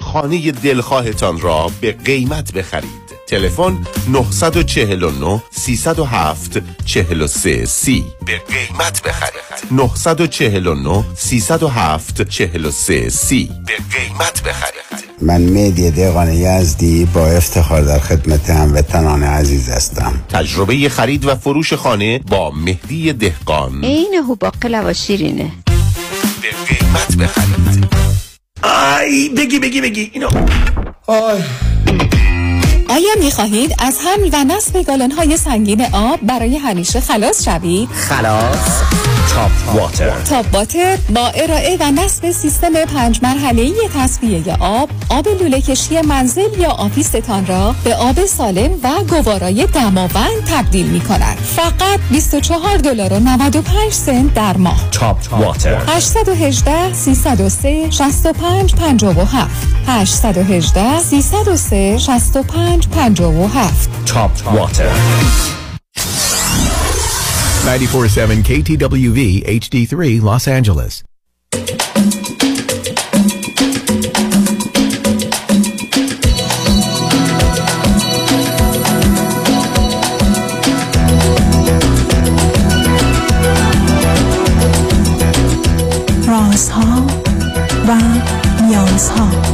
خانه دلخواهتان را به قیمت بخرید. تلفن 949 307 43 30 به قیمت بخرید. 949 307 43 30 به قیمت بخرید. من مهدی دقان یزدی با افتخار در خدمت هموطنان عزیز هستم. تجربه خرید و فروش خانه با مهدی دهقان. عین هوباقلا و شیرینه. به قیمت بخرید. آی بگی بگی بگی اینو. آی. آیا می خواهید از حمل و نصب گالن های سنگین آب برای همیشه خلاص شوید؟ خلاص. Top Water Top Water با ارائه و نصب سیستم پنج مرحله تصفیه آب، آب لوله کشی منزل یا office تان را به آب سالم و گوارای دماوند تبدیل می کند. فقط 24 دلار و 95 سنت در ماه. تاپ واتر 818 303 65 57 818 303 65 57 تاپ واتر 947 KTWV HD3 Los Angeles. رازها و نیازها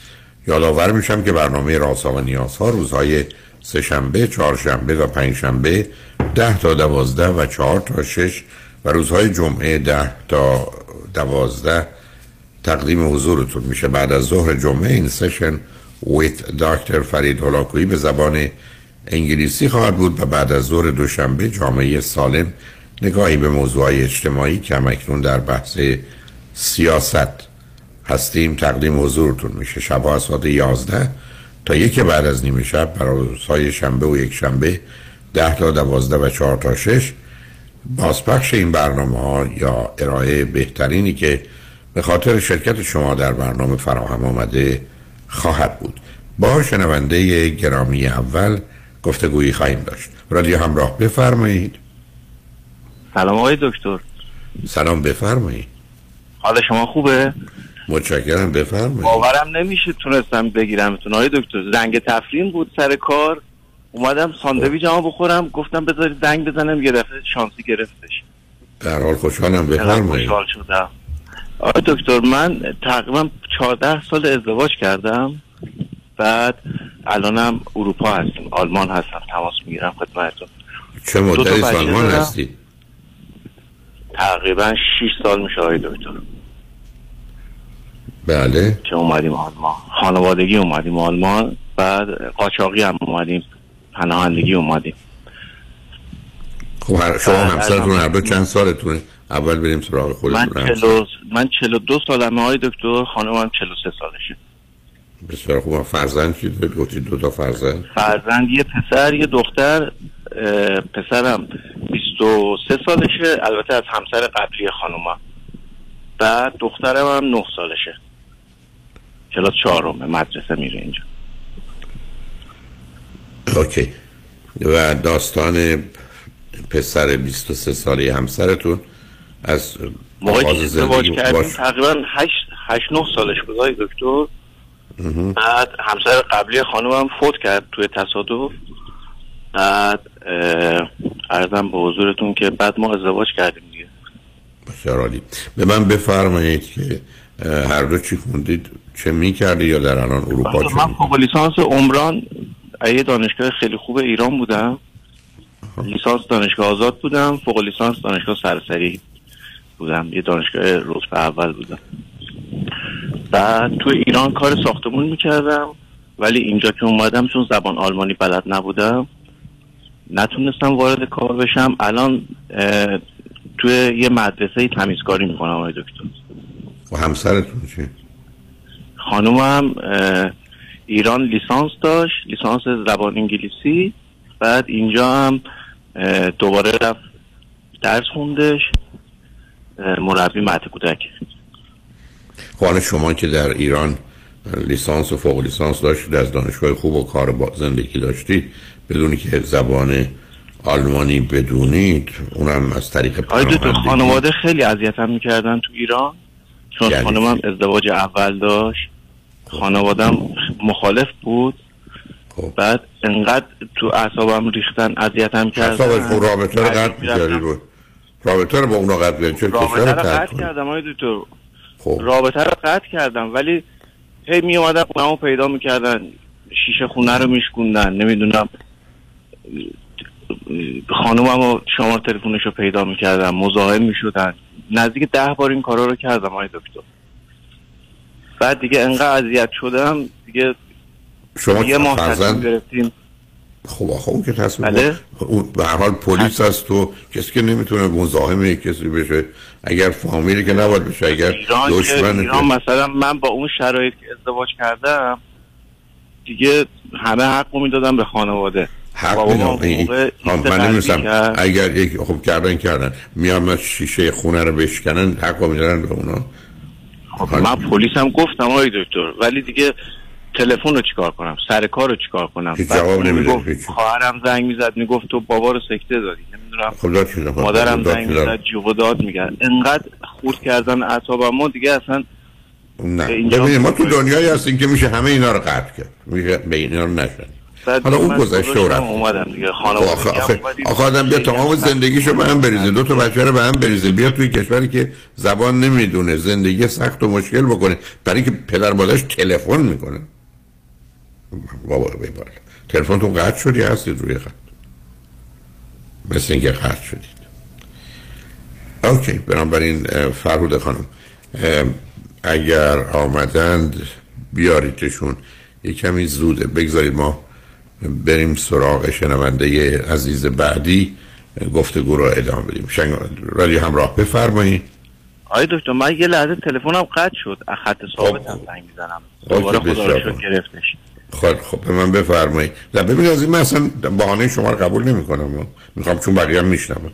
یادآور میشم که برنامه رازها و نیازها روزهای سهشنبه، چهارشنبه و پنجشنبه ده تا دوازده و چهار تا شش و روزهای جمعه ده تا دوازده تقدیم حضورتون میشه. بعد از ظهر جمعه این سشن ویت دکتر فرید هلاکویی به زبان انگلیسی خواهد بود و بعد از ظهر دوشنبه جامعه سالم نگاهی به موضوع اجتماعی که همکنون در بحث سیاست هستیم تقدیم حضورتون میشه. شب از ساعت 11 تا یک بعد از نیمه شب برای روزهای شنبه و یک شنبه 10 تا 12 و 4 تا 6 بازپخش این برنامه ها یا ارائه بهترینی که به خاطر شرکت شما در برنامه فراهم آمده خواهد بود. با شنونده گرامی اول گفتگویی خواهیم داشت. رادیو همراه بفرمایید. سلام آقای دکتر. سلام بفرمایید. حال شما خوبه؟ متشکرم بفرمایید. باورم نمیشه تونستم بگیرمتون. آقای دکتر زنگ تفریم بود سر کار. اومدم ساندویچمو بخورم گفتم بذارید زنگ بزنم یه دفعه شانسی گرفتش. در حال خوشحالم بفرمایید خوشحال شدم. آقای دکتر من تقریبا 14 سال ازدواج کردم. بعد الانم اروپا هستم آلمان هستم تماس می‌گیرم خدمتتون. چه مدتی دارم. هستید تقریبا 6 سال میشه آقای دکتر. بله. که اومدیم آلمان. خانوادگی اومدیم آلمان بعد قاچاقی هم اومدیم. پناهندگی اومدیم. خب هر شما همسرتون هر دو چند سالتونه؟ اول بریم سراغ من خودتون چلو من چلو دو سالمه های دکتر. خانمم چلو سه سالشه. بسیار خوب. فرزند چی دارید؟ دو تا فرزند. فرزند یه پسر یه دختر. پسرم 23 سالشه. البته از همسر قبلی خانومم. بعد دخترم هم 9 سالشه. کلاس چهارمه مدرسه میره اینجا. اوکی. و داستان پسر 23 ساله همسرتون از موقعی که ازدواج کردیم باش تقریبا 8 8 9 سالش بود دکتر. بعد همسر قبلی خانومم فوت کرد توی تصادف. بعد اه، عرضم به حضورتون که بعد ما ازدواج کردیم دیگه. بسیار عالی. به من بفرمایید که هر دو چی خوندید چه می‌کردی یا در الان اروپا چه من؟ فوق لیسانس عمران یه دانشگاه خیلی خوب ایران بودم. لیسانس دانشگاه آزاد بودم فوق لیسانس دانشگاه سرسری بودم. یه دانشگاه رتبه اول بودم. بعد تو ایران کار ساختمون می‌کردم ولی اینجا که اومدم چون زبان آلمانی بلد نبودم نتونستم وارد کار بشم. الان توی یه مدرسه تمیزکاری می‌کنم آقای دکتر. و همسرتون چی؟ خانومم ایران لیسانس داشت لیسانس زبان انگلیسی. بعد اینجا هم دوباره رفت درس خوندش مربی مهد کودک. خب شما که در ایران لیسانس و فوق لیسانس داشتید از دانشگاه خوب و کار با زندگی داشتید بدونی که زبان آلمانی بدونید اونم از طریق پناهندگی. خانواده خیلی اذیتم می‌کردن تو ایران. چون خانومم چی؟ ازدواج اول داشت. خانوادم مخالف بود. خب. بعد انقدر تو اعصابم ریختن اذیتم کردن اصلا خب رابطه رو قطع. می‌کردی رو رابطه رو با اونا قطع کردی؟ چه رابطه رو رو قطع؟ کردم آقای دکتر. خب. رابطه رو قطع کردم ولی هی می اومدن خونمو پیدا می‌کردن. شیشه خونه رو میشکوندن. نمی‌دونم. خانومم و شماره تلفنش رو پیدا می‌کردن. مزاحم می‌شدن. نزدیک ده بار این کارا رو کردم آقای دکتر. بعد دیگه انقدر اذیت شدم دیگه شما یه ماه فرزند گرفتیم. خب آخه اون که تصمیم بله. اون به هر حال پلیس هست تو کسی که نمی‌تونه مزاحم کسی بشه. اگر فامیلی که نباید بشه اگر ایران دشمن ایران مثلا من با اون شرایط که ازدواج کردم دیگه همه حقو می‌دادم به خانواده. حق میدم من نمیستم. اگر یک خب کردن کردن. میام از شیشه خونه رو بشکنن حق میدارن به اونا. خب من پلیسم گفتم آقای دکتر ولی دیگه تلفن رو چیکار کنم؟ سر کار رو چیکار کنم؟ جواب نمیده،. خواهرم زنگ می‌زد می‌گفت تو بابا رو سکته دادی نمی‌دونم. خب مادرم زنگ. می‌زد جیغ و داد میگرد انقدر خورد کردن اعصابم ما دیگه اصلا نه. ببینید ما تو. دنیایی هستیم که میشه همه اینا رو قطع کرد. میشه به اینا رو نشن بعد حالا اون گذشته و رفت. اومدم دیگه. خانواده آخه آدم بیا تمام زندگیشو به هم بریزه. دو تا بچه رو به هم بریزه. بیا توی کشوری که زبان نمی‌دونه زندگی سخت و مشکل بکنه. برای اینکه پدر مادرش تلفن می‌کنه. بابا بیبال تلفنتون قطع شدی؟ هستید روی خط. مثل اینکه قطع شدید. اوکی بنابراین اه، فرهوده خانم اگر آمدند بیاریدشون. یه کمی زوده. بگذارید ما بریم سراغ شنونده عزیز بعدی گفتگو رو ادامه بدیم شنگ رادیو همراه بفرمایید آقای دکتر من یه لحظه تلفنم قطع شد از خط ثابتم خب. زنگ می‌زنم دوباره خدا رو. گرفتش خب خب به من بفرمایید نه ببینید از این من اصلا بهانه شما رو قبول نمی کنم می‌خوام چون بقیه هم میشنم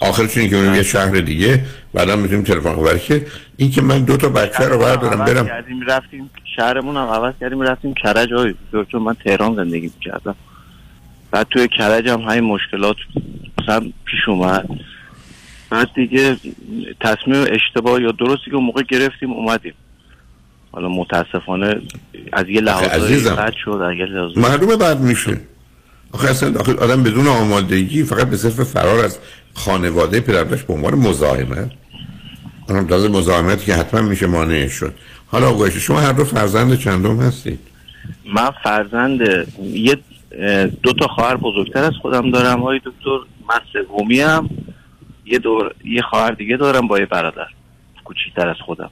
آخرش اینه که بریم یه شهر دیگه بعدا می‌تونیم تلفن خبر که این که من دو تا بچه رو بردارم برم رفتیم شهرمون هم عوض کردیم رفتیم کرج. آقای دکتر من تهران زندگی می‌کردم. بعد توی کرج هم همین مشکلات مثلا پیش اومد. بعد دیگه تصمیم اشتباه یا درستی که اون موقع گرفتیم اومدیم. حالا متاسفانه از یه لحاظ. قد شد از یه لحاظ معلومه بعد میشه. آخه اصلا آخه آدم بدون آمادگی فقط به صرف فرار از خانواده پدرش به عنوان مزاحمت اونم تازه مزاحمتی که حتما میشه مانع شد. حالا آقایش شما هر دو فرزند چندم هستید؟ من فرزند یه دو تا خواهر بزرگتر از خودم دارم. های دکتر من سومی هم یه دور یه خواهر دیگه دارم با یه برادر کوچیکتر از خودم.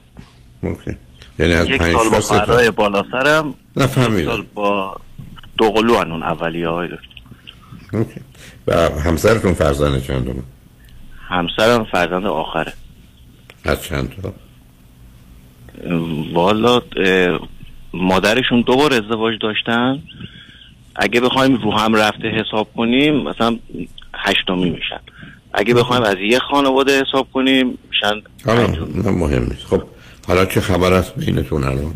اوکی. یعنی از یک سال با. خواهرای بالا سرم. یک فهمیدم. سال با دوقلو اون اولیه های دکتر. و همسرتون فرزند چندم همسرم فرزند آخره. از چند تا؟ والا مادرشون دو بار ازدواج داشتن. اگه بخوایم رو هم رفته حساب کنیم مثلا هشتمی میشن اگه بخوایم از یه خانواده حساب کنیم میشن پنجمی. نه مهم نیست. خب حالا چه خبر است بینتون الان؟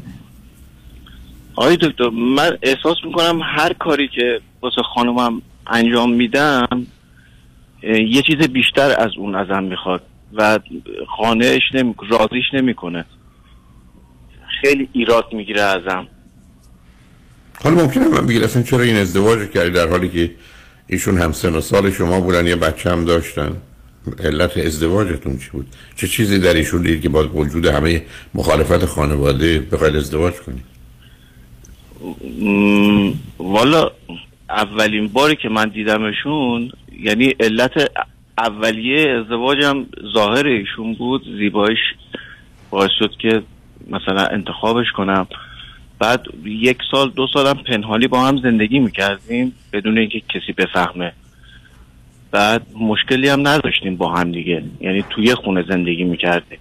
آقای دکتر من احساس می‌کنم هر کاری که واسه خانومم انجام میدم یه چیز بیشتر از اون ازم می‌خواد و قانعش نمی راضیش نمی‌کنه. خیلی ایراد می‌گیره ازم. حالا ممکنه من بگید اصلا چرا این ازدواج کردی در حالی که ایشون هم سن و سال شما بودن یه بچه هم داشتن؟ علت ازدواجتون چی بود؟ چه چیزی در ایشون دید که با وجود همه مخالفت خانواده بخواید ازدواج کنید م، والا اولین باری که من دیدمشون یعنی علت اولیه ازدواجم ظاهر ایشون بود زیبایش باعث شد که مثلا انتخابش کنم. بعد یک سال دو سالم پنهانی با هم زندگی می‌کردیم بدون اینکه کسی بفهمه. بعد مشکلی هم نداشتیم با هم دیگه. یعنی توی خونه زندگی می‌کردیم.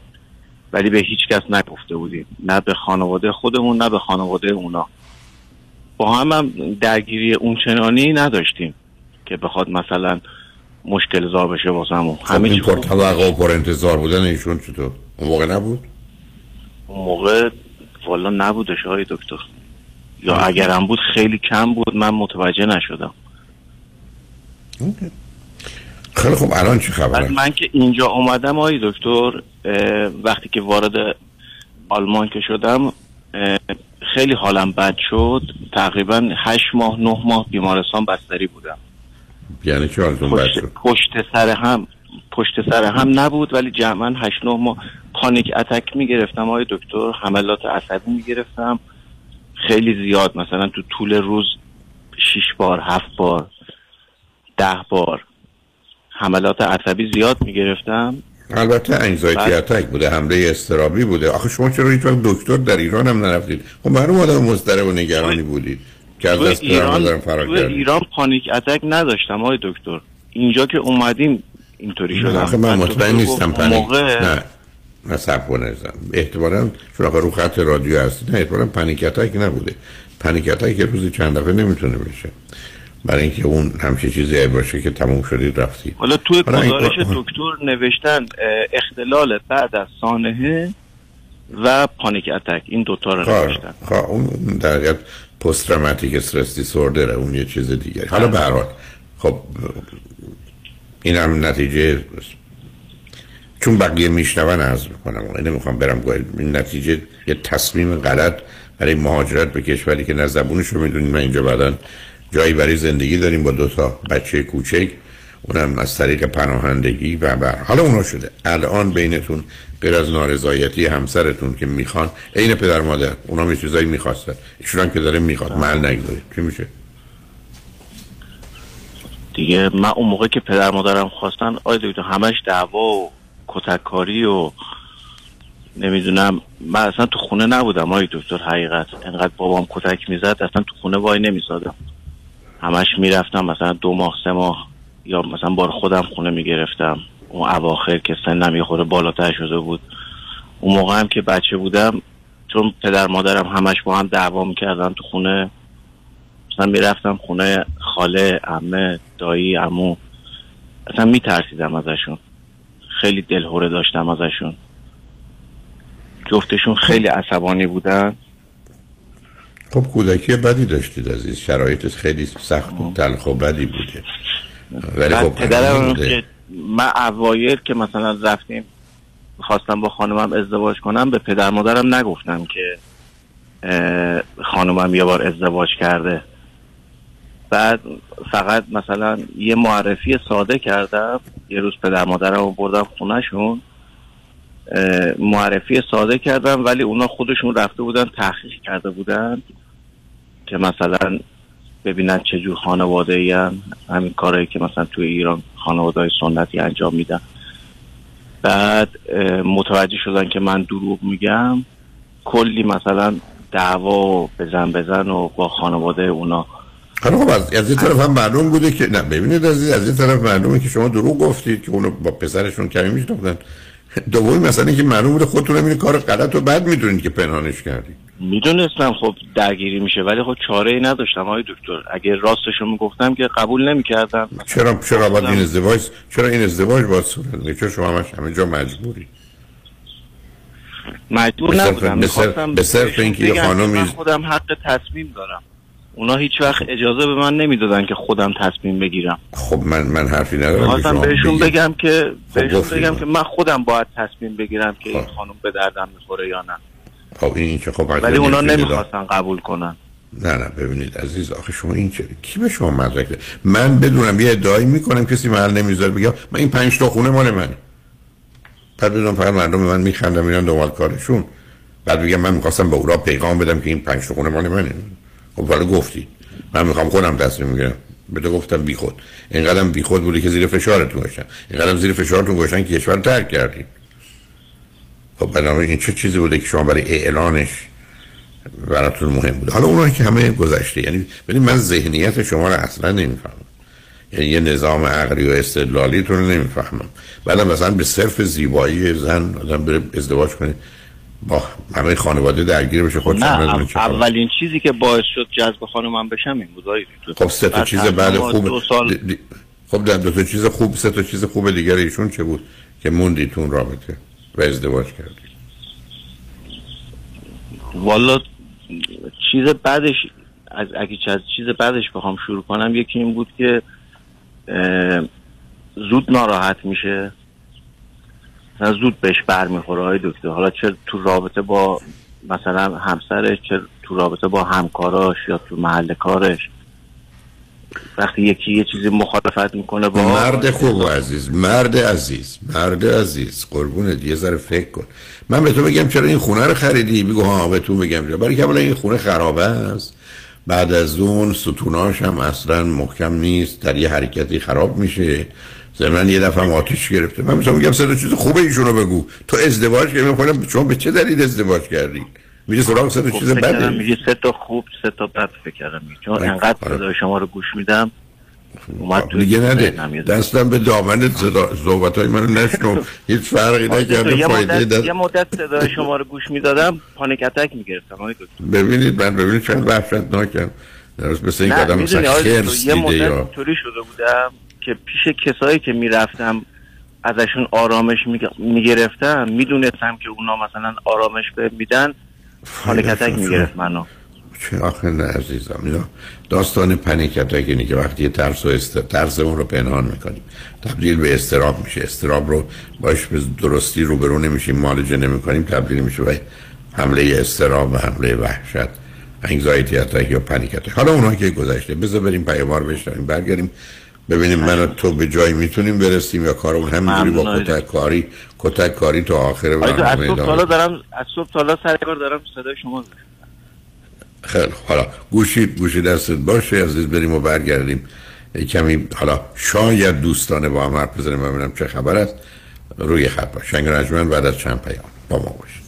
ولی به هیچ کس نگفته بودیم. نه به خانواده خودمون نه به خانواده اونا. با هم هم درگیری اونچنانی نداشتیم که بخواد مثلا مشکل زار بشه واسمون. خب همه چی پر. توقع و پر انتظار بودن ایشون چطور؟ اون موقع نبود؟ اون موقع والا نبودش های دکتر. یا اگرم بود خیلی کم بود من متوجه نشدم. خیلی خب الان چه بعد خبره من که اینجا اومدم آقای دکتر وقتی که وارد آلمان که شدم خیلی حالم بد شد. تقریبا هشت ماه نه ماه بیمارستان بستری بودم. یعنی چه حالتون بد پشت, شد؟ پشت سر هم پشت سر هم نبود ولی جمعا هشت نه ماه پانیک اتک می‌گرفتم آقای دکتر حملات عصبی می‌گرفتم. خیلی زیاد مثلا تو طول روز شیش بار هفت بار ده بار حملات عصبی زیاد می‌گرفتم. البته انگزایتی. اتک بوده حمله استرابی بوده. آخه شما چرا هیچ وقت دکتر در ایران هم نرفتید؟ خب معلوم آدم مضطرب و نگرانی بودید که از دست ایران فرار ایران پانیک اتک نداشتم آقای دکتر. اینجا که اومدیم اینطوری شدم. آخه من مطمئن نیستم پنیک موقع نه. سب کنزم احتمالا چون رو خط رادیو هستید نه احتمالا پنیک اتک نبوده. پنیک اتک یه روزی چند دفعه نمی‌تونه بشه. برای اینکه اون همچه چیزی باشه که تموم شدید رفتید حالا توی گزارش دکتر نوشتن اختلال بعد از سانحه و پانیک اتک. این دوتا رو کار نوشتن. کار اون در حقیقت پست تروماتیک استرس دیسوردر اون یه چیز دیگه. حالا به هر خب این هم نتیجه چون بقیه میشنون عرض می‌کنم. من نمی‌خوام برم گوهل این نتیجه یه تصمیم غلط برای مهاجرت به کشوری که نه زبونش رو می‌دونیم نه اینجا بعدا جایی برای زندگی داریم با دو تا بچه کوچک. اونم از طریق پناهندگی و بر حالا اونا شده. الان بینتون غیر از نارضایتی همسرتون که می‌خوان عین پدر مادر اونا یه چیزایی می‌خواستن. ایشون هم که داره می‌خواد. مل نگذارید. چی میشه؟ دیگه من اون موقع که پدر مادرم خواستن آی دکتر همش دعوا و کتککاری و نمی‌دونم. من اصلا تو خونه نبودم آی دکتر حقیقت. انقدر بابام کتک می‌زد اصلا تو خونه وای نمیسادم همش می‌رفتم مثلا دو ماه سه ماه یا مثلا بار خودم خونه می‌گرفتم. اون اواخر که سنم یه خورده بالاتر شده بود. اون موقع هم که بچه بودم چون پدر مادرم همش با هم دعوا می‌کردن تو خونه مثلا می‌رفتم خونه خاله عمه دایی عمو. اصلا میترسیدم ازشون. خیلی دلهوره داشتم ازشون. جفتشون خیلی عصبانی بودن. خب کودکی بدی داشتید عزیز. شرایط خیلی سخت و تلخ و بدی بوده. ولی خب پدرم. که من اوایل که مثلا رفتیم خواستم با خانمم ازدواج کنم به پدر مادرم نگفتم که خانمم یه بار ازدواج کرده. بعد فقط مثلا یه معرفی ساده کردم یه روز پدر مادرم رو بردم خونهشون. معرفی ساده کردم ولی اونا خودشون رفته بودن تحقیق کرده بودن که مثلا ببینن چه جور خانواده ای همین کارهایی که مثلا توی ایران خانواده های سنتی انجام میدن. بعد متوجه شدن که من دروغ میگم. کلی مثلا دعوا بزن بزن و با خانواده اونا حالا خب از, از یه طرف هم معلوم بوده که نه ببینید عزیز از یه طرف معلومه که شما دروغ گفتید که اونو با پسرشون کمی میشناختن. دومی مثلا اینکه معلوم بوده خودتون این کار غلط و بد می‌دونید که پنهانش کردید. می‌دونستم خب درگیری میشه ولی خب چاره ای نداشتم های دکتر. اگه راستشو می‌گفتم که قبول نمی‌کردم. چرا چرا باید این ازدواج چرا این ازدواج باید صورت؟ چرا شما همش همه جا مجبوری مجبور نبودم به صرف- اینکه یه خانمی- خودم حق تصمیم دارم. اونا هیچ وقت اجازه به من نمی‌دادن که خودم تصمیم بگیرم خب من من حرفی ندارم خواستم بهشون. بگم که خب بهشون گفتید. بگم که من خودم باید تصمیم بگیرم که این خب. خانم به دردم می‌خوره یا نه خب این که خب ولی اونا نمی‌خواستن قبول کنن نه نه ببینید عزیز آخه شما این چه کی به شما مدرک ده؟ من بدونم یه ادعایی می‌کنم کسی محل نمی‌ذاره بگم من این پنج تا خونه مال منه بعد بدونم فقط مردم من میخندم میرن دنبال کارشون بعد بگم من می‌خواستم به اورا پیغام بدم که این پنج تا خونه مال منه خب ولی گفتی. من می‌خوام خودم تصمیم می‌گیرم بده گفتم بیخود. اینقدرم بیخود بودی که زیر فشارتون گذاشتن. اینقدرم زیر فشارتون گذاشتن که کشور ترک کردید خب بنابراین این چه چیزی بوده که شما برای اعلانش براتون مهم بوده؟ حالا اونایی که همه گذشته یعنی ببین من ذهنیت شما رو اصلا نمی‌فهمم. یعنی یه نظام عقلی و استدلالی تو رو نمی‌فهمم. بعدم مثلا به صرف زیبایی زن آدم بره ازدواج کنه. با همه خانواده درگیر بشه خودش نه اولین چیزی که باعث شد جذب خانم من بشم این بود. خب سه تا چیز بعد خوب دو سال دی- خب در دو تا چیز خوب سه تا چیز خوب دیگر ایشون چه بود که موندی تو اون رابطه و ازدواج کردی؟ والا چیز بعدش از اگه از چیز بعدش بخوام شروع کنم یکی این بود که اه، زود ناراحت میشه. زود بهش برمیخوره های دکتر. حالا چه تو رابطه با مثلا همسرش چه تو رابطه با همکاراش یا تو محل کارش. وقتی یکی یه چیزی مخالفت می‌کنه با مرد خوب و عزیز مرد عزیز مرد عزیز. قربونت یه ذره فکر کن. من به تو بگم چرا این خونه رو خریدی؟ بگو ها به تو بگم چرا. برای که این خونه خرابه است. بعد از اون ستوناش هم اصلا محکم نیست. در یه حرکتی خراب میشه. ضمن یه دفعه آتیش گرفته. من مثلا میگم تا چیز خوبه ایشونو بگو. تو ازدواج کردی. من شما به چه دلیل ازدواج کردی؟ میگه سراغ تا خب چیز بده. میگه سه تا خوب سه تا بد فکر کردم. چون آره. انقدر آره. صدای شما رو گوش میدم اومد تو دیگه نده. دستم به دامن صحبت های منو نشنو. هیچ فرقی نکرده. یه فایده دست یه مدت صدای شما رو گوش می‌دادم پانیک اتک می‌گرفتم. ببینید من ببینید چند وحشتناکم. درست مثل این می‌دونی مثلا خرس دیده یا. شده بودم. که پیش کسایی که می‌رفتم ازشون آرامش می‌گرفتم می‌دونستم که اونا مثلا آرامش به میدن پانیک اتک می‌گرفت منو. چه آخه نه عزیزم داستان پنیک اینه که وقتی ترس و است... ترس اون رو پنهان می‌کنیم. تبدیل به استراب میشه. استراب رو باش به درستی روبرو نمیشیم معالجه نمی‌کنیم تبدیل میشه به حمله استراب و حمله وحشت انگزایتی اتک یا پنیک اتک حالا اونها که گذشته بذار بریم پیامار بشنویم برگردیم ببینیم من و تو به جایی می‌تونیم برسیم یا کارمون همینجوری با. کتک کاری کتک کاری تا آخر از برنامه ادامه سالا دارم از صبح سالا سر کار دارم صدای شما خیلی. حالا گوشی گوشی دستت باشه عزیز بریم و برگردیم. کمی حالا شاید دوستانه با هم حرف بزنیم ببینم چه خبر است. روی خط باش. شنگ رجمن بعد از چند پیام با ما باشید.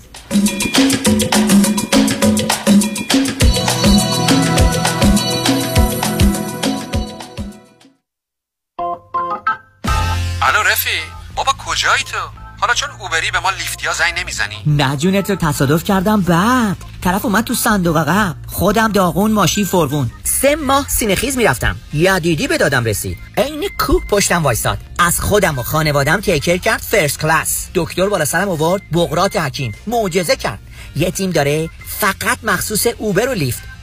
بابا کجایی تو؟ حالا چون اوبری به ما لیفتیا زنگ نمی‌زنی. نه جونت رو تصادف کردم بعد. طرف اومد تو صندوق عقب. خودم داغون ماشین فروون سه ماه سینخیز می‌رفتم. یدیدی به دادم رسید عین کوه پشتم وایساد. از خودم و خانوادم تیکر کرد فرست کلاس دکتر بالا سرم آورد بغرات حکیم. معجزه کرد. یه تیم داره فقط مخصوص اوبر و لیفت.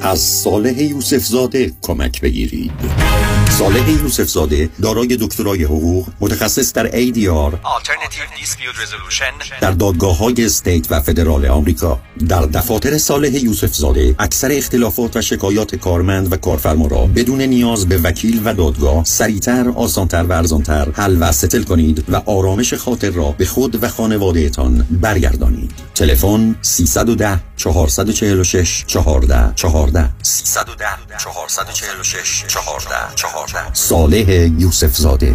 از صالح یوسف زاده کمک بگیرید. صالح یوسف زاده دارای دکترای حقوق متخصص در ADR در دادگاه های استیت و فدرال آمریکا. در دفاتر صالح یوسف زاده اکثر اختلافات و شکایات کارمند و کارفرما را بدون نیاز به وکیل و دادگاه سریعتر آسانتر و ارزانتر حل و ستل کنید و آرامش خاطر را به خود و خانوادهتان برگردانید. تلفن 310 446 14 14 310 446 14 14 صالح یوسف زاده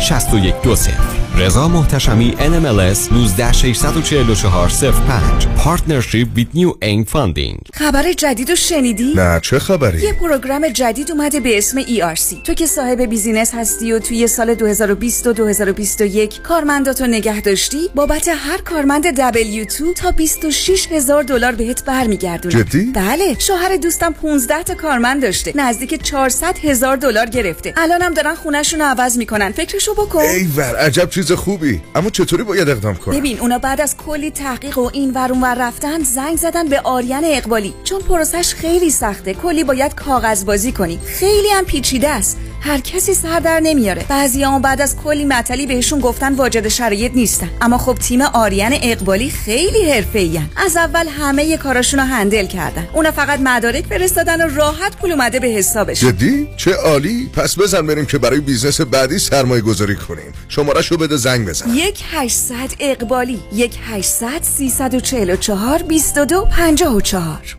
6120 رضا محتشمی NMLS 19644 05 partnership with New Aim Funding. خبر جدید رو شنیدی؟ نه چه خبری؟ یه program جدید اومده به اسم ERC تو که صاحب business هستی و توی سال 2020 و 2021 کارمنداتو نگه داشتی بابت هر کارمند W2 تا 26 هزار دلار بهت برمیگردونه. جدی؟ بله شوهر دوستم 15 تا کارمند داشته نزدیک 400 هزار دلار گرفته. الانم دارن خونهشون رو عوض می‌کنن. فکرشو بکن. ایور عجب چیز خوبی. اما چطوری باید اقدام کنم؟ ببین اونا بعد از کلی تحقیق و این ور اونور رفتن زنگ زدن به آریان اقبالی. چون پروسش خیلی سخته. کلی باید کاغذ بازی کنی. خیلی هم پیچیده است. هر کسی سر در نمیاره. بعضی هم بعد از کلی مطلی بهشون گفتن واجد شرایط نیستن. اما خب تیم آریان اقبالی خیلی حرفه‌ای از اول همه کاراشون رو هندل کردن. اونا فقط مدارک فرستادن و راحت پول اومده به حسابش. جدی؟ چه عالی. پس بزن بریم که برای business بعدی سرمایه گذاری کنیم. شمارش رو بده زنگ بزن یک 800 اقبالی یک 800 344 22 54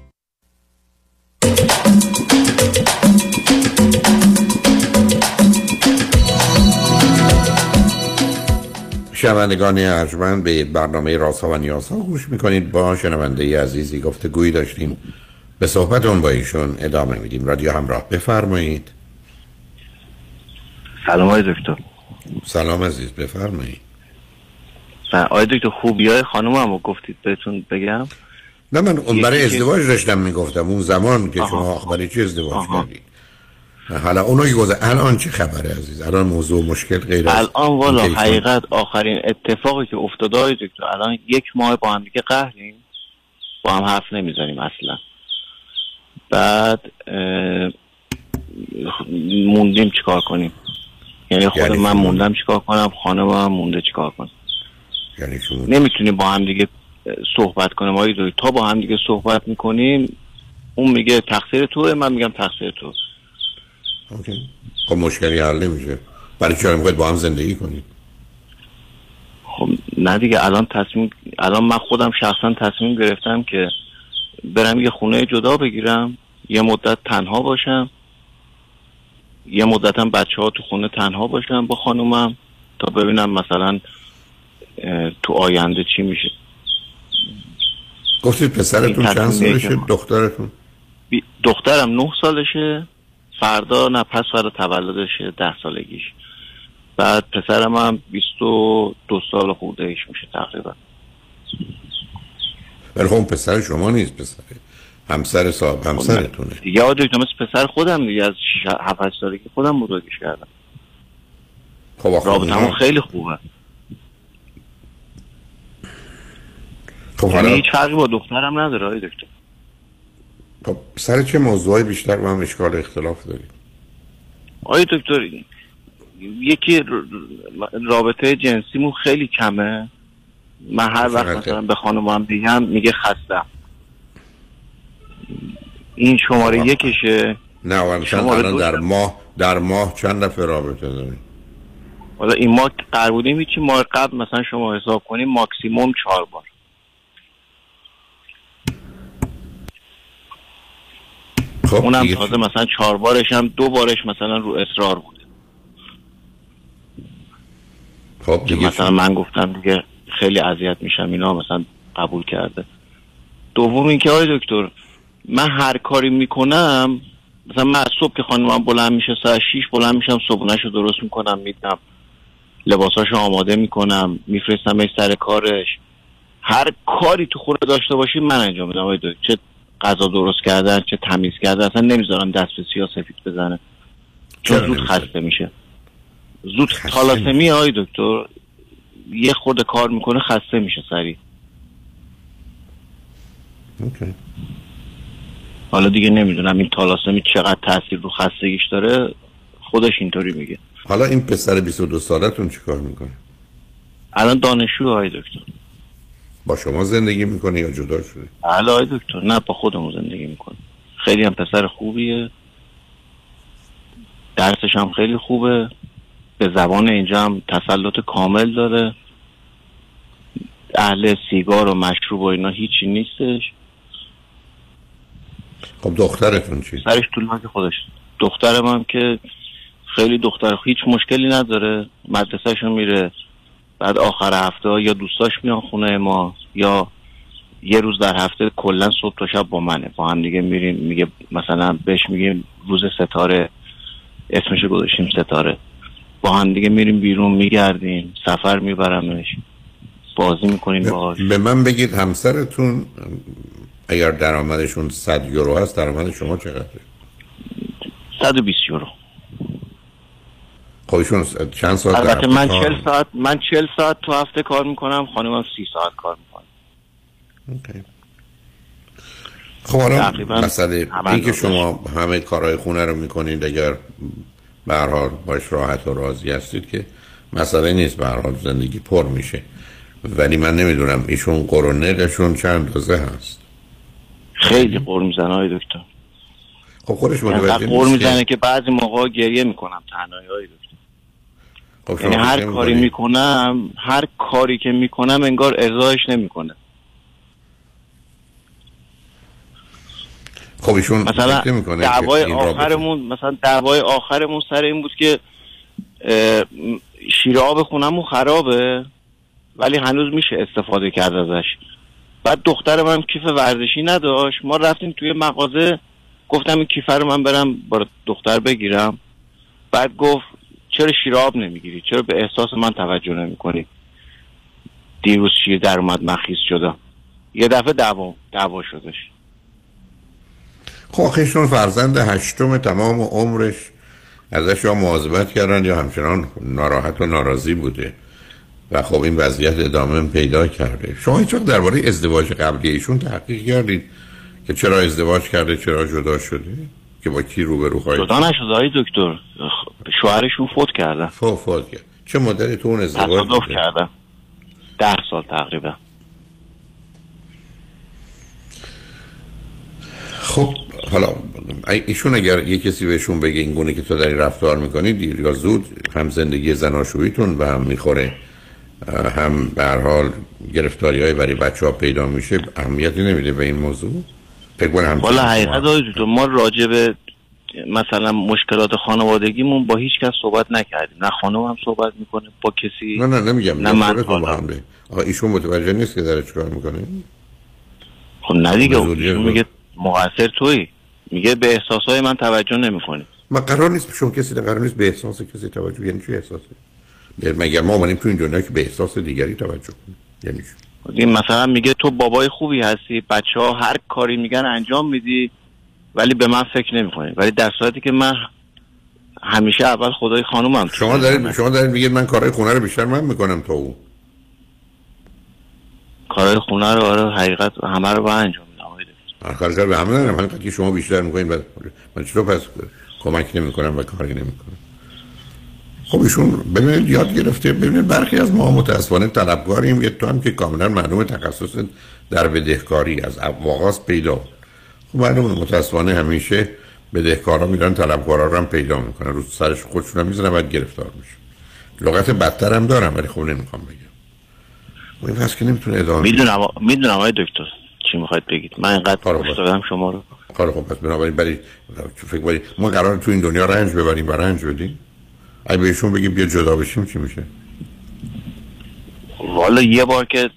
شنوندگان ارجمند به برنامه رازها و نیازها گوش می‌کنید. با شنونده عزیزی گفتگویی داشتیم. به صحبت اون با ایشون ادامه میدیم. رادیو همراه بفرمایید. سلام آقای دکتر. سلام عزیز بفرمایید. آقای دکتر خوبی های خانم هم گفتید بهتون بگم. نه من اون برای ازدواج داشتم می‌گفتم اون زمان که شما برای چی ازدواج کردید؟ حالا اونو گذر الان چه خبره عزیز؟ الان موضوع مشکل غیر الان والا حقیقت آخرین اتفاقی که افتاده های دکتر الان یک ماه با هم دیگه قهریم. با هم حرف نمی‌زنیم اصلا. بعد موندیم چیکار کنیم. یعنی خود یعنی من؟ موندم چیکار کنم خانم هم مونده چیکار کنم یعنی شما نمی‌تونیم با هم دیگه صحبت کنیم. آقای دکتر تا با هم دیگه صحبت می‌کنیم اون میگه تقصیر توه من میگم تقصیر تو اوکی. خب مشکلی حل نمیشه. برای چرا می‌خواید با هم زندگی کنید؟ خب نه دیگه الان تصمیم الان من خودم شخصا تصمیم گرفتم که برم یه خونه جدا بگیرم یه مدت تنها باشم. یه مدت هم بچه ها تو خونه تنها باشم با خانومم تا ببینم مثلا تو آینده چی میشه. گفتید پسرتون چند سالشه؟ دخترتون؟ دخترم نه سالشه فردا نه پس فردا تولدشه ده سالگیش. بعد پسرم هم بیست و دو سال خورده ایش میشه تقریبا. ولی خب پسر شما نیست پسر. همسر صاحب همسرتونه. دیگه دکتر مثل پسر خودم دیگه از 7 8 سالگی خودم بزرگش کردم. خب رابطمون خیلی خوبه. خب یعنی حالا هیچ فرقی با دخترم نداره آقای دکتر. خب سر چه موضوعی بیشتر با هم اشکال اختلاف دارید آقای دکتر یکی رابطه جنسیمون خیلی کمه. من هر وقت؟ مثلا به خانمم میگم میگه خستم. این شماره خب. یکشه. نه الان در. ماه در ماه چند دفعه رابطه دارید حالا این ماه که قرار بودیم هیچی ماه قبل مثلا شما حساب کنیم ماکسیموم چهار بار. خب اونم تازه مثلا چهار بارش هم دو بارش مثلا رو اصرار بود خب دیگه مثلا من گفتم دیگه خیلی اذیت میشم اینا مثلا قبول کرده. دوم اینکه آقای دکتر من هر کاری می‌کنم مثلا من از صبح که خانمم بلند میشه ساعت 6 بلند میشم صبحونهش رو درست می‌کنم میدم. لباساشو آماده می‌کنم میفرستمش سر کارش. هر کاری تو خونه داشته باشی من انجام میدم آقای دکتر. چه غذا درست کردن چه تمیز کردن اصلا نمی‌ذارم دست به سیاه سفید بزنه. چون زود؟ خسته میشه. زود تالاسمی آقای دکتر. یه خورده کار می‌کنه خسته میشه سریع. اوکی. حالا دیگه نمی‌دونم این تالاسمی چقدر تاثیر رو خستگیش داره خودش اینطوری میگه. حالا این پسر 22 سالتون چیکار می‌کنه؟ الان دانشجو آقای دکتر. با شما زندگی می‌کنه یا جدا شده آقای دکتر نه با خودمون زندگی می‌کنه خیلی هم پسر خوبیه. درسش هم خیلی خوبه. به زبان اینجا هم تسلط کامل داره. اهل سیگار و مشروب و اینا هیچی نیستش. خب دخترتون چی؟ سرش طول که خودش. دخترم هم که خیلی دختر هیچ مشکلی نداره. مدرسهشون میره بعد آخر هفته یا دوستاش میان خونه ما یا یه روز در هفته کلا صبح تا شب با منه. با هم دیگه میریم میگه مثلا بهش میگیم روز ستاره. اسمش گذاشتیم ستاره. با هم دیگه میریم بیرون میگردیم سفر میبرمش. بازی می‌کنیم باهاش؟ به من بگید همسرتون اگر درآمدشون 100 یورو هست درآمد شما چقدره؟ 120 یورو. خب ایشون چند ساعت البته من کار 40 ساعت من 40 ساعت تو هفته کار می‌کنم خانمم 30 ساعت کار می‌کنه. خب حالا مسئله این که. شما همه کارهای خونه رو می‌کنید اگر به هر حال باش راحت و راضی هستید که مسئله نیست به هر حال زندگی پر میشه. ولی من نمی‌دونم ایشون قرونلشون چند دوزه هست؟ خیلی قور می‌زنه دکتر. خب خودش انقدر متوجه که- می‌زنه که بعضی موقع گریه می‌کنم تنهایی های دکتر. خب یعنی هر کاری؟ می‌کنم هر کاری که می‌کنم انگار ارضایش نمی‌کنه. خب ایشون مثلا دعوای آخرمون مثلا دعوای آخرمون سر این بود که شیر آب خونمون خرابه. ولی هنوز میشه استفاده کرد ازش. بعد دخترم هم کیف ورزشی نداشت. ما رفتیم توی مغازه. گفتم این کیفه رو من برم با دختر بگیرم. بعد گفت چرا شیر آب نمی‌گیری؟ چرا به احساس من توجه نمی‌کنی؟ دیروز شیر در اومد مخیز شدم. یه دفعه دعوا دعوا شدش. خب آخه ایشون فرزند هشتم تمام عمرش. ازش یا مواظبت کردن یا همچنان ناراحت و ناراضی بوده. و خب این وضعیت ادامه پیدا کرده. شما هیچ وقت درباره ازدواج قبلی ایشون تحقیق کردید که چرا ازدواج کرده چرا جدا شده؟ که با کی روبرو خواهید جدا نشده های دکتر. خ- شوهرشون فوت کردن. فوت فوت کرد. چه مدتی تو اون ازدواج تصادف؟ کردن. ده سال تقریبا. خب حالا ای- ایشون اگر یه کسی بهشون بگه این گونه که تو داری رفتار می‌کنی دیر یا زود هم زندگی زناشویتون به هم می‌خوره. هم به حال گرفتاری های برای بچه ها پیدا میشه اهمیتی نمیده به این موضوع. فکر والا حقیقت ما راجع به مثلا مشکلات خانوادگیمون با هیچ کس صحبت نکردیم. نه خانم هم صحبت می‌کنه با کسی نه نه نمیگم. نه من با. هم آقا ایشون متوجه نیست که داره چیکار می‌کنه. خب نه دیگه میگه مقصر تویی. میگه به احساسهای من توجه نمی‌کنی. ما قرار نیست شما کسی قرار نیست به احساس کسی توجه یعنی چی احساسه؟ یعنی مگر ما اومدیم تو این دنیا که به احساس دیگری توجه کنیم؟ یعنی چی؟ دیگه مثلا میگه تو بابای خوبی هستی بچه ها هر کاری میگن انجام میدی ولی به من فکر نمی‌کنی. ولی در صورتی که من همیشه اول خدای خانومم. شما دارید شما دارید میگید من کارهای خونه رو بیشتر من می‌کنم تا او. کارهای خونه رو آره حقیقت همه رو با انجام آخر به همه دارم. که شما بیشتر می‌کنین بعد من چطور پس کمک نمی‌کنم و کاری نمی‌کنم؟ خب ایشون ببینید یاد گرفته ببینید برخی از ما متاسفانه طلبکاریم یه تو هم که کاملا معلوم تخصص در بدهکاری از آغاز پیدا. خب معلومه متاسفانه همیشه بدهکارا میرن طلبکارا رو هم پیدا می‌کنن. رو سرش خودشون هم می‌زنن بعد گرفتار میشه لغت بدتر هم دارم ولی خب نمی‌خوام بگم. و این پس که نمی‌تونه ادامه می‌دونم می‌دونم آقای دکتر چی می‌خواید بگید. من اینقدر گوش دادم شما رو. کار خب پس بنابراین برای فکر بری ما قرار تو این دنیا رنج ببریم و رنج بدیم. اگه بهشون بگیم بیا جدا بشیم چی میشه؟ والا یه بار که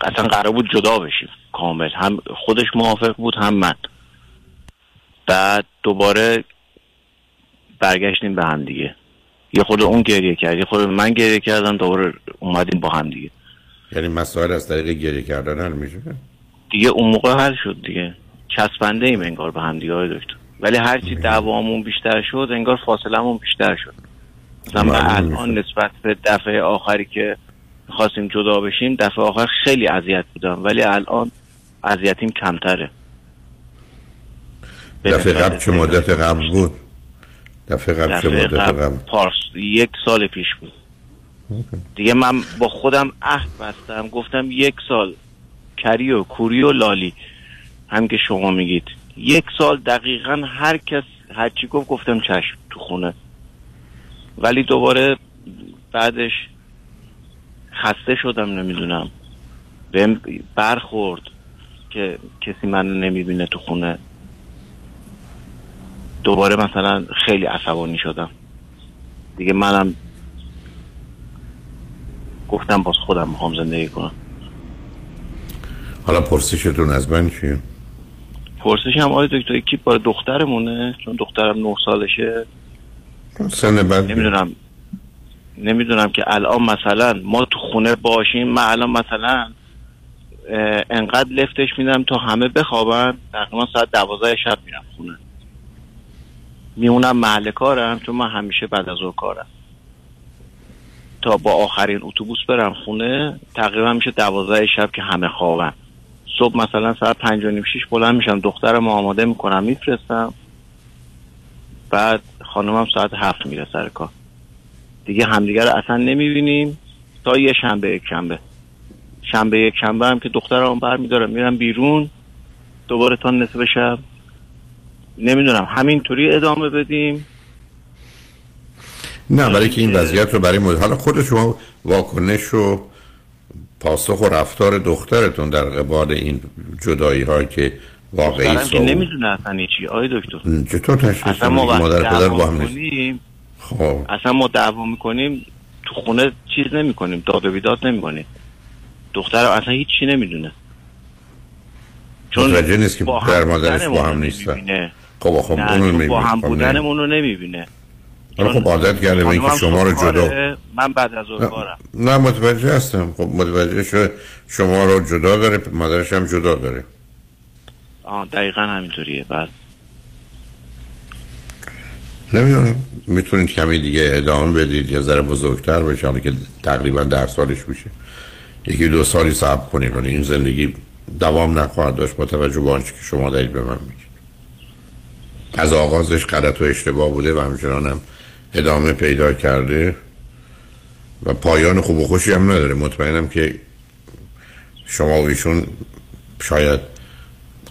اصلا قرار بود جدا بشیم کامل. هم خودش موافق بود هم من. بعد دوباره برگشتیم به هم دیگه. یه خود اون گریه کرد یه خود من گریه کردم دوباره اومدیم با هم دیگه. یعنی مسائل از طریق گریه کردن حل میشه؟ دیگه اون موقع حل شد دیگه. چسبنده ایم انگار به هم دیگه دکتر. ولی هرچی دعوامون بیشتر شد انگار فاصلمون بیشتر شد. مثلا الان نسبت به دفعه آخری که خواستیم جدا بشیم دفعه آخر خیلی اذیت بودم ولی الان اذیتیم کمتره. دفعه قبل چه مدت قبل بود؟ دفعه قبل چه مدت قبل پارس یک سال پیش بود. دیگه من با خودم عهد بستم گفتم یک سال کری و کوری و لالی هم که شما میگید. یک سال دقیقا هر کس هرچی گفت گفتم چشم تو خونه. ولی دوباره بعدش خسته شدم نمی‌دونم. بهم برخورد که کسی من نمی‌بینه تو خونه. دوباره مثلا خیلی عصبانی شدم. دیگه منم گفتم باز خودم می‌خوام زندگی کنم. حالا پرسشتون از من چیه؟ پرسش هم آقای دکتر کی بار دخترمونه؟ چون دخترم نه سالشه. سن بعد نمی‌دونم. نمی‌دونم که الان مثلا ما تو خونه باشیم من الان مثلا انقدر لفتش میدم تا همه بخوابن. تقریبا ساعت دوازده شب میرم خونه. میمونم محل کارم چون من همیشه بعد از ظهر کارم. تا با آخرین اتوبوس برم خونه تقریبا میشه دوازده شب که همه خوابن. صبح مثلا ساعت پنج و نیم شیش بلند میشم دخترم رو آماده می‌کنم میفرستم. بعد خانمم ساعت هفت میره سر کار. دیگه همدیگه رو اصلا نمی‌بینیم. تا یه شنبه یک شنبه. شنبه یک شنبه هم که دخترم بر میدارم میرم بیرون. دوباره تا نصف شب. نمی‌دونم همینطوری ادامه بدیم. نه برای که این وضعیت رو برای حالا خود شما واکنش و پاسخ و رفتار دخترتون در قبال این جدایی هایی که واقعی دخترم که نمی‌دونه اصلا هیچی آقای دکتر. چطور تشخیص مادر پدر با هم خب. اصلا ما دعوا می‌کنیم تو خونه چیز نمی کنیم داد و بیداد نمی کنیم دخترم اصلا هیچی نمی‌دونه. متوجه نیست که با در هم مادرش با هم نیستن. خب خب اونو چون نمی‌بینه. با هم خب،. بودنمون رو نمی‌بینه. حالا خب عادت کرده به اینکه شما رو صبح جدا کاره، من بعد از کارم نه متوجه هستم. خب متوجه شده شما رو جدا داره مادرش هم جدا داره. آه دقیقا همینطوریه بعد. نمی‌دونم. می‌تونید کمی دیگه ادامه بدید. یه ذره بزرگتر بشه حالا که تقریبا در سالش میشه. یکی دو سالی صبر کنید ولی این زندگی دوام نخواهد داشت با توجه به آنچه که شما دارید به من میگید. از آغازش غلط و اشتباه بوده و همچنان هم ادامه پیدا کرده و پایان خوب و خوشی هم نداره. مطمئنم که شما و ایشون شاید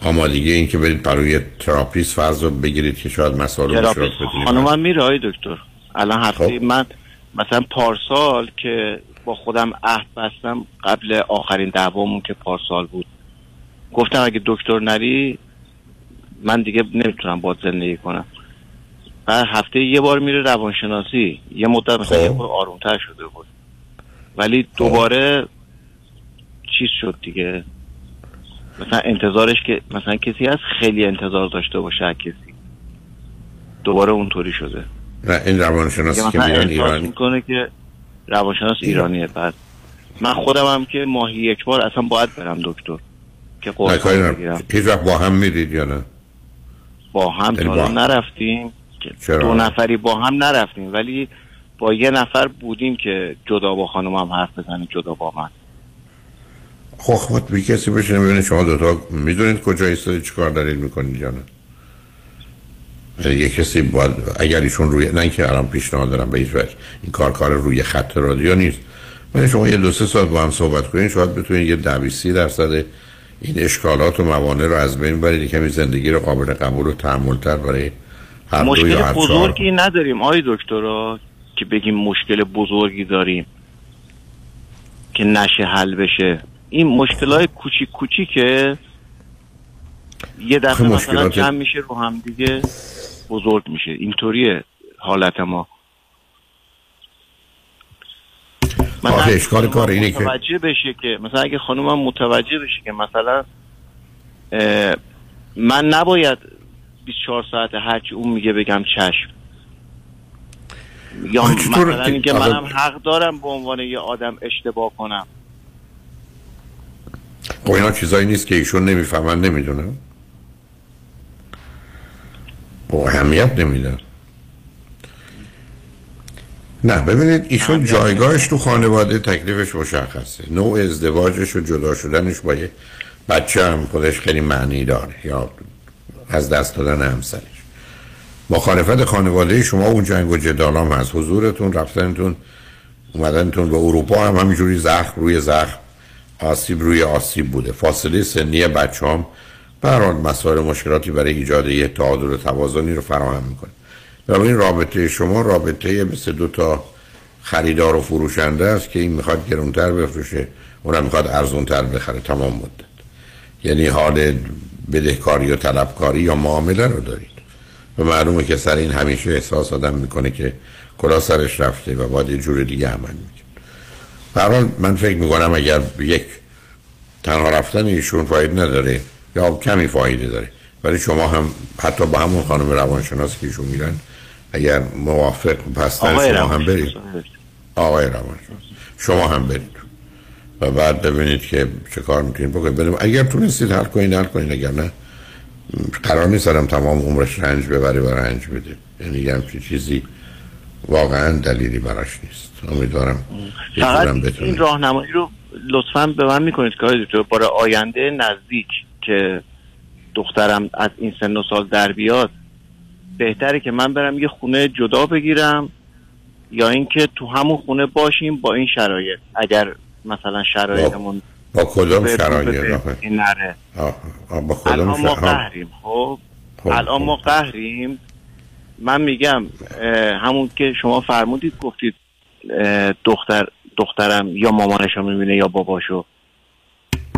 آمادگی این که برید برای تراپیست فرض رو بگیرید که شاید مسائل مشکلات بتونید خانومم میره آقای دکتر. الان هفته خب. من مثلا پارسال که با خودم عهد بستم قبل آخرین دعوامون که پارسال بود. گفتم اگه دکتر نری من دیگه نمی‌تونم باید زندگی کنم. بعد هفته یه بار میره روانشناسی. یه مدت مثلا خب. یه خورده آرومتر شده بود. ولی دوباره چیز شد دیگه. مثلا انتظارش که مثلا کسی هست خیلی انتظار داشته باشه از کسی. دوباره اونطوری شده. نه این روانشناسی که میرن احساس ایرانی می‌کنه که روانشناس ایرانیه بعد. من خودم هم که ماهی یک بار اصلا باید برم دکتر. که قرص. بگیرم. هیچ وقت با هم میرید یا نه؟ با هم یعنی تا. نرفتیم. چرا؟ دو نفری با هم نرفتیم ولی با یه نفر بودیم که جدا با خانومم حرف بزنه جدا با من. خب خود بی کسی بشینه ببینید شما دوتا می‌دونید کجا ایستادید چی کار دارید می‌کنید یا نه. یه کسی باید اگر ایشون روی نه اینکه الان پیشنهاد دارم به هیچ وجه این کار کار روی خط رادیو نیست. ولی شما یه دو سه ساعت با هم صحبت کنید شاید بتونید یه ده بیست سی درصد این اشکالات و موانع رو از بین برید کمی زندگی رو قابل قبول و تحملتر برای مشکل بزرگی نداریم آقای دکترا که بگیم مشکل بزرگی داریم که نشه حل بشه. این مشکل های کوچیک کوچیکه. یه دفعه آخه مثلا جمع میشه رو هم دیگه بزرگ میشه. اینطوریه حالت ما. مثلا اشکال کار اینه که- متوجه بشه که مثلا اگه خانومم متوجه بشه که مثلا من نباید 24 ساعت هرچی اون میگه بگم چشم. یا مثلا اینکه منم حق دارم به عنوان یه آدم اشتباه کنم. خب اینا چیزایی نیست که ایشون نمی‌فهمن نمی‌دونن با اهمیت نمیدن. نه ببینید ایشون جایگاهش تو خانواده تکلیفش مشخصه. نوع ازدواجش و جدا شدنش با یه بچه هم خودش خیلی معنی داره. یا از دست دادن همسرش. مخالفت خانواده شما اون جنگ و جدال هم هست حضورتون رفتنتون اومدنتون به اروپا هم همینجوری زخم روی زخم آسیب روی آسیب بوده. فاصله سنی بچه هم برحال مسائل مشکلاتی برای ایجاد یه تعادل و توازنی رو فراهم می‌کنه. این رابطه شما رابطه مثل دو تا خریدار و فروشنده است که این می‌خواد گرونتر بفروشه اونم می‌خواد ارزونتر بخره. تمام مدت. یعنی حال بدهکاری و طلبکاری یا معامله رو دارید. و معلومه که سر این همیشه احساس آدم می‌کنه که کلا سرش رفته و باید یه جور دیگه عمل می‌کنه. برحال من فکر می‌کنم اگر یک تنها رفتن ایشون فاید نداره یا کمی فایده داره ولی شما هم حتی با همون خانم روانشناسی که ایشون میرن اگر موافق هستن شما هم برید. روانشناس. آقای روانشناس. شما هم برید. و بعد ببینید که چه کار می‌تونید بکنید. بریم اگر تونستید حل کنید حل کنید اگر نه قرار نیست آدم تمام عمرش رنج ببره و رنج بده. یعنی یه همچین چیزی واقعا دلیلی براش نیست. امیدوارم فقط این راهنمایی رو لطفا به من می‌کنید که دکتر. برای آینده نزدیک که دخترم از این سن و سال در بیاد بهتره که من برم یه خونه جدا بگیرم یا اینکه تو همون خونه باشیم با این شرایط. اگر مثلا شرایطمون با رو شرایط؟ نره. با کدام الان ما قهریم خب؟ خب، الان ما قهریم. من میگم همون که شما فرمودید گفتید دختر دخترم یا مامانشو می‌بینه یا باباشو.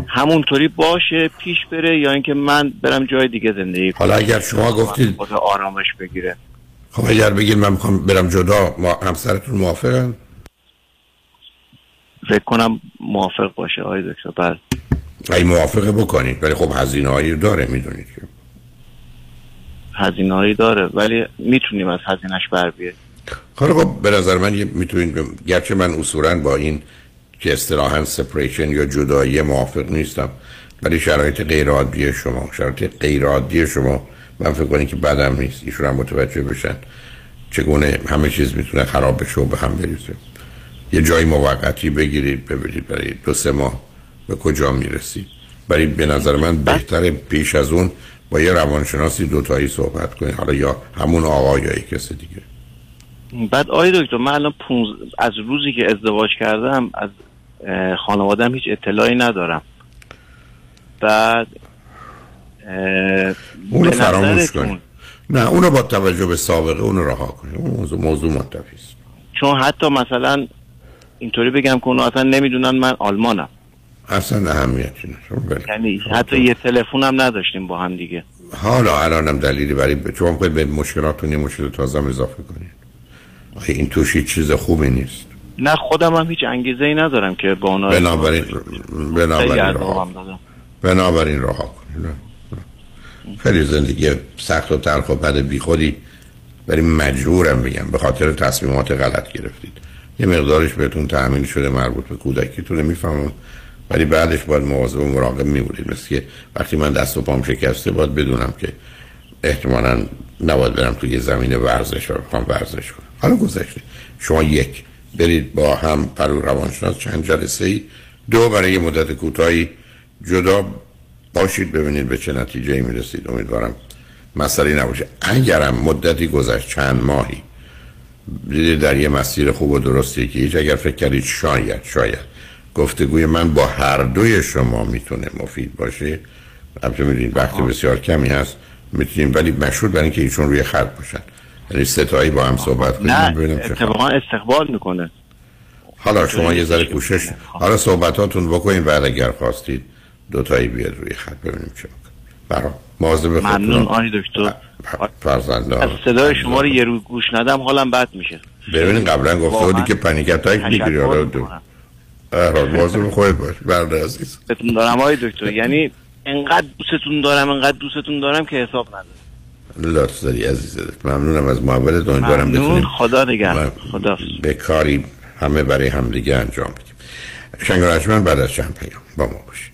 همونطوری باشه پیش بره یا اینکه من برم جای دیگه زندگی کنم. حالا اگر شما گفتید خود آرامش بگیره. خب اگر بگید من می‌خوام برم جدا ما همسرتون موافقن؟ فکر کنم موافق باشه آقای دکتر. بله. ای موافقه بکنید ولی خب هزینه هایی داره می‌دونید که. هزینه هایی داره ولی می‌تونیم از هزینهش بر بیاریم. خب خب به نظر من می‌تونید گرچه من اصولا با این که اصطلاحا سپریشن یا جدایی موافق نیستم ولی شرایط غیر عادی شما شرایط غیر عادی شما من فکر کنید که بدم نیست. ایشون هم متوجه بشن چگونه همه چیز می‌تونه خراب بشه و به هم بریزه یه جای موقتی بگیرید ببینید برای دو سه ماه به کجا می‌رسید. ولی به نظر من بهتره پیش از اون با یه روانشناسی دوتایی صحبت کنید. حالا یا همون آقا یا یک کس دیگه. بعد آقای دکتر من الان پونز... از روزی که ازدواج کردم از خانوادم هیچ اطلاعی ندارم. بعد اونو فراموش کنید. نه اونو با توجه به سابقه اونو رها کنید. اون موضوع, موضوع است. چون حتی مثلا اینطوری بگم که اونا اصلا نمی‌دونن من آلمانم. اصلا اهمیتی نداره. یعنی حتی یه تلفن هم نداشتیم با هم دیگه. حالا الانم دلیلی برای شما می‌خواید به مشکلاتون یه مشکل تازه هم اضافه کنید. این توش چیز خوبی نیست. نه خودم هم هیچ انگیزه ای ندارم که با اونا بنابراین بنابراین رها. بنابراین رها کنید. خیلی زندگی سخت و تلخ و بد بی خودی ولی مجبورم بگم به خاطر تصمیمات غلط گرفتید. یه مقدارش بهتون تأمین شده مربوط به کودکیتونه می‌فهمم. ولی بعدش باید مواظب و مراقب میمونید مثل که وقتی من دست و پام شکسته باید بدونم که احتمالا نباید برم توی زمین ورزش و بخوام ورزش کنم. حالا گذشته. شما یک برید با هم پرو روانشناس چند جلسه ای. دو برای مدت کوتاهی جدا باشید ببینید به چه نتیجه ای می‌رسید. امیدوارم مسئله نباشه. اگرم مدتی گذشت چند ماهی. دیدید در یه مسیر خوب و درستی که هیچ اگر فکر کردید شاید شاید. گفتگوی من با هر دوی شما می‌تونه مفید باشه. البته می‌دونید وقت بسیار کمی هست می‌تونیم ولی مشهور برای اینکه ایشون روی خط باشن. یعنی ستایی با هم صحبت کنیم نه ببینیم چه خبر. اتفاقا استقبال می‌کنه. حالا شما یه ذره کوشش حالا صحبتاتون بکنید بعد اگر خواستید دوتایی بیاد روی خط ببینیم چه برای مواظب ممنون آقای دکتر. فرزنده از صدای شما رو یه رو گوش ندم حالم بد میشه. ببینید قبلا گفته بودی که پنیک اتاک می‌گیری حالا دو مواظب خودت باش. برده عزیز. دارم آقای دکتر. یعنی انقدر دوستتون دارم انقدر دوستتون دارم که حساب نداره لطف داری عزیز. ممنونم از محبت امیدوارم ممنون. بتونیم خدا نگهدار. خدا به کاری همه برای همدیگه انجام بدیم. شنگ بعد از چند پیام با ما باشید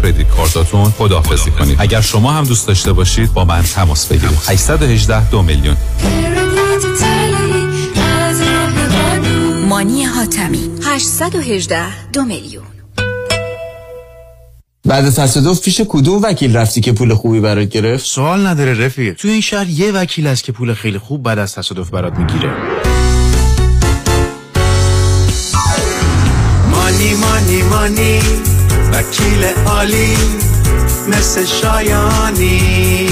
کردیت کارتاتون خداحافظی کنید. اگر شما هم دوست داشته باشید با من تماس بگیرید. 818 دو میلیون. مانی حاتمی. 818 دو میلیون. بعد تصادف پیش کدوم وکیل رفتی که پول خوبی برات گرفت؟ سوال نداره رفیق تو این شهر یه وکیل هست که پول خیلی خوب بعد از تصادف برات می‌گیره. مانی مانی مانی. وکیل عالی مثل شایانی.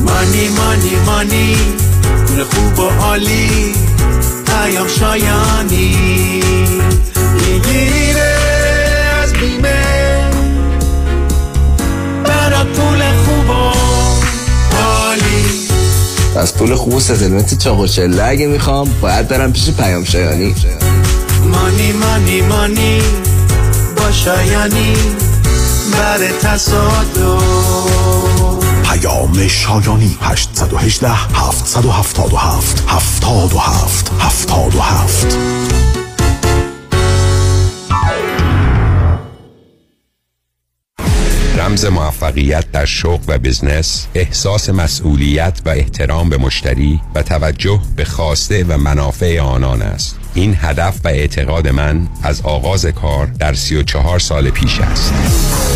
مانی مانی مانی پول خوب و عالی پیام شایانی. می‌گیره از بیمه برات پول خوب و عالی. از پول خوب و ستلمت چاق و چله اگه می‌خوام باید برم پیش پیام شایانی. مانی مانی مانی. شایانی بر تصادف. پیام شایانی 818 777 77 77 رمز موفقیت در شغل و بزنس احساس مسئولیت و احترام به مشتری و توجه به خواسته و منافع آنان است. این هدف و اعتقاد من از آغاز کار در 34 سال پیش است.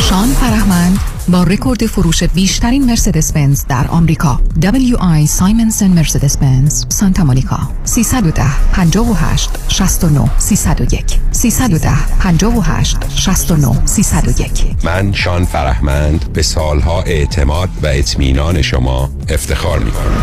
شان فرهمند با رکورد فروش بیشترین مرسدس بنز در آمریکا. WI سایمنسن مرسدس بنز سانتا مونیکا. 310 58 69 301 310 58 69 301 من شان فرهمند به سالها اعتماد و اطمینان شما افتخار می کنم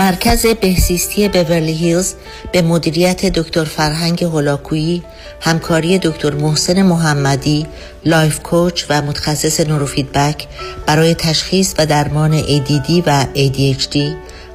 مرکز بهزیستی بورلی هیلز به مدیریت دکتر فرهنگ هولاکویی همکاری دکتر محسن محمدی life coach و متخصص نوروفیدبک برای تشخیص و درمان ADD و ADHD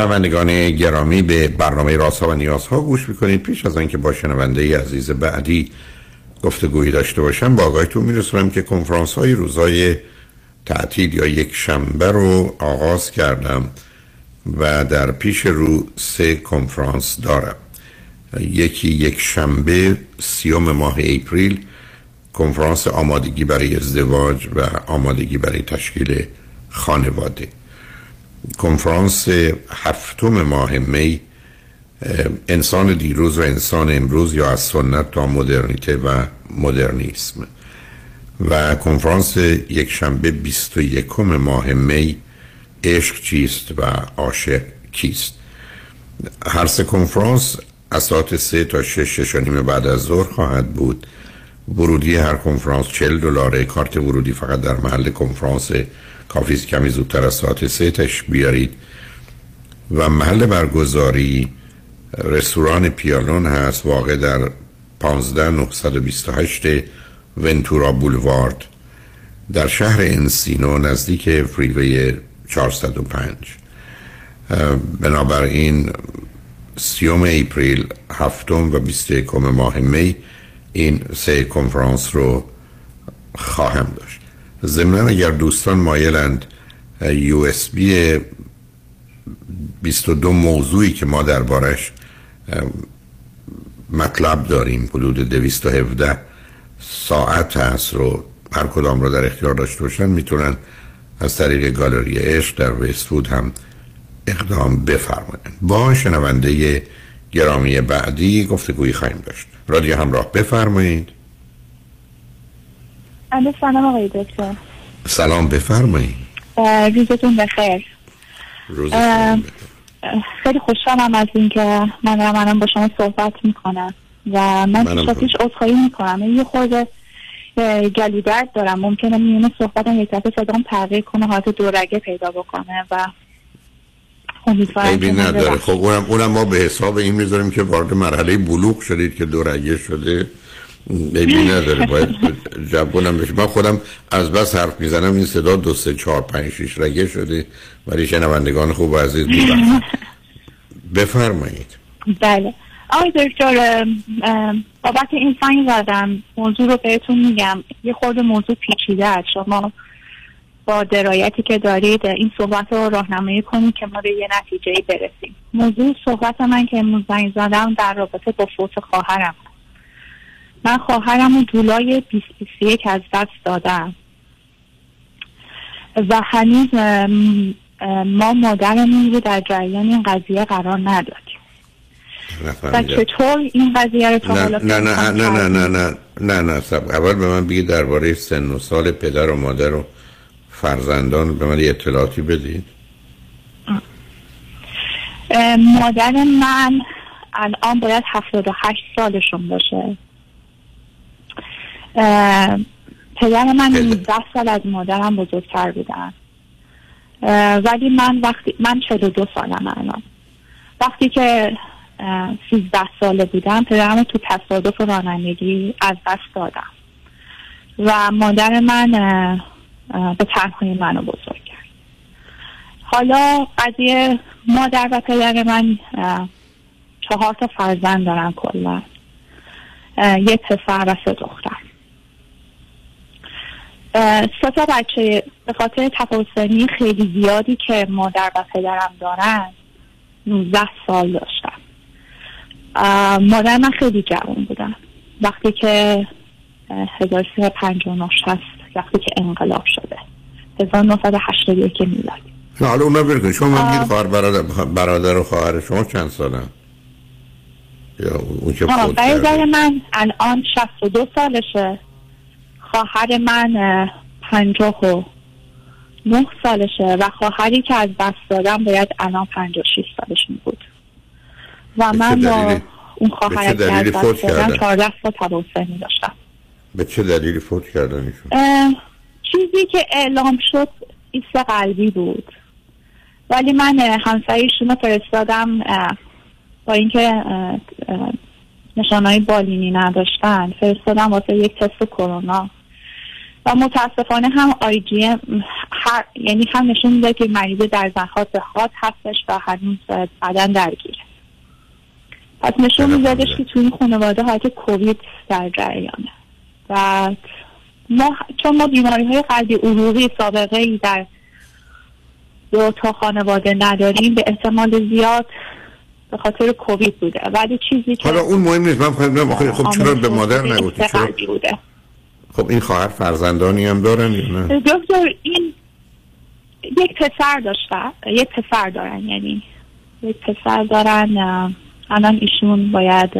شنوندگان گرامی به برنامه راسا و نیازها گوش می‌کنید. پیش از آنکه با شنونده عزیز بعدی گفتگویی داشته باشم با آقایتون میرسونم که کنفرانس های روزای تعطیل یا یک شنبه رو آغاز کردم و در پیش رو سه کنفرانس دارم. یکی یک شنبه سیوم ماه اپریل کنفرانس آمادگی برای ازدواج و آمادگی برای تشکیل خانواده. کنفرانس هفتم ماه می انسان دیروز و انسان امروز یا از سنت تا مدرنیته و مدرنیسم. و کنفرانس یک شنبه 21 ماه می عشق چیست و عاشق کیست؟ هر سه کنفرانس از ساعت سه تا شش شش نیم بعد از ظهر خواهد بود. ورودی هر کنفرانس 40 دلاره. کارت ورودی فقط در محل کنفرانس کافی کمی زودتر از ساعت سه تشریف بیارید. و محل برگزاری رستوران پیالون هست واقع در 15928 Ventura Boulevard در شهر Encino نزدیک freeway 405 بنابراین سی‌ام April هفتم و 21 ماه می این سه کنفرانس رو خواهم داشت. ضمنا اگر دوستان مایلند یو اس بی 22 موضوعی که ما دربارش مطلب داریم حدود 217 ساعت هست رو هر کدام رو در اختیار داشته باشن می‌تونن از طریق گالری عشق در وستفود هم اقدام بفرمایند. با شنونده گرامی بعدی گفتگویی خواهیم داشت. رادیو همراه بفرمایید. سلام آقای دکتر. سلام بفرمایید. روزتون بخیر. روزتون خیلی خوشحالم از اینکه من دارم الان با شما صحبت می‌کنم. و من منم پیش عذرخواهی می‌کنم یه خورده گلو درد دارم. ممکنه میونه صحبتم یک دفعه صدام تغییر کنه حالت دورگه پیدا بکنه و که نداره. خب اونم, اونم ما به حساب این می‌ذاریم که وارد مرحله بلوغ شدید که دورگه شده. عیبی نداره باید جوونم بشه. من خودم از بس حرف می‌زنم این صدا دو سه چهار پنج شیش رگه شده. ولی شنوندگان خوب و عزیز ببخشید بفرمایید. بله. آقای دکتر بابت این زنگ زدم. موضوع رو بهتون میگم. یه خورده موضوع پیچیده است. شما با درایتی که دارید این صحبت رو راهنمایی کنید که ما به یه نتیجه برسیم. موضوع صحبت من که امروز زنگ زدم در رابطه با فوت خواهرم. من خواهرم رو جولای 2021 از دست دادم. و هنوز ما مادرمون رو در جریان این قضیه قرار ندادیم. و. چطور این قضیه رو تا نه حالا نه نه نه نه نه نه نه نه سب. اول به من بگید درباره سن و سال پدر و مادر و فرزندان به من یه اطلاعاتی بدید. مادر من الان باید 78 سالشون باشه. پدر من 19 سال از مادرم بزرگتر بودن. ولی من وقتی من 42 سالم الان. وقتی که اه، 13 ساله بودم پدرم تو تصادف رانندگی از دست دادم. و مادر من به تنهایی منو بزرگ کرد. حالا قضیه مادر و پدر من چهار تا فرزند دارن کلا. یه پسر و سه دختر. سه تا بچه به خاطر تفاوت سنی خیلی زیادی که مادر و پدرم دارن 19 سال داشتن. اه، مادر من خیلی جوان بودن. وقتی که 1359 هست وقتی که انقلاب شده. 1981 میلادی. نه حالا اونا برگه شما من میگید خواهر برادر, برادر و خواهر شما چند سالن؟ یا اون که آه، برادر من الان 62 سالشه. خواهر من اه، 59 سالشه و خواهری که از دست دادم باید الان 56 سالشون بود. و من با اون خواهر که از دست دادم؟ 14 سال تباسمی داشتم. به چه دلیلی فوت کردن ایشون؟ چیزی که اعلام شد ایست قلبی بود. ولی من همسایشون رو فرستادم با اینکه نشانهای بالینی نداشتن. فرستادم واسه یک تست کرونا. و متاسفانه هم آی جی ام هر یعنی هم نشون میده که مریض در زخات خاط هستش و هنوز بدن درگیره. پس نشون میدادش که توی این خانواده حالت کووید در جریانه. و ما چون ما بیماری های قلبی عروقی سابقه ای در دو تا خانواده نداریم به احتمال زیاد به خاطر کووید بوده. ولی چیزی که حالا اون مهم نیست. من خب چرا به مادر قلبی بوده. خب این خواهر فرزندانی هم دارن یا نه؟ دکتر این یک پسر داشته یک پسر دارن یعنی یک پسر دارن الان ایشون باید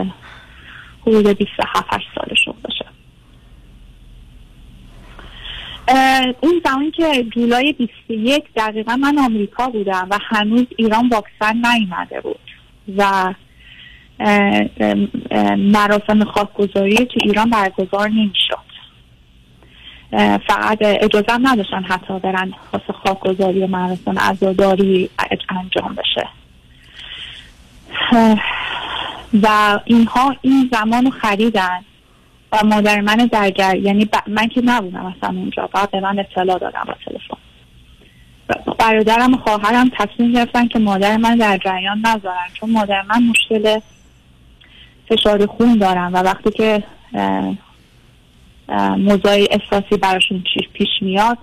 حدود 27 8 سالشون باشه. اون زمانی که جولای 21 دقیقا من آمریکا بودم و هنوز ایران واکسن نیومده بود و مراسم خاکگذاری تو ایران برگزار نمی‌شد. فقط اجازه نداشتن حتی برن واسه خاکگذاری مراسم عزاداری انجام بشه. و اینها این زمان رو خریدن و مادر من در جر یعنی من که نبودم اصلا اونجا فقط به من اطلاع دادم با تلفن. برادرم و خواهرم تصمیم گرفتن که مادر من در جریان نذارن چون مادر من مشکل فشار خون دارن و وقتی که موضوع احساسی براشون پیش میاد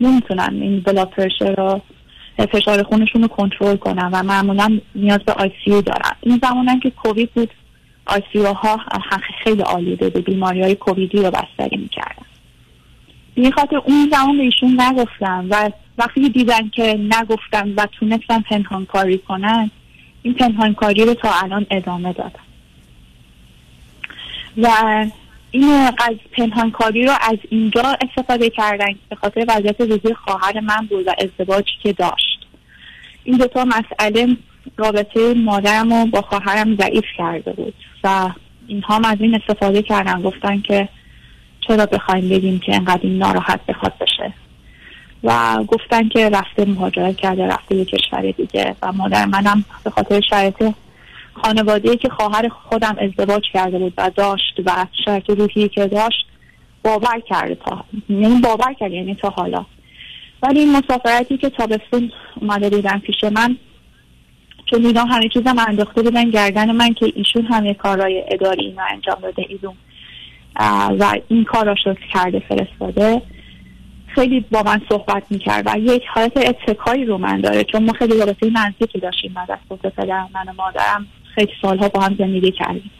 نمی‌تونن این بلاد پرشر رو فشار خونشون رو کنترل کنن و معمولا نیاز به آی سی دارن. این زمانم که کووید بود آی سی ها خیلی عالی به بیماری های کوویدی رو بستری می‌کردن. به خاطر اون زمان به ایشون نگفتم و وقتی دیدن که نگفتم و تونستن پنهان کاری کنن این پنهان کاری رو تا الان ادامه دادن. و این از پنهانکاری رو از اینجا استفاده کردن به خاطر وضعیت روزی خواهر من بود و ازدواجی که داشت. این دوتا مسئله رابطه مادرم رو با خواهرم ضعیف کرده بود و اینها هم از این استفاده کردن گفتن که چرا بخوایم بگیم که انقدر این ناراحت بخواد بشه. و گفتن که رفته مهاجرت کرده رفته یه کشور دیگه و مادر منم به خاطر شرایط خانواده که خواهر خودم ازدواج کرده بود و داشت و شرط روحی که داشت باور کرده تا یعنی باور کرد یعنی تا حالا. ولی این مسافرتی که تابستون اومده بودن پیش من چون اینا همه چیزم انداخته بودن گردن من که ایشون همه کارهای اداری اینو انجام داده ایدون و این کار رو کرده فرستاده. خیلی با من صحبت می‌کرد و یک حالت اتکایی رو من داره چون ما خیلی رابطه نزدیکی داشتیم من از خود پدرم من و مادرم. خیلی سالها با هم زندگی کردیم.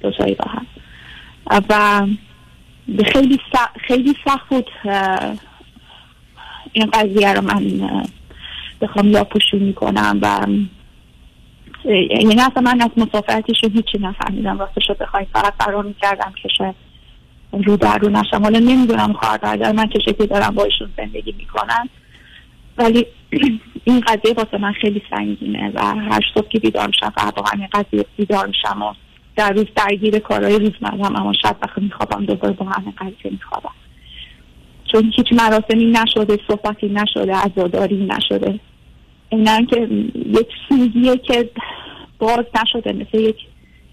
دو تایی با هم. و خیلی خیلی سخت بود این قضیه رو من بخوام لاپوشونی کنم و یعنی اصلا من از مسافرتشون هیچی نفهمیدم. راستش رو بخوای فقط فرار می‌کردم که شاید رو در رو نشم. حالا نمی‌دونم خواهر من چه شکلی دارم با ایشون زندگی می‌کنن. ولی این قضیه واسه من خیلی سنگینه و هر صبح که بیدار میشم با همین قضیه بیدار میشم و در روز درگیر کارهای روزمرم اما شب وقتی میخوابم دوباره با همین قضیه میخوابم. چون هیچ مراسمی نشده صحبتی نشده عزاداری نشده. اینم که یک سوزیه که باز نشده مثل یک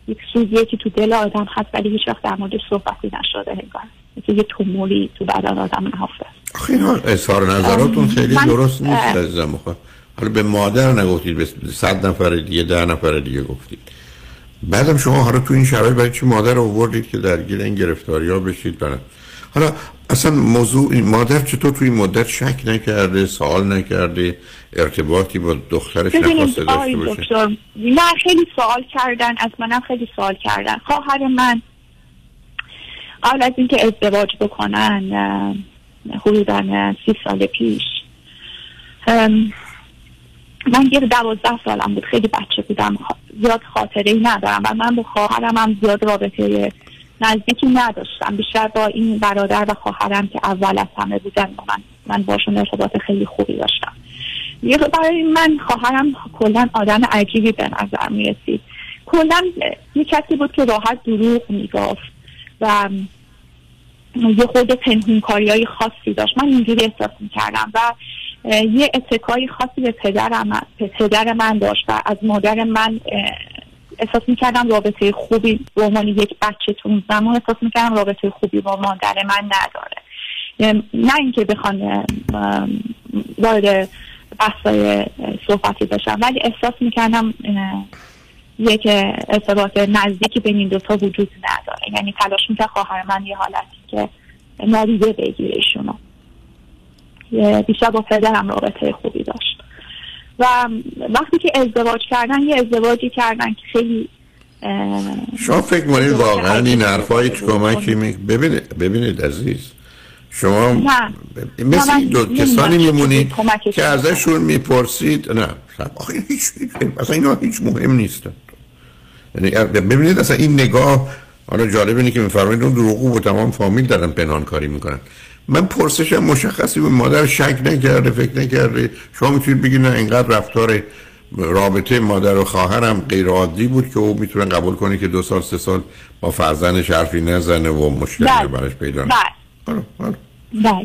یک سوزیه که تو دل آدم هست ولی هیچ وقت در مورد صحبتی نشده انگار. مثل یه تومولی تو بدن آدم نهفته. آخه اینا اظهار نظراتون خیلی درست نیست. عزیزم. آخه. حالا به مادر نگفتید به صد نفر دیگه ده نفر دیگه گفتید. بعدم شما حالا تو این شرایط برای چی مادر رو آوردید که درگیر این گرفتاری ها بشید؟ برن حالا اصلا موضوع این مادر چطور توی این مدت شک نکرده سوال نکرده ارتباطی با دخترش نخواسته داشته باشه؟ نه خیلی سوال کردن از منم خیلی سوال کردن. خواهر من قبل از اینکه ازدواج بکنن حدودا سی سال پیش. من یه دوازده سالم بود. خیلی بچه بودم. زیاد خاطره ای ندارم و من با خواهرم هم زیاد رابطه نزدیکی نداشتم. بیشتر با این برادر و خواهرم که اول از همه بودن و من من باشون ارتباط خیلی خوبی داشتم. برای من خواهرم کلا آدم عجیبی به نظر می رسید کلا یه کسی بود که راحت دروغ می‌گفت و یه خود پنهونکاری های خاصی داشت. من اینجوری احساس می‌کردم و یه اتکای خاصی به پدرم به پدر من داشت و از مادر من احساس می‌کردم رابطه خوبی به عنوان یک بچه تو اون زمان احساس می‌کردم رابطه خوبی با مادر من نداره. نه اینکه بخوان وارد بحثای صحبتی باشم ولی احساس می‌کردم یک ارتباط نزدیکی بین این دوتا وجود نداره. یعنی تلاش می‌کرد خواهر من یه حالتی که نادیده بگیره ایشونو. بیشتر با پدرم رابطه خوبی داشت. و وقتی که ازدواج کردن یه ازدواجی کردن که خیلی شما فکر کنید واقعا این حرفا هیچ کمکی می... ببینید ببینید عزیز. شما نه. مثل دو کسانی میمونید که ازشون می‌پرسید. نه. آخه هیچ اصلا اینا هیچ مهم نیستن. یعنی ببینید اصلا این نگاه حالا جالب اینه که میفرمایید اون دروغو و تمام فامیل دارن پنهان کاری می‌کنن من پرسشم مشخصی به مادر شک نکرده فکر نکرده شما می‌تونید بگید نه اینقدر رفتار رابطه مادر و خواهرم غیر عادی بود که او می‌تونه قبول کنه که دو سال سه سال با فرزندش حرفی نزنه و مشکلی بله. براش پیدا. نکنه.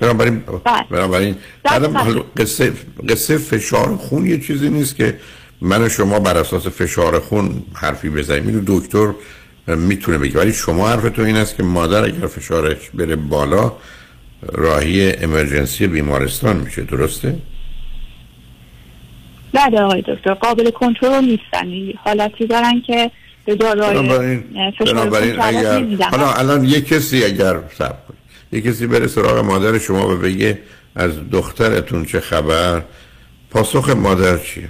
بنابراین. بنابراین بعدم حالا قصه قصه فشار خون یه چیزی نیست که من و شما بر اساس فشار خون حرفی بزنیم اینو دکتر می‌تونه بگه ولی شما حرفتون این است که مادر اگر فشارش بره بالا راهی امرجنسی بیمارستان میشه درسته؟ بله آقای دکتر قابل کنترل نیستن حالتی دارن که به دارای بنابراین اگر. حالا الان یه کسی اگر سب یه کسی بره سراغ مادر شما و بگه از دخترتون چه خبر پاسخ مادر چیه؟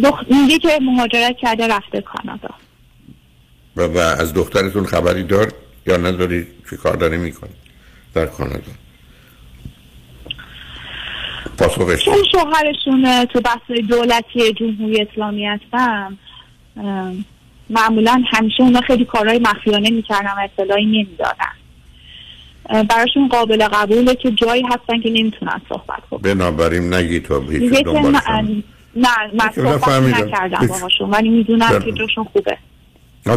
دخ... میگه که مهاجرت کرده رفته کانادا. و, و از دخترتون خبری دار یا نداری؟ چه کار داری می‌کنی در کانادا؟ پاسخش چون شوهرشون تو بحث دولتی جمهوری اسلامی هستن ام، معمولا همیشه اونا خیلی کارهای مخفیانه می‌کردن و اطلاعی نمی‌دادن. براشون قابل قبوله که جایی هستن که نمی‌تونن صحبت کنن بنابراین نگی تو هیچ که دنبال من نه من صحبت. نکردم. باهاشون ولی می‌دونم بله. که جاشون خوبه.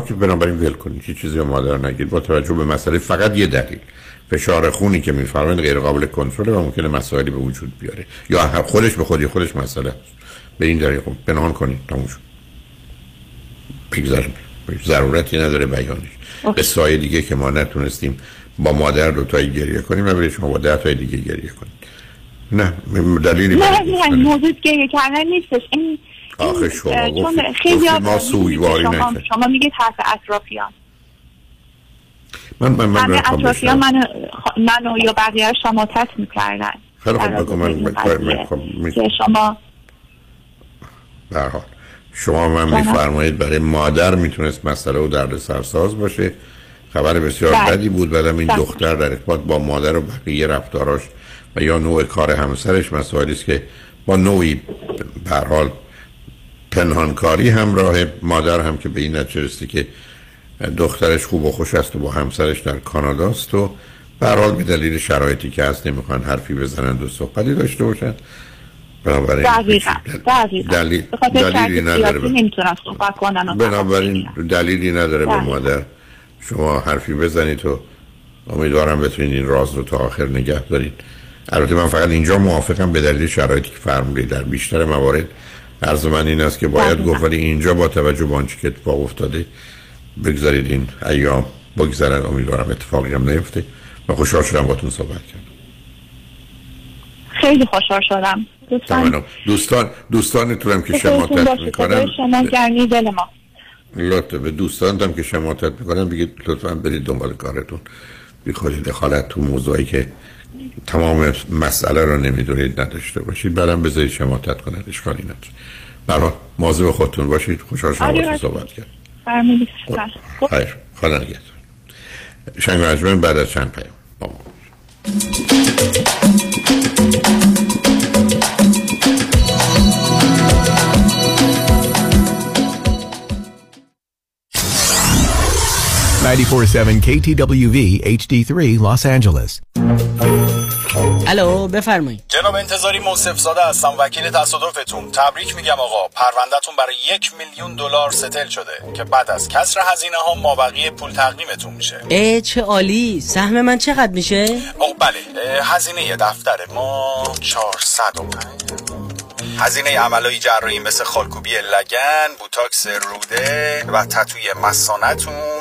که بنابراین ول کنید هیچ چیزی به مادر نگید. با توجه به مسئله فقط یه دلیل. فشار خونی که میفرمایید غیر قابل کنترل و ممکنه مسائلی به وجود بیاره. یا هر- خودش به خودی خودش مسئله است. به این دلیل خب پنهان کنید تموم شد. ضرورتی نداره بیانش قصه های دیگه که ما نتونستیم با مادر دو تایی گریه کنیم و برای شما با ده تای دیگه گریه کنید نه دلیلی نه نه موضوع گریه کردن نیستش این آخه شما چون خیلی ما سوگواری شما, شما میگید حرف اطرافیان من من من اطرافیان بشنوم. منو یا بقیه رو شماتت می‌کردن خیلی خوب بگو من من- من- شما به هر حال شما من. میفرمایید برای مادر می‌تونست مسئله و درد سرساز باشه خبر بسیار بله. بدی بود بعدم این بله. دختر در ارتباط با مادر و بقیه رفتاراش و یا نوع کار همسرش مسائلی است که با نوعی به حال پنهانکاری همراه مادر هم که به این نتیجه رسیده که دخترش خوب و خوش است و با همسرش در کاناداست و به حال به دلیل شرایطی که هست نمی‌خوان حرفی بزنند و صحبتی داشته باشند. بنابراین دقیقا دلیل دلیلی نداره بنابراین دلیلی نداره به بله. مادر شما حرفی بزنید و امیدوارم بتونید این راز رو تا آخر نگه دارید. البته من فقط اینجا موافقم به دلیل شرایطی که فرمودید در بیشتر موارد. عرض من این است که باید. گفت ولی اینجا با توجه به آنچه که اتفاق افتاده بگذارید این ایام بگذرن امیدوارم اتفاقی هم نیفته. و خوشحال شدم باتون صحبت کردم. خیلی خوشحال شدم. تمام. دوستان دوستانتونم که شماتت خدای شما گرمی دل ما. لطفا به دوستانتم که شماتت می‌کنن بگید لطفا برید دنبال کارتون. بی خودی دخالت تو موضوعی که تمام مسئله رو نمی‌دونید نداشته باشید. بعدم بذارید شماتت کنن اشکالی نداره. برای مواظب خودتون باشید. خوشحال باتون آره. صحبت کرد. فرمودید. خیر. خدا نگهدار. شنگ بعد از چند پیام با ما 947 KTWV HD3 Los Angeles. الو بفرمایید. جناب انتظاری موصف زاده هستم وکیل تصادفتون. تبریک میگم آقا. پروندهتون برای یک میلیون دلار ستل شده که بعد از کسر هزینه ها مابقی پول تقدیمتون میشه. ای چه عالی. سهم من چقدر میشه؟ او بله هزینه دفتر ما 405 هزینه عملای جراحی مثل خالکوبی لگن بوتاکس روده و تتوی مسانتون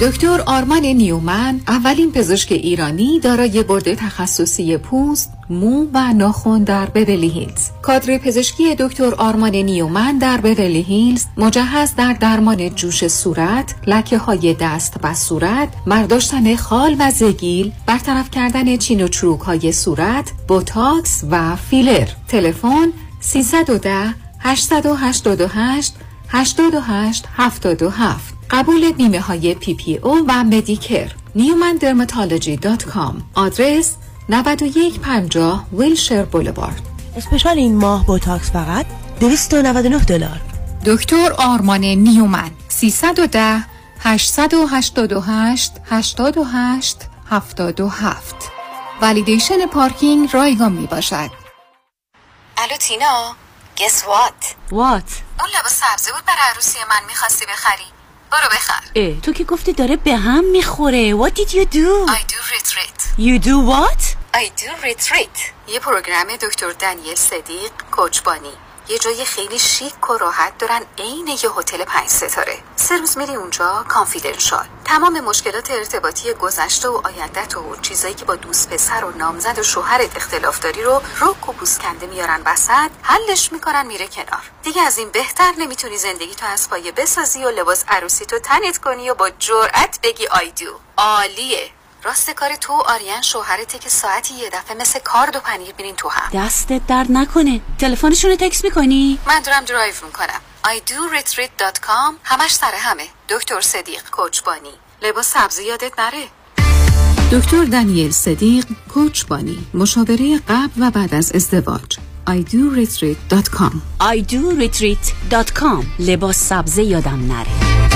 دکتر آرمان نیومن اولین پزشک ایرانی دارای بورد تخصصی پوست، مو و ناخن در بورلی هیلز. کادر پزشکی دکتر آرمان نیومن در بورلی هیلز مجهز در درمان جوش صورت، لکه های دست و صورت، برداشتن خال و زگیل، برطرف کردن چین و چروک های صورت، بوتاکس و فیلر. تلفن 310 888 88 77 قبول بیمه های PPO و Medicare نیومن dermatology dot com آدرس 9150 Wilshire Boulevard. special این ماه بوتاکس فقط 299 دلار. دکتر آرمان نیومن. 310 888 88 77 validation پارکینگ رایگان می باشد الو تینا guess what what اون لباس سبزی بود برای عروسی من می‌خواستی بخری. برو بخر. اه تو که گفتی داره به هم می‌خوره. What did you do? I do retreat. You do what? I do retreat. یه program دکتر دانیل صدیق کوچبانی. یه جای خیلی شیک و راحت دارن عین یه هتل پنج ستاره. سه روز میری اونجا confidential تمام مشکلات ارتباطی گذشته و آیندت و چیزایی که با دوست پسر و نامزد و شوهرت اختلاف داری رو رک و پوست‌کنده میارن وسط حلش می‌کنن میره کنار. دیگه از این بهتر نمی‌تونی زندگی تو از پایه بسازی و لباس عروسی تو تنت کنی و با جرأت بگی I do عالیه. راست کار تو و آریان شوهرته که ساعتی یه دفعه مثل کارد و پنیر بینین تو هم. دستت درد نکنه. تلفنشون رو تکس می‌کنی؟ من دارم درایو می‌کنم. Idoretreat.com همش سر همه. دکتر صدیق کوچبانی. لباس سبزی یادت نره. دکتر دانیل صدیق کوچبانی. مشاوره قبل و بعد از ازدواج. Idoretreat.com idoretreat.com لباس سبزی یادم نره.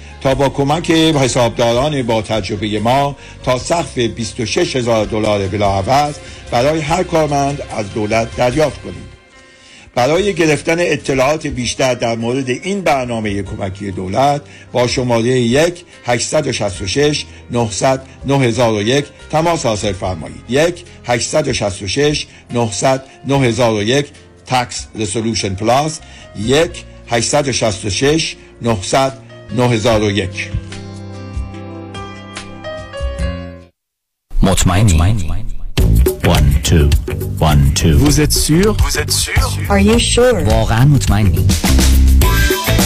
تا با کمک حسابداران با تجربه ما تا سقف 26 هزار دلار بلاعوض برای هر کارمند از دولت دریافت کنید برای گرفتن اطلاعات بیشتر در مورد این برنامه کمکی دولت با شماره 1 866 900 9001 تماس حاصل فرمایید. 1 866 900 9001 تکس رسولوشن پلاس 1 866 900 9001 مطمئنی One, two, one, two. Vous êtes sûr Vous êtes sûr Are you sure واقعا مطمئنی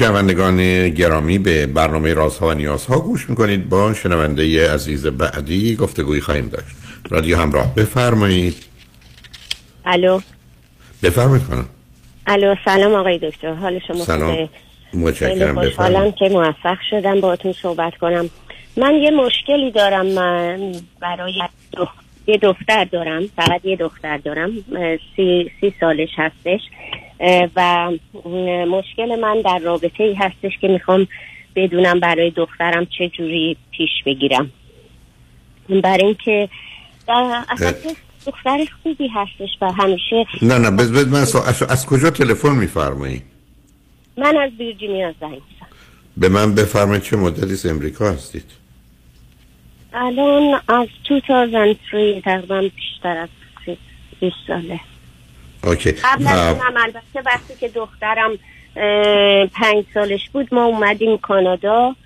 شنوندگان گرامی به برنامه رازها و نیازها گوش می‌کنید. با شنونده عزیز بعدی گفتگوی خواهیم داشت. رادیو همراه بفرمایید. الو. بفرمایید کنم الو سلام آقای دکتر. حال شما سلام. متشکرم. خوشحالم که موفق شدم باهاتون صحبت کنم. من یه مشکلی دارم. من برای دو... یه دختر دارم. فقط یه دختر دارم. سی, سی سالش هستش. و مشکل من در رابطه ای هستش که می‌خوام بدونم برای دخترم چه جوری پیش بگیرم. برای اینکه اصلا دختر خوبی هستش و همیشه نه نه بز بز من از, از کجا تلفن میفرمایید من از ویرجینیا زنگ به من بفرمایید چه مدتی از امریکا هستید؟ الان از 2003 تقریبا بیشتر از 20 ساله. اوکی. قبل از البته وقتی که دخترم پنج سالش بود ما اومدیم کانادا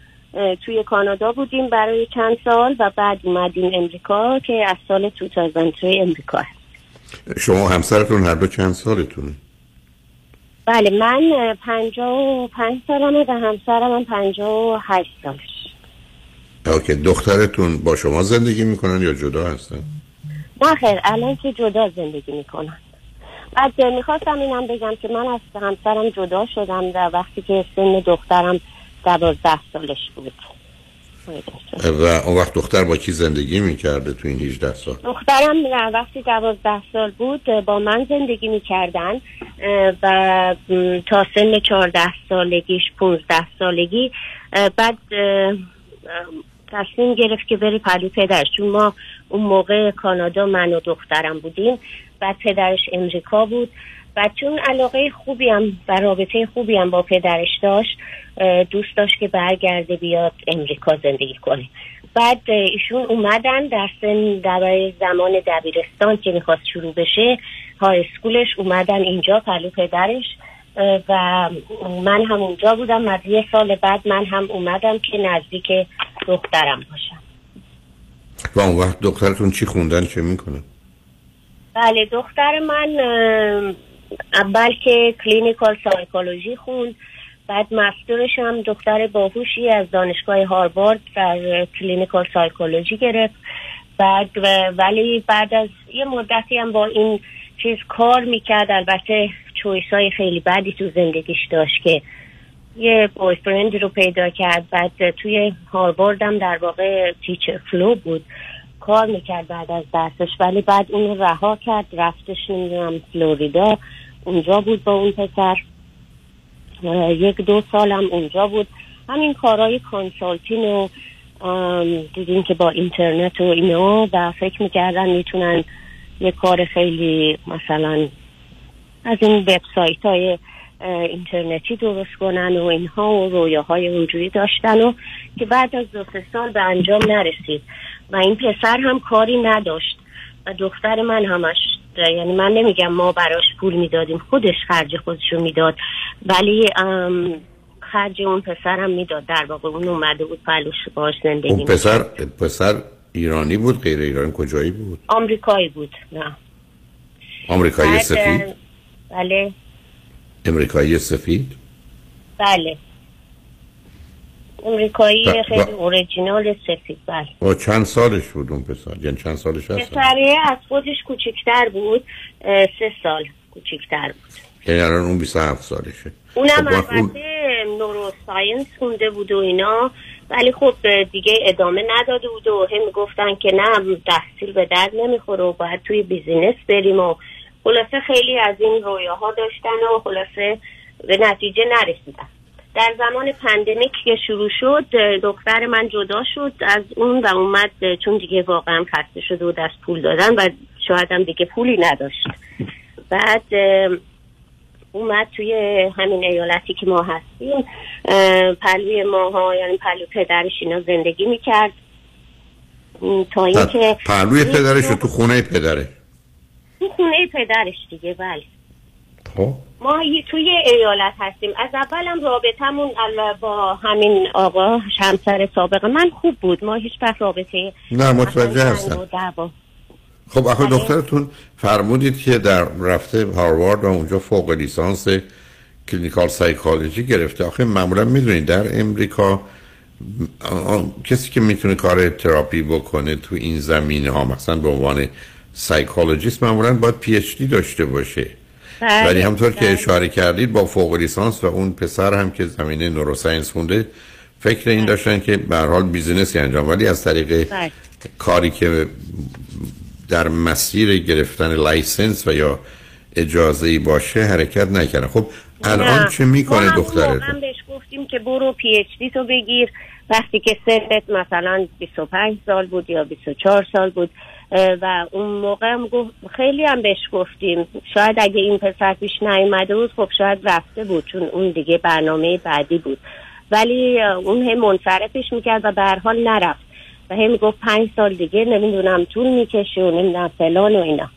توی کانادا بودیم برای چند سال و بعد اومدیم امریکا که از سال 2003 امریکا هست. شما همسرتون هر دو چند سالتونه بله من اه، پنجاه و پنج سالمه و همسرم هم پنجاه و هشت سالش. اوکی. دخترتون با شما زندگی می‌کنن یا جدا هستن؟ نه خیر الان که جدا زندگی می‌کنن. بعد می‌خواستم اینم بگم که من از همسرم جدا شدم در وقتی که سن دخترم دوازده سالش بود. و اون وقت دختر با کی زندگی می‌کرده تو این 18 سال؟ دخترم در وقتی دوازده سال بود با من زندگی می‌کردن و تا سن چهارده سالگیش پونزده سالگی اه، بعد تصمیم گرفت که بری پلو پدرش چون ما اون موقع کانادا من و دخترم بودیم. بعد پدرش امریکا بود و چون علاقه خوبی هم و رابطه خوبی هم با پدرش داشت دوست داشت که برگرده بیاد امریکا زندگی کنه. بعد ایشون اومدن در سن در زمان دبیرستان که می‌خواست شروع بشه های اسکولش اومدن اینجا پلو پدرش. و من هم اونجا بودم از یه سال بعد من هم اومدم که نزدیک دخترم باشم. و اون وقت دخترتون چی خوندن؟ چه می‌کنن بله دختر من اول که clinical psychology خوند بعد master ش هم دختر باهوشی از دانشگاه هاروارد در clinical psychology گرفت. بعد ولی بعد از یه مدتی هم با این چیز کار می‌کرد. البته choice های خیلی بدی تو زندگیش داشت که یه boyfriend ی رو پیدا کرد. بعد توی هاروارد هم در واقع teacher fellow بود. کار می‌کرد بعد از درسش ولی بعد اون رها کرد رفتش نمی‌دونم فلوریدا اونجا بود با اون پسر. یک دو سالم اونجا بود. همین کارهای consulting و دیدیم که با اینترنت و اینا و فکر می‌کردن می‌تونن یه کار خیلی مثلا از این وبسایت های اینترنتی درست کنن و اینها و رویاهای اونجوری داشتن و که بعد از دو سال به انجام نرسید. و این پسر هم کاری نداشت. و دختر من همش یعنی من نمیگم ما براش پول می‌دادیم خودش خرج خودشو می‌داد ولی خرج اون پسرم می‌داد. در واقع اون اومده بود پلوش باش زندگی اون. پسر پسر ایرانی بود غیر ایرانی کجایی بود؟ آمریکایی بود نه. آمریکایی سفید؟ بله. امریکایی سفید؟ بله. امریکایی ب- خیلی اوریجینال سفید بله. با چند سالش بود اون پسر؟ یعنی چند سالش هست؟ پسره از خودش کوچکتر بود سه سال کوچکتر بود. یعنی الان اون 27 سالشه. اونم خب، وقت اون- البته neuroscience خونده بود و اینا ولی خب دیگه ادامه نداده بود و هم گفتن که نه تحصیل به درد نمی‌خوره و باید توی business بریم و خلاصه خیلی از این رویاها داشتن و خلاصه به نتیجه نرسیدن. در زمان pandemic که شروع شد دختر من جدا شد از اون و اومد چون دیگه واقعا خسته شده و دست پول دادن و شاید هم دیگه پولی نداشت. بعد اومد توی همین ایالتی که ما هستیم پلوی ماها یعنی پلو پدرش اینا زندگی می‌کرد. تا اینکه پهلوی پدرش تو خونه پدره؟ تو خونه پدرش دیگه بله. خب. ما توی ایالت هستیم. از اولم رابطمون با همین آقا شمسر سابق من خوب بود. ما هیچ وقت رابطه نه متوجه هستم. خب آخه بله. دخترتون فرمودید که در رفته هاروارد و اونجا فوق لیسانس clinical psychology گرفته. آخه معمولا می‌دونید در امریکا کسی که می‌تونه کار تراپی بکنه تو این زمینه ها مثلا به عنوان psychologist معمولا باید PhD داشته باشه. ولی همین‌طور که بله. اشاره کردید با فوق لیسانس و اون پسر هم که زمینه neuroscience خونده فکر این داشتن که به حال business ی انجام ولی از طریق بله. کاری که در مسیر گرفتن license و یا اجازه ای باشه حرکت نکنه خب الان نه. چه می‌کنه ما دخترت موقع هم بهش گفتیم که برو PhD تو بگیر وقتی که سنت مثلا 25 سال بود یا 24 سال بود و اون موقع هم گفت خیلی هم بهش گفتیم. شاید اگه این پسر پیش نیومده بود خب شاید رفته بود چون اون دیگه برنامه بعدی بود. ولی اون هم منصرفش می‌کرد و به حال نرفت. و هم می‌گفت پنج سال دیگه نمی‌دونم طول می‌کشه و نمی‌دونم فلان و اینا.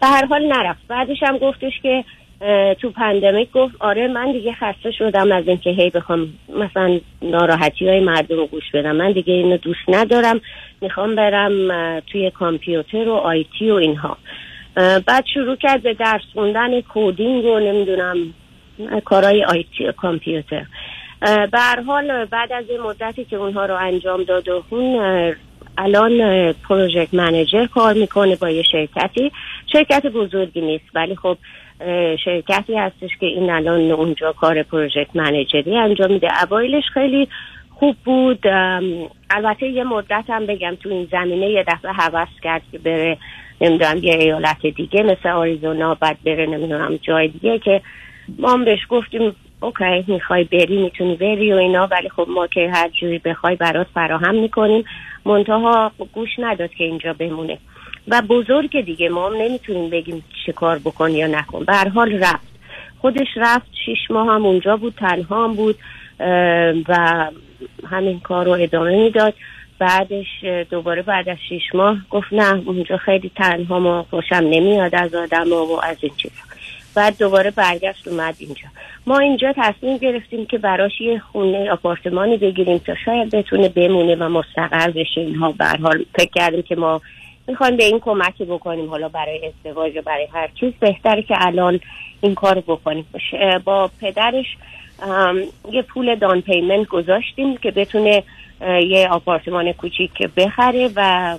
به هر حال نرفت. بعدش هم گفتش که تو pandemic گفت آره من دیگه خسته شدم از اینکه هی بخوام مثلا ناراحتی های مردم رو گوش بدم. من دیگه اینو دوست ندارم. می‌خوام برم توی کامپیوتر و IT و اینها. بعد شروع کرد به درس خوندن coding و نمی‌دونم کارهای آیتی و کامپیوتر. به حال بعد از این مدتی که اونها رو انجام داد و اون الان پروژکت منیجر کار می‌کنه با یه شرکتی. شرکت بزرگی نیست ولی خب شرکتی هستش که این الان اونجا کار پروژکت منیجری انجام میده. اوایلش خیلی خوب بود. البته یه مدت هم بگم تو این زمینه یه دفعه حوض کرد که بره نمی‌دونم یه ایالت دیگه مثل آریزونا بعد بره نمی‌دونم جای دیگه که ما هم بهش گفتیم اوکی می‌خوای بری می‌تونی بری و اینا. ولی خب ما که هر جوری بخوای برات فراهم می‌کنیم. منتها گوش نداد که اینجا بمونه. و بزرگ دیگه ما نمی‌تونیم بگیم چه کار بکن یا نکن. به هر حال رفت. خودش رفت شیش ماه هم اونجا بود تنها هم بود و همین کار رو ادامه می‌داد. بعدش دوباره بعد از شیش ماه گفت نه اونجا خیلی تنها ما خوشم نمیاد از آدم و از این چیزا. بعد دوباره برگشت اومد اینجا. ما اینجا تصمیم گرفتیم که براش یه خونه آپارتمانی بگیریم تا شاید بتونه بمونه و مستقر بشه اینها. به حال فکر کردیم که ما می‌خوایم به این کمکی بکنیم حالا برای ازدواج و برای هر چیز. بهتره که الان این کار بکنیم. با پدرش یه پول دان پیمنت گذاشتیم که بتونه یه آپارتمان کوچیک بخره و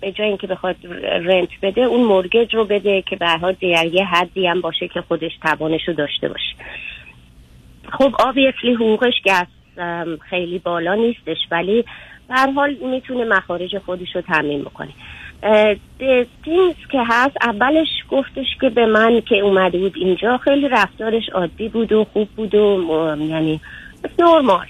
به جای اینکه بخواد رنت بده اون مورگج رو بده که به حال در یه حدی هم باشه که خودش توانش رو داشته باشه. خب آبیسلی حقوقش ام، خیلی بالا نیستش ولی به حال می‌تونه مخارج خودش رو تامین بکنه. تینز که هست اولش گفتش که به من که اومده بود اینجا خیلی رفتارش عادی بود و خوب بود و یعنی نرمال.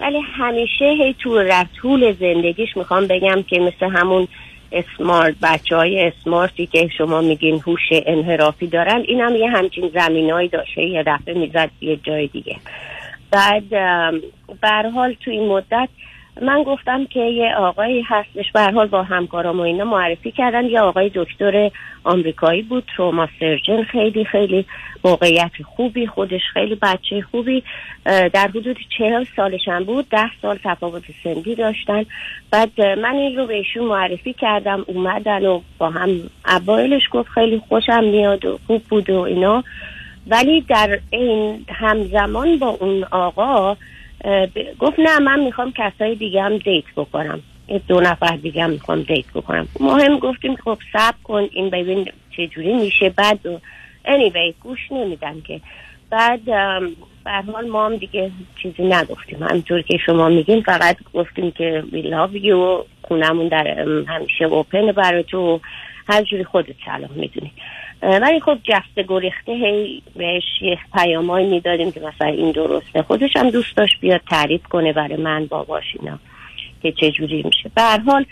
ولی همیشه هی تو طول زندگیش می‌خوام بگم که مثل همون اسمارت بچه های اسمارتی که شما میگین هوش انحرافی دارن این هم یه همچین زمینایی داشته یه دفعه می‌زد یه جای دیگه. بعد حال تو این مدت من گفتم که یه آقایی هستش به حال با همکارام و اینا معرفی کردن. یه آقای دکتر آمریکایی بود تروما سرجن. خیلی خیلی موقعیت خوبی خودش خیلی بچه خوبی. در حدود چهل سالشم بود. ده سال تفاوت سنی داشتن. بعد من این رو بهشون معرفی کردم. اومدن و با هم اوایلش گفت خیلی خوشم میاد و خوب بود و اینا. ولی در این همزمان با اون آقا گفت نه من می‌خوام کسای دیگه هم دیت بکنم. دو نفر دیگه هم می‌خوام دیت بکنم. ما هم گفتیم خب صبر کن این ببین چه جوری میشه. بعد و anyway گوش نمیدن که. بعد حال ما هم دیگه چیزی نگفتیم. همطور که شما میگین فقط گفتیم که we love you و خونمون در همیشه اوپن برای تو هر جوری خودت سلام می‌دونی. ولی خب جسته گریخته هی بهش یه پیامایی می‌دادیم که مثلا این درسته. خودش هم دوست داشت بیاد تعریف کنه برای من باباش اینا که چجوری میشه. به حال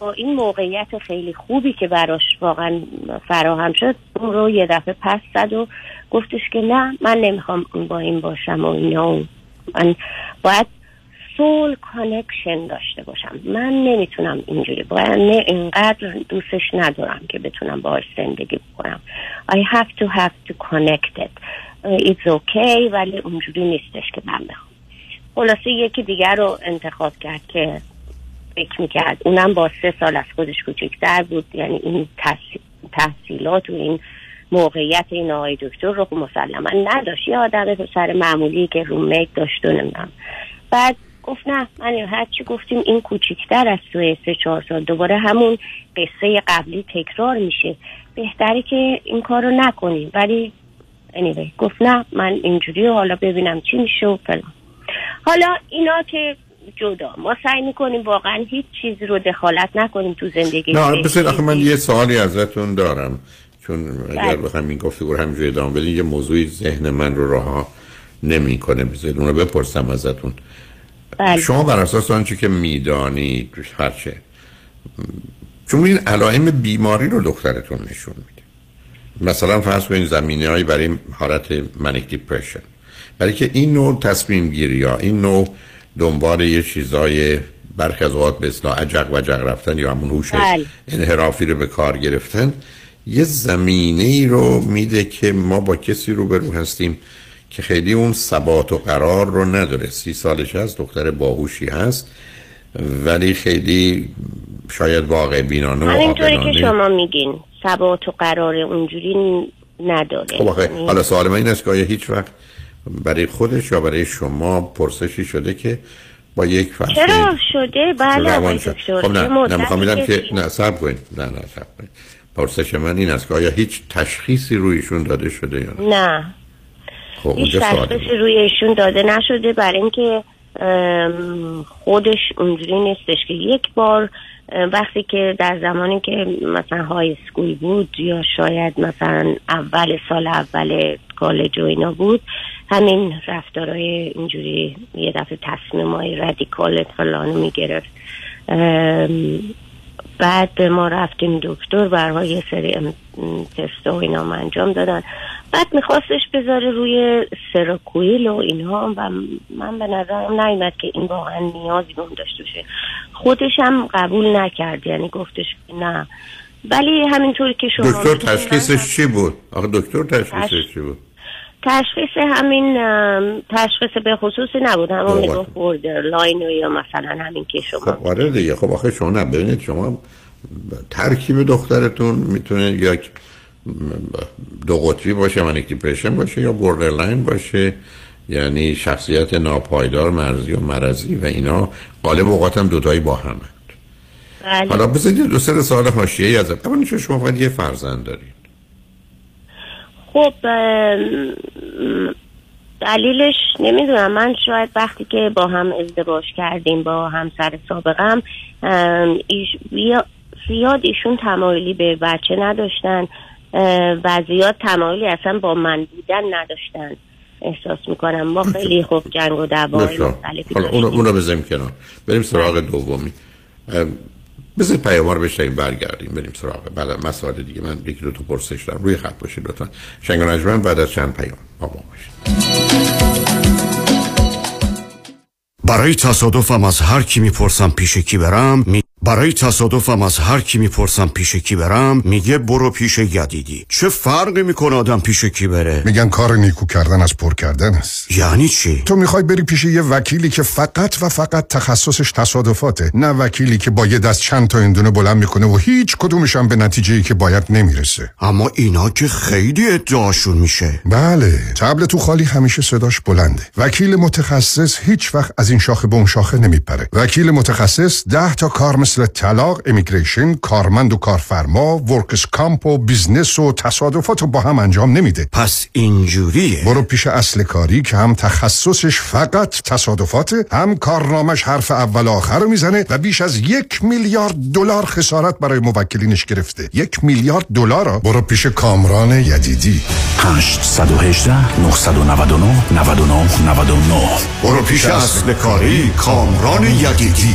با این موقعیت خیلی خوبی که براش واقعا فراهم شد اون رو یه دفعه پس زد و گفتش که نه من نمی‌خوام با این باشم و اینا. و من باید soul connection داشته باشم. من نمی‌تونم اینجوری باید نه اینقدر دوستش ندارم که بتونم باهاش زندگی بکنم. I have to have to connect it. It's okay ولی اونجوری نیستش که من بخوام. خلاصه یکی دیگر رو انتخاب کرد که فکر می‌کرد. اونم با سه سال از خودش کوچکتر بود. یعنی این تحصیلات و این موقعیت این آقای دکتر رو مسلما نداشت. یه آدم سر معمولی که رومیت داشت و نمی‌دونم. بعد گفت نه من هرچی گفتیم این کوچیکتر از توی سه چهار سال دوباره همون قصه قبلی تکرار میشه. بهتره که این کار رو نکنیم. ولی anyway, گفت نه من اینجوری حالا ببینم چی میشه و فلان. حالا اینا که جدا ما سعی می‌کنیم واقعا هیچ چیزی رو دخالت نکنیم تو زندگی نه بسید آخه من یه سوالی ازتون دارم. چون اگر بله. بخوام این گفتگو رو همینجوری ادامه بدین یه موضوعی ذهن من رو راه نمی‌کنه. بذارید اون رو بپرسم ازتون. بله. شما بر اساس آنچه که می‌دانید هرچه چون این علائم بیماری رو دخترتون نشون میده مثلا فرض کنید زمینه هایی برای حالت منیک دیپرشن برای که این نوع تصمیم گیری یا این نوع دنبال یه چیزای برخی از اوقات به اصلاح عجق و جق رفتن یا همون هوش بله. انحرافی رو به کار گرفتن یه زمینه ای رو میده که ما با کسی رو برو هستیم که خیلی اون ثبات و قرار رو نداره. سی سالش هست دختر باهوشی هست ولی خیلی شاید واقع بینانه و همینطوری که شما میگین ثبات و قرار اونجوری نداره. خب آخه یعنی- حالا سوال من این است که آیا هیچ وقت برای خودش یا برای شما پرسشی شده که با یک فرد چرا شده؟ بله دکتر خب نه نه می‌خوام بگم که که- نه صبر کنید. نه نه صبر کنید. پرسش من این است که آیا هیچ تشخیصی رویشون داده شده یا نه؟ نه. خب هیچ تشخیصی روی ایشون داده نشده. برای اینکه خودش اونجوری نیستش که یک بار وقتی که در زمانی که مثلا های سکول بود یا شاید مثلا اول سال اول کالج و اینا بود همین رفتارهای اینجوری یه دفعه تصمیم های رادیکال فلانو می‌گرفت. بعد ما رفتیم دکتر برها یه سری تست و اینا انجام دادن. بعد میخواستش بذاره روی سراکویل و اینها و من به نظرم نیومد که این واقعا نیازی به اون داشته باشه. خودش هم قبول نکرد یعنی گفتش نه. ولی همینطوری که شما دکتر تشخیصش چی بود؟ آخه دکتر تشخیصش تش- چی بود؟ تشخیص همین تشخیص به خصوصی نبود همون. می‌گفت بوردر لاین یا مثلا همین که شما خب آره دیگه. خب آخه شما ببینید شما ترکیب دخترتون می‌تونه یک دو قطبی باشه manic depression باشه یا borderline باشه یعنی شخصیت ناپایدار مرزی و مرزی و اینا. غالب اوقات هم دوتایی با هم بله. حالا بذارید دو سه سوال حاشیه‌ای از اولا شما فقط یه فرزند دارید. خب دلیلش نمی‌دونم. من شاید وقتی که با هم ازدواج کردیم با همسر سابقم ایش زیاد ایشون تمایلی به بچه نداشتن. زیاد تمایلی اصلا با من بودن نداشتن. احساس می‌کنم ما خیلی خوب جنگ و دعوای. مختلفی حالا اون اون رو بذاریم کنار. بریم سراغ دومی. پیام رو بشنیم برگردیم. بریم سراغ بعد مسائل دیگه. من یکی دو تا پرسش دارم. روی خط باشید لطفا. شنگ بعد از چند پیام با ما باشید. برای تصادفم از هر کی می‌پرسم پیش کی برم می... برای تصادفم از هر کی می‌پرسم پیش کی برم میگه برو پیش یدیدی. چه فرقی می‌کنه آدم پیش کی بره؟ میگن کار نیکو کردن از پر کردن است. یعنی چی؟ تو می‌خوای بری پیش یه وکیلی که فقط و فقط تخصصش تصادفاته نه وکیلی که با یه دست چند تا هندونه بلند می‌کنه و هیچ کدومش هم به نتیجه که باید نمی‌رسه. اما اینا که خیلی ادعاشون میشه. بله طبل تو خالی همیشه صداش بلنده. وکیل متخصص هیچ وقت از این شاخه به اون شاخه نمیپره. وکیل متخصص ده تا کار مثل طلاق immigration کارمند و کارفرما workers' comp و business و تصادفات رو با هم انجام نمیده. پس اینجوریه. برو پیش اصل کاری که هم تخصصش فقط تصادفاته هم کارنامش حرف اول و آخر رو می‌زنه و بیش از یک میلیارد دلار خسارت برای موکلینش گرفته. یک میلیارد دلار رو برو پیش کامران یدیدی. 818 999 99 99 برو پیش اصل کاری. کامران یدیدی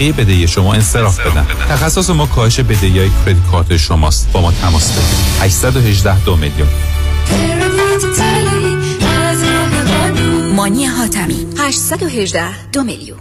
بدهی شما انصراف بدن. تخصص ما کاهش بدهی های credit card شماست. با ما تماس بگیرید. 818 دو میلیون. مانی حاتمی. 818 دو میلیون.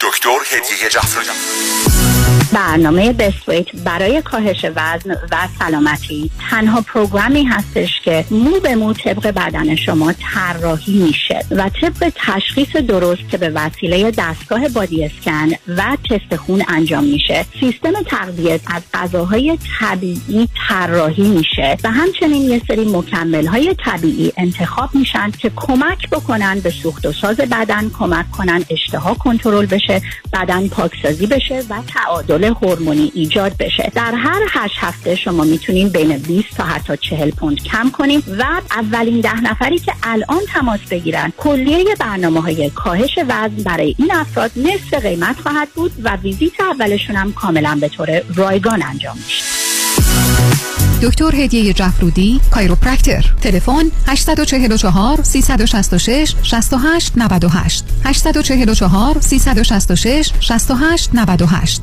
دکتر هدیه جعفری. برنامه بسویت برای کاهش وزن و سلامتی. تنها پروگرامی هستش که مو به مو طبق بدن شما طراحی میشه و طبق تشخیص درست که به وسیله دستگاه بادی اسکن و تست خون انجام میشه سیستم تغذیه از غذاهای طبیعی طراحی میشه و همچنین یه سری مکمل های طبیعی انتخاب میشن که کمک بکنن به سوخت و ساز بدن کمک کنن اشتها کنترل بشه بدن پاکسازی بشه و تعادل هورمونی ایجاد بشه. در هر هشت هفته شما می‌تونین بین 20 تا حتی 40 پوند کم کنیم و اولین ده نفری که الان تماس بگیرن کلیه برنامه های کاهش وزن برای این افراد نصف قیمت خواهد بود و ویزیت اولشون هم کاملا به طور رایگان انجام میشه. دکتر هدیه جفرودی کایروپرکتر تلفن 844 366 68 98 844 366 68 98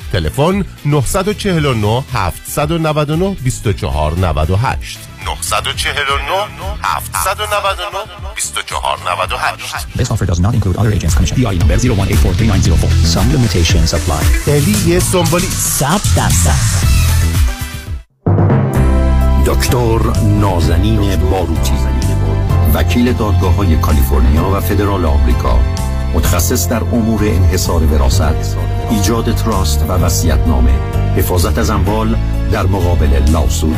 تلفن 949 799 2498 949 799 2498 This offer does not include other agents commission. DI number 01843904. Some limitations apply. الی سامبولی 100 درصد دکتر نازنین باروتی وکیل دادگاه های کالیفرنیا و فدرال آمریکا. متخصص در امور انحصار وراثت. ایجاد trust و وصیت‌نامه. حفاظت از اموال در مقابل lawsuit.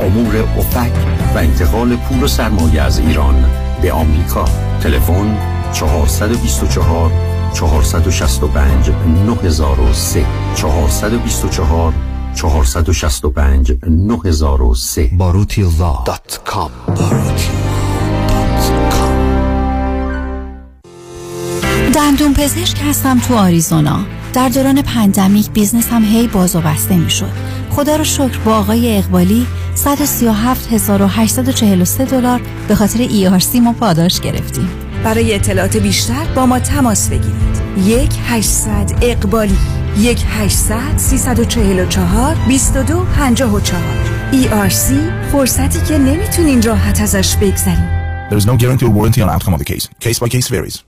امور OFAC و انتقال پول و سرمایه از ایران به آمریکا. تلفن 424 465 9003 424 465 9003 باروتی dot com دندون پزشک هستم تو آریزونا. در دوران pandemic business م هی باز و بسته می شد خدا رو شکر با آقای اقبالی 137843 دلار به خاطر ERC ما پاداش گرفتیم. برای اطلاعات بیشتر با ما تماس بگیرید. یک 800 اقبالی یک 800 344 22 54 ERC فرصتی که نمی‌تونین راحت ازش بگذریم There is no guarantee or warranty on outcome of the case. Case by case varies.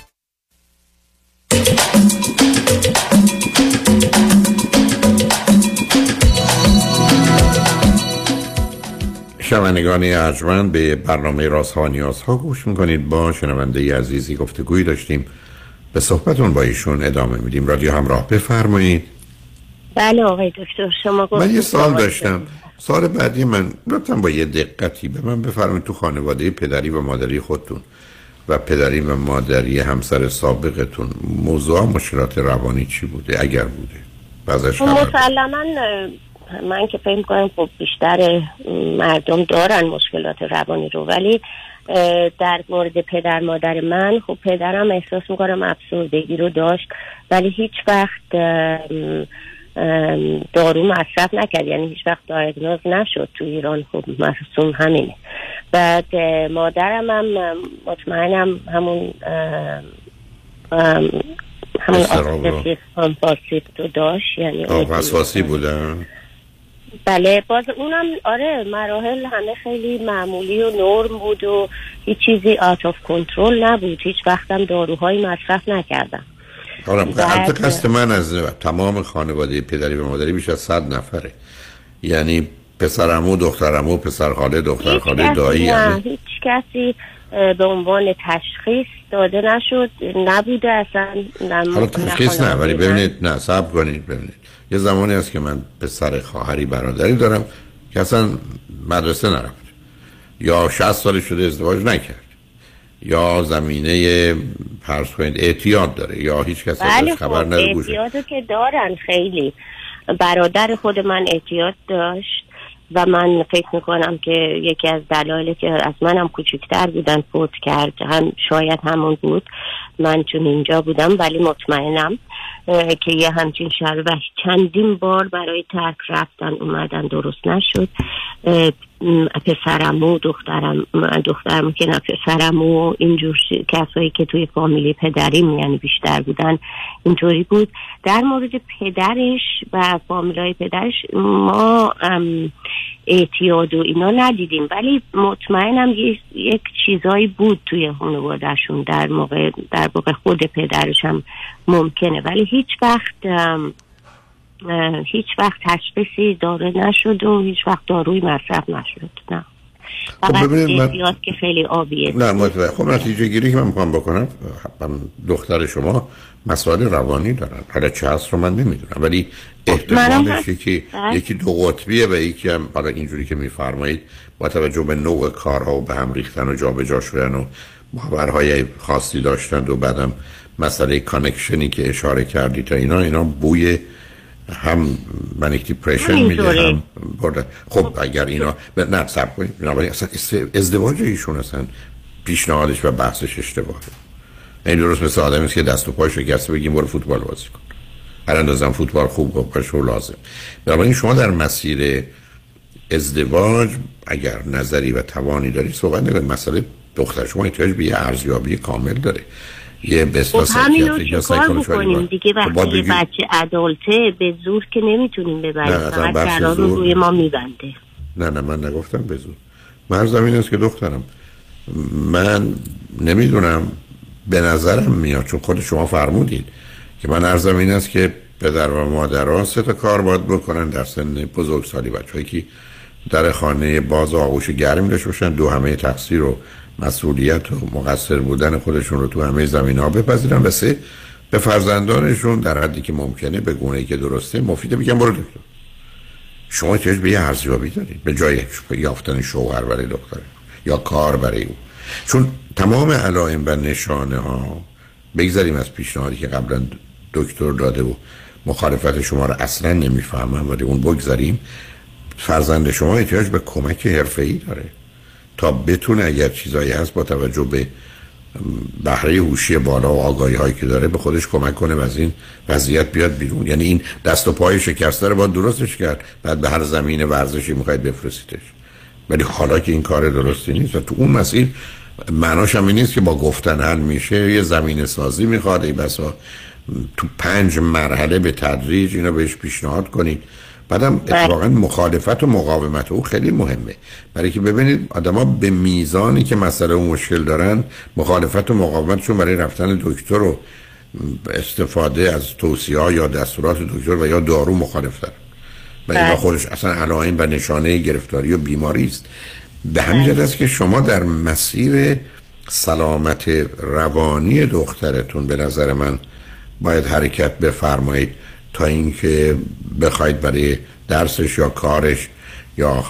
شنوندگان ارجمند به برنامه راست ها نیاز ها گوش می‌کنید. با شنونده عزیزی گفتگوی داشتیم. به صحبتون با ایشون ادامه میدیم. رادیو همراه بفرمایید. بله آقای دکتر شما من یه سال داشتم. سال بعدی من لطفا با یه دقتی به من بفرمایید. تو خانواده پدری و مادری خودتون. و پدری و مادری همسر سابقتون موضوع مشکلات روانی چی بوده؟ اگر بوده. مسلما من که فکر کنم خب بیشتر مردم دارن مشکلات روانی رو ولی در مورد پدر مادر من خب پدرم احساس می‌کنم افسردگی رو داشت ولی هیچ وقت دارو مصرف نکرد یعنی هیچ وقت دایگنوز نشد تو ایران. خب مرسوم همینه. بعد مادرم هم مطمئنم همون همون آسیب تو داشت یعنی وسواسی بودن بله باز اونم آره مراحل همه خیلی معمولی و نرم بود و هیچ چیزی آت آف کنترل نبود. هیچ وقتم داروهایی مصرف نکردم. حالا البته قصد من از تمام خانواده پدری و مادری بیش از صد نفره. یعنی پسرمو دخترمو پسر خاله دختر خاله دایی نه. هیچ کسی به عنوان تشخیص داده نشد نبوده اصلا حالا تشخیص نه ولی ببینید نه سب کنید ببینید. یه زمانی هست که من پسر خواهری برادری دارم که اصلا مدرسه نرفت. یا 60 سال شده ازدواج نکرد یا زمینه پرس کنید اعتیاد داره یا هیچ کس بله خبر خب اعتیادو که دارن خیلی. برادر خود من اعتیاد داشت. و من فکر می‌کنم که یکی از دلایلی که از منم کوچکتر بودن فوت کرد هم شاید همون بود. من چون اینجا بودم ولی مطمئنم که یه همچین شهر و چندین بار برای ترک رفتن اومدن درست نشد. پسرمو دخترم دخترم که نه پسرمو اینجور کسایی که توی فامیلی پدریم یعنی بیشتر بودن اینطوری بود. در مورد پدرش و فامیلای پدرش ما اعتیاد و اینا ندیدیم. ولی مطمئنم یک چیزایی بود توی خانوادهشون در موقع در موقع خود پدرش هم ممکنه. ولی هیچ وقت هیچ وقت تشخیصی داره نشد و هیچ وقت داروی مصرف نشد. نه. خب ببینید من... که خیلی آبیه. نه متوجه خب نتیجه گیری که من می‌خوام بکنم من دختر شما مسائل روانی دارن. حالا چه هست رو من نمی‌دونم ولی خب، احتمالش یکی بله. یکی دو قطبیه و یکی هم حالا اینجوری که میفرمایید با توجه به نوع کارها و به هم ریختن و جابجا شدن و باورهای خاصی داشتن و بعدم مسئله کانکشنی که اشاره کردی تا اینا اینا بوی هم منیک دیپریشن میده هم برده خب اگر اینا نه سب بنابراین اصلا ازدواج ایشون اصلا پیشنهادش و بحثش اشتباهه. این درست مثل آدمی که دست و پای شکسته بگیم برو فوتبال بازی کن. هر اندازم فوتبال خوب و پشو لازم. بنابراین شما در مسیر ازدواج اگر نظری و توانی داری صحبت نکنید. مسئله دختر شما احتیاج به یه ارزیابی کامل داره. یه خب همین رو کار بکنیم؟ دیگه خب وقتی بچه ادالته به زور که نمی‌تونیم ببریم فقط رو روی ما میبنده. نه نه من نگفتم به زور. مرز این است که دخترم من نمی‌دونم به نظرم میاد چون خود شما فرمودید که من ارزم این است که پدر و مادر ها سه تا کار باید بکنن در سن بزرگسالی. بچه که در خانه باز آغوش گرم داشته باشن دو همه تقصیر رو مسئولیت و مقصر بودن خودشون رو تو همه زمین ها بپذیرن و سه به فرزندانشون در حدی که ممکنه به گونه که درسته مفیده بگن برو دکتر. شما چه به یه ارزیابی دارید؟ به جای یافتن شوهر برای دختر یا کار برای او. چون تمام علائم و نشانه ها بگذاریم از پیشنهادی که قبلا دکتر داده و مخالفت شما رو اصلا نمی‌فهمم ولی اون بگذاریم فرزند شما احتیاج به کمک حرفه‌ای داره. تا بتونه اگر چیزایی هست با توجه به بهره هوشی بالا و آگاهی هایی که داره به خودش کمک کنه و از این وضعیت بیاد بیرون. یعنی این دست و پای شکسته رو باید درستش کرد. بعد به هر زمین ورزشی می‌خواید بفرستیدش. ولی حالا که این کار درستی نیست و تو اون مسیر معناش هم نیست که با گفتن حل میشه. یه زمین سازی می‌خواد. ای بسا تو پنج مرحله به تدریج اینو بهش پیشنهاد کنید. بعدم بله. اتفاقا مخالفت و مقاومت او خیلی مهمه. برای که ببینید آدما به میزانی که مسئله و مشکل دارن مخالفت و مقاومتشون برای رفتن دکتر و استفاده از توصیه یا دستورات دکتر و یا دارو مخالف دارن. و این بله. خودش اصلا علائم و نشانه گرفتاری و بیماری است. به همین جهت است که شما در مسیر سلامت روانی دخترتون به نظر من باید حرکت بفرمایید. تا اینکه بخواید برای درسش یا کارش یا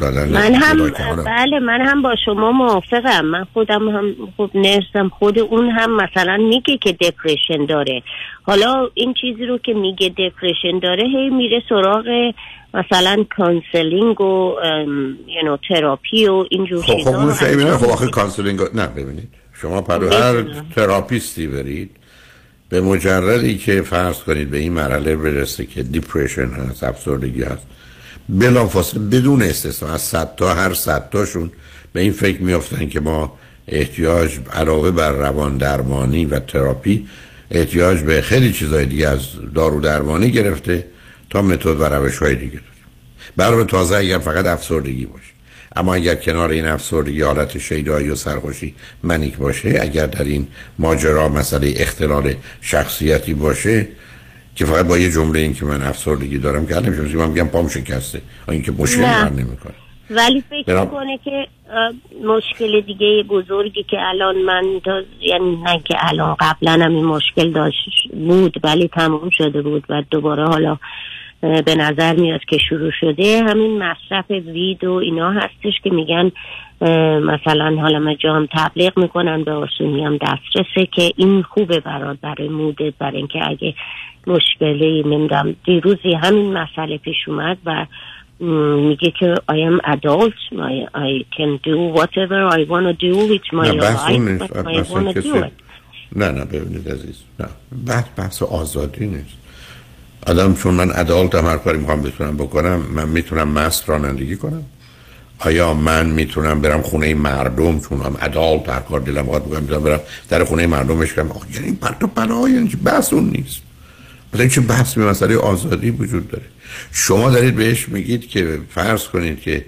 دادن من هم بله من هم با شما موافقم. من خودم هم خب nurse م. خود اون هم مثلا میگه که depression داره. حالا این چیزی رو که میگه depression داره هی میره سراغ مثلا counseling و you know, therapy و اینجور خب خب انجام خب آخه counseling نه ببینید. شما پیش هر therapist ی برید. به مجردی که فرض کنید به این مرحله برسه که depression هست افسردگی هست بلافاصله بدون استثنا از صد تا هر صد تاشون به این فکر میافتن که ما احتیاج علاوه بر روان درمانی و تراپی احتیاج به خیلی چیزای دیگه از دارو درمانی گرفته تا متد و روش های دیگه داریم. برای تازه اگر فقط افسردگی باشه. اما اگر کنار این افسردگی حالت شیدایی و سرخوشی منیک باشه اگر در این ماجرا مسئله اختلال شخصیتی باشه که فقط با یه جمله این که من افسردگی دارم که نمیشه من میگم پام شکسته این که. حل نمی‌کنه ولی فکر می‌کنه که مشکل دیگه بزرگی که الان من تا یعنی نه که الان قبلا هم این مشکل داشت بود ولی تموم شده بود و دوباره حالا به نظر میاد که شروع شده. همین مصرف وید و اینا هستش که میگن مثلا حالا من جا هم تبلیغ می‌کنن به آسونی هم دسترسه که این خوبه برات برای مودت برای اینکه اگه مشکلی نمی‌دونم دیروزی همین مسئله پیش اومد و میگه که I am adult I, I can do whatever I want to do with my life. but I want to do it. نه نه ببینید عزیز. نه. بحث بحث آزادی نیست. آدم چون من ادالتم هر کاری می‌خوام بتونم بکنم من می‌تونم مست رانندگی کنم. آیا من می‌تونم برم خونه مردم چون هم ادالت هر کار دلم بخواد بکنم می‌تونم برم در خونه مردم بشکم آخه یعنی این پرت و پلا یعنی چی؟ بحث اون نیست. مثلا چه بحث به مسئله آزادی وجود داره؟ شما دارید بهش میگید که فرض کنید که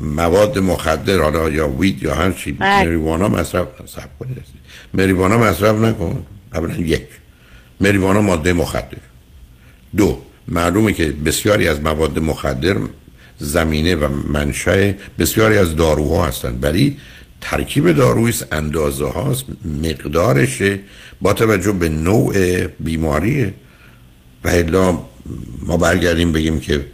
مواد مخدر حالا یا وید یا هر چی بله. مریوانا مصرف صبر کنید. مریوانا مصرف نکن. اولا یک. مریوانا ماده مخدر. دو معلومه که بسیاری از مواد مخدر زمینه و منشأ بسیاری از داروها هستند ولی ترکیب دارویی اندازه هاست مقدارشه با توجه به نوع بیماریه و الا ما برگردیم بگیم که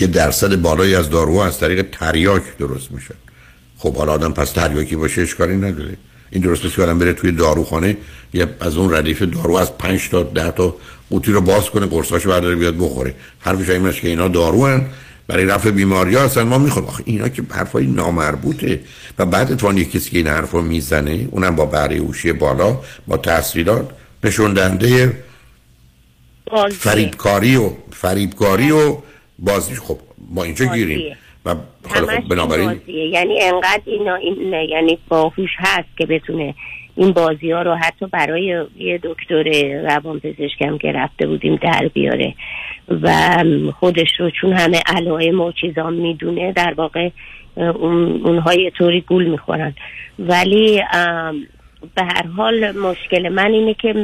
یه درصد بالایی از داروها از طریق تریاک درست میشن خب حالا آدم پس تریاکی باشه اشکالی نداره. این درست آدم بره توی داروخانه یه از اون ردیف دارو از 5 تا 10 تا قوطی رو باز کنه قرصاشو برداره بیاد بخوره. حرفش این که اینا دارو هن برای رفع بیماری ها هستن ما می‌خوریم آخه اینا که حرفای نامربوطه. و بعد اتفاقا یک کسی که این حرف رو می‌زنه اونم با بهره هوشی بالا با تحصیلات نشون دهنده فریبکاری و فریبکاری و بازی. خب ما اینجا گیریم. بازیه. و خیلی همش خب بنابراین بازیه. یعنی انقدر اینا این یعنی باهوش هست که بتونه این بازی ها رو حتی برای یه دکتر روان پزشکم که رفته بودیم در بیاره. و خودش رو چون همه علائم و چیزا می‌دونه در واقع اون اونها یه طوری گول می‌خورن. ولی به هر حال مشکل من اینه که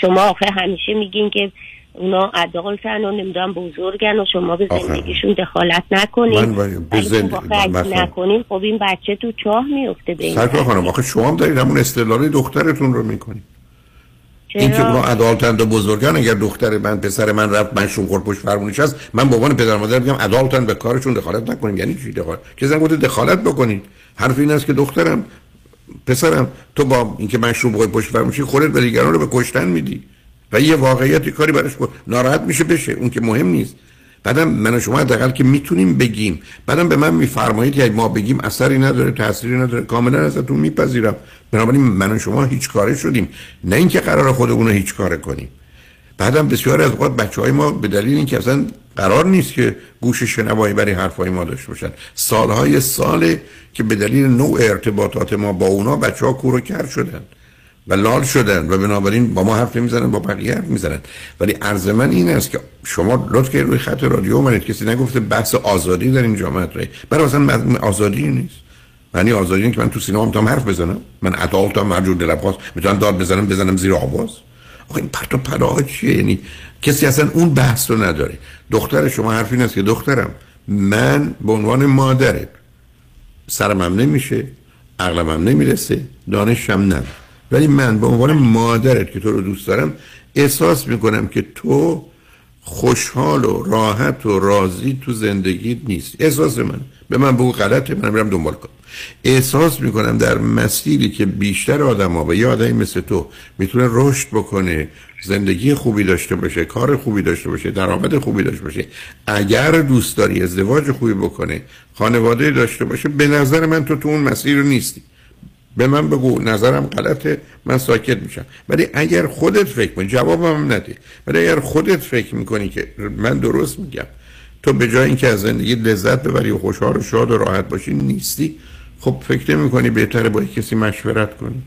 شما آخه همیشه میگین که اونا ادالتن و نمی‌دونم بزرگن و شما به. زندگیشون دخالت نکنین. من باید- به ولی زند- خب این بچه تو چاه میفته به این سرکار. خانم آخه شما هم دارید همون استدلال دخترتون رو می‌کنید این که؟ اونا ادالتند و بزرگان اگر دختر من پسر من رفت من شون خورد پشت فرمونیش هست من به عنوان پدر مادر میگم ادالتن به کارشون دخالت نکنیم یعنی چی دخالت؟ که زن گفته دخالت بکنید حرف این است که دخترم پسرم تو با اینکه من شون خورد پشت فرمونیش خودت به دیگران رو به کشتن میدی. و یه واقعیتی کاری براش ناراحت میشه بشه اون که مهم نیست. بعدم من و شما حداقل که می‌تونیم بگیم. بعدم به من میفرمایید که ما بگیم اثری نداره تأثیری نداره کاملا ازتون میپذیرم. بنابراین من و شما هیچ کاره شدیم. نه اینکه قرار خودمون رو هیچ کاره کنیم. بعدم بسیار از اوقات بچه های ما به دلیل اینکه اصلا قرار نیست که گوش شنوایی برای حرفای ما داشته باشن. سالهای ساله که به دلیل نوع ارتباطات ما با اونا بچه ها کور و کر شدن. و لال شدن و بنابراین با ما حرف نمی‌زنن با بقیه حرف می‌زنن. ولی عرض من این است که شما لطف که روی خط رادیو منید کسی نگفته بحث آزادی در این جامعه رای برای اصلا آزادی نیست. معنی آزادی اینه که من تو سینما می‌تونم حرف بزنم. من ادالتم هر جور دلم خواست می‌تونم داد بزنم بزنم زیر آواز. آخه این پرت و چیه؟ یعنی کسی اصلا اون بحث رو نداره. دختر شما حرف این است که دخترم من به عنوان مادرت سرم هم نمیشه عقلم هم نمی‌رسه دانشم ندارم. ولی من به عنوان مادرت که تو رو دوست دارم احساس می‌کنم که تو خوشحال و راحت و راضی تو زندگیت نیست احساس من. به من بگو غلطه من برم دنبال کنم احساس می‌کنم در مسیری که بیشتر آدم ها و یه آدمی مثل تو می‌تونه رشد بکنه زندگی خوبی داشته باشه کار خوبی داشته باشه درآمد خوبی داشته باشه اگر دوست داری ازدواج خوبی بکنه خانواده داشته باشه به نظر من تو تو اون مسیر نیستی. به من بگو نظرم غلطه من ساکت میشم. ولی اگر خودت فکر کنی جوابم نده. ولی اگر خودت فکر می‌کنی که من درست میگم تو به جای اینکه از زندگی لذت ببری و خوشحال و شاد و راحت باشی نیستی. خب فکر نمی کنی بهتره با کسی مشورت کنی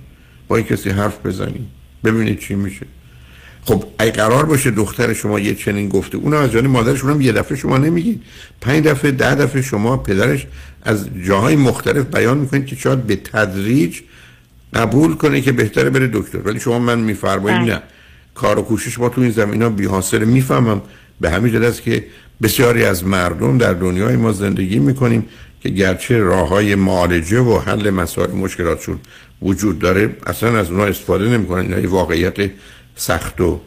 با کسی حرف بزنی ببینید چی میشه. خب ای قرار باشه دختر شما یه چنین گفته اون از جانب مادرشون هم یه دفعه شما نمیگید پنج دفعه ده دفعه شما پدرش از جاهای مختلف بیان می‌کنید که شاید به تدریج قبول کنه که بهتره بره دکتر. ولی شما من میفرمایید بله. نه. کار و کوشش ما تو این زمین ها بی حاصل می‌فهمم. به همین جد است که بسیاری از مردم در دنیای ما زندگی می‌کنیم که گرچه راه های معالجه و حل مسائل مشکلاتشون وجود داره اصلا از اونها استفاده نمی‌کنن. اینا یه واقعیت سخت و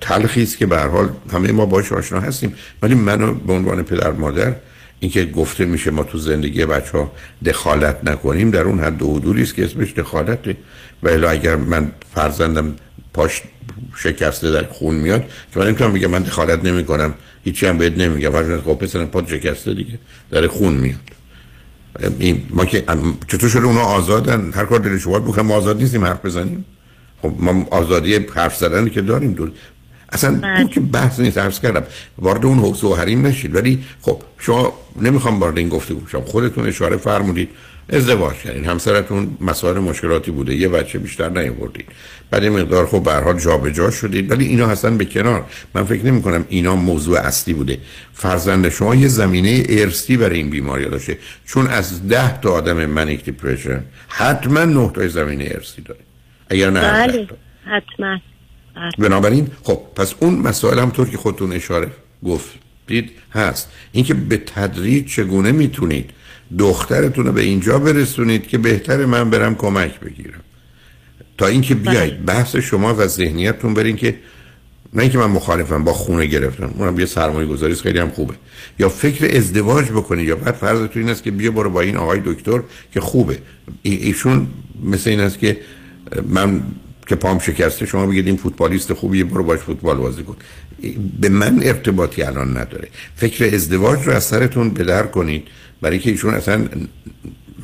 تلخی است که به حال همه ما باش آشنا هستیم. ولی منو به عنوان پدر مادر اینکه گفته میشه ما تو زندگی بچه ها دخالت نکنیم در اون حد و حدودی است که اسمش دخالته. و اگر من فرزندم پاش شکسته در خون میاد که من نمی‌تونم بگم من دخالت نمی کنم هیچی هم بهت نمیگم. فرزند خب پسرم پا شکسته دیگه در خون میاد. ما که چطور شده اونا آزادن؟ هر کار دلش بخواد بکنم ما آزاد نیستیم حرف بزنیم. خب ما آزادی حرف زدن که داریم دور اصلا اون که بحث نیست عرض کردم. وارد اون حوض و حریم نشید. ولی خب شما نمی‌خوام وارد این گفته شما خودتون اشاره فرمودید. ازدواج کردین. همسرتون مسائل مشکلاتی بوده. یه بچه بیشتر نیاوردید بعد مقدار خب به حال جابجا شدید. ولی اینا هستن به کنار. من فکر نمی کنم اینا موضوع اصلی بوده. فرزند شما یه زمینه ارثی برای این بیماری داشته. چون از ده تا آدم منیک دیپرشن حتما نه تا زمینه ارثی داره. اگر نه بله. حتما. بنابراین خب پس اون مسائل هم طور که خودتون اشاره گفتید هست. اینکه به تدریج چگونه می‌تونید دخترتون رو به اینجا برسونید که بهتر من برم کمک بگیرم. تا اینکه بیایید بحث شما و ذهنیتتون برین که نه اینکه من مخالفم با خونه گرفتم. اونم یه سرمایه گذاری خیلی هم خوبه. یا فکر ازدواج بکنید یا بعد فرض تو این است که بیا برو با این آقای دکتر که خوبه. ای- ایشون مثل این است که من که پام شکسته شما بگید این فوتبالیست خوبیه برو باش فوتبال بازی کن به من ارتباطی الان نداره فکر ازدواج رو از سرتون بدر کنید برای که ایشون اصلا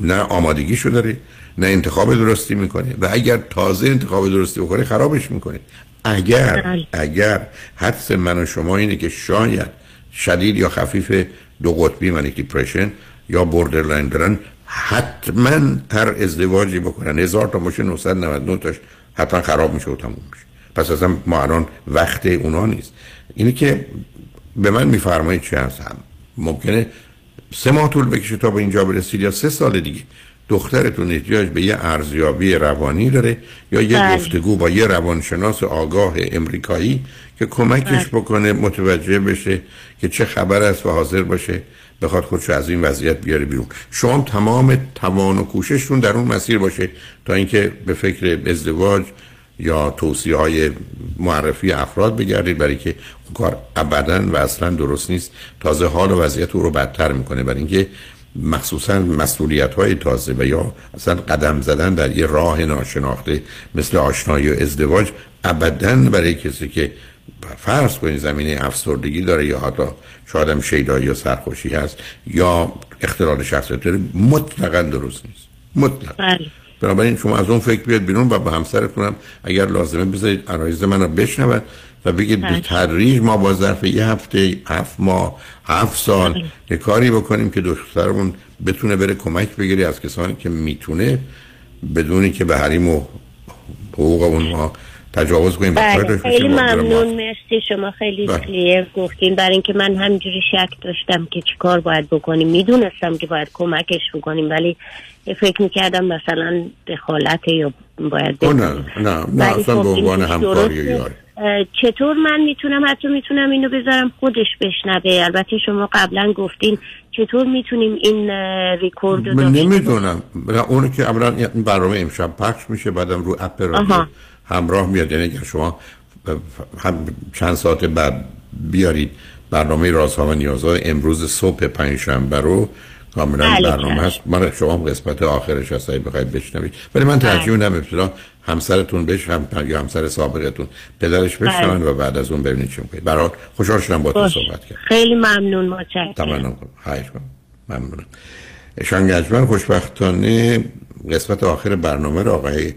نه آمادگیشو داره نه انتخاب درستی می‌کنه و اگر تازه انتخاب درستی بکنه خرابش می‌کنه اگر. اگر حدس من و شما اینه که شاید شدید یا خفیف دو قطبی manic depression یا borderline دارن حتما هر ازدواجی بکنن. هزار تا باشه 999 تاش حتما خراب میشه و تموم میشه. پس اصلا ما الان وقت اونا نیست. اینی که به من میفرمایید چه هست هم ممکنه سه ماه طول بکشه تا به اینجا برسید یا سه سال دیگه. دخترتون احتیاج به یه ارزیابی روانی داره یا یه بله. گفتگو با یه روانشناس آگاه امریکایی که کمکش بکنه متوجه بشه که چه خبر است و حاضر باشه بخواد خودشو از این وضعیت بیاره بیرون. شما تمام توان و کوششتون در اون مسیر باشه تا اینکه به فکر ازدواج یا توصیه های معرفی افراد بگردید برای که کار ابدا و اصلا درست نیست. تازه حال و وضعیت او رو بدتر می‌کنه. برای اینکه مخصوصا مسئولیت های تازه و یا اصلا قدم زدن در یه راه ناشناخته مثل آشنایی و ازدواج ابدا برای کسی که فرض کنید زمینه افسردگی داره یا حتی شاید هم شیدایی یا سرخوشی هست یا اختلال شخصیت داره مطلقا درست نیست. مطلق بله. بنابراین شما از اون فکر بیاد بیرون و به همسرتون هم اگر لازمه بذارید عرایز من رو بشنود و بگید به بله. تدریج ما با ظرف یه هفته هفت ماه هفت سال بله. یه کاری بکنیم که دخترمون بتونه بره کمک بگیری از کسانی که می‌تونه بدونی که به حریم و حقوق اونها تجاوز کنیم بله خیلی ممنون مرسی شما خیلی. کلیر گفتین برای اینکه من همجوری شک داشتم که چی کار باید بکنیم می‌دونستم که باید کمکش بکنیم ولی فکر می‌کردم مثلا دخالت یا باید نه. نه نه اصلا خب به عنوان همکاری. یاری چطور من می‌تونم حتی می‌تونم اینو بذارم خودش بشنوه؟ البته شما قبلا گفتین چطور می‌تونیم این ریکورد رو من نمی‌دونم. اونو که اولا برنامه امشب پخش میشه بعدم رو اپ رادیو همراه میاد. یعنی اگر شما هم چند ساعت بعد بیارید برنامه رازها و نیازها امروز صبح پنجشنبه رو کاملا بله برنامه هست. من شما هم قسمت آخرش هست بخواید بشنوید. ولی من ترجیح بله. میدم ابتدا همسرتون بش هم یا همسر سابقتون پدرش بشنون بله. و بعد از اون ببینید چی می‌کنید برای خوشحال شدم با تو صحبت کرد خیلی ممنون متشکرم. تمام ممنون. شان خوشبختانه قسمت آخر برنامه را آقای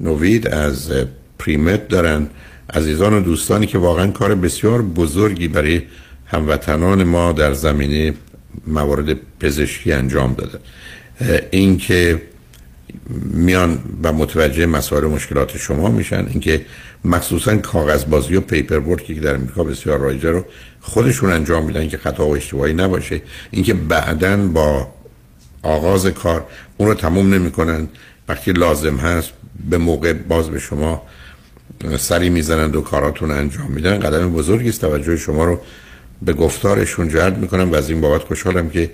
نوید از پریمت دارن. عزیزان و دوستانی که واقعا کار بسیار بزرگی برای هموطنان ما در زمینه موارد پزشکی انجام داده. اینکه میان و متوجه مسائل مشکلات شما میشن اینکه مخصوصا کاغذبازی و پیپر ورکی که در امریکا بسیار رایجه رو خودشون انجام میدن که خطا و اشتباهی نباشه. اینکه بعدا با آغاز کار اون رو تموم نمی‌کنن. وقتی لازم هست به موقع باز به شما سری می‌زنند و کاراتون انجام میدن. قدم بزرگی است توجه شما رو به گفتارشون جلب می‌کنم و از این بابت خوشحالم که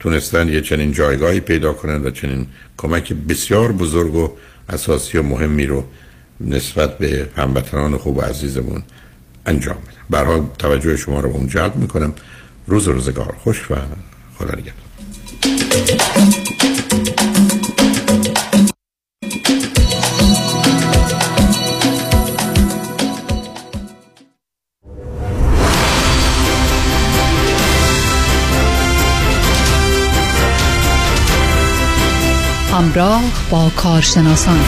تونستن یه چنین جایگاهی پیدا کنن و چنین کمک بسیار بزرگ و اساسی و مهمی رو نسبت به هموطنان خوب و عزیزمون انجام بدن. برحال توجه شما رو به اون جلب می‌کنم. روز روزگار خوش و خدا نگهدار. همراه با کارشناسان.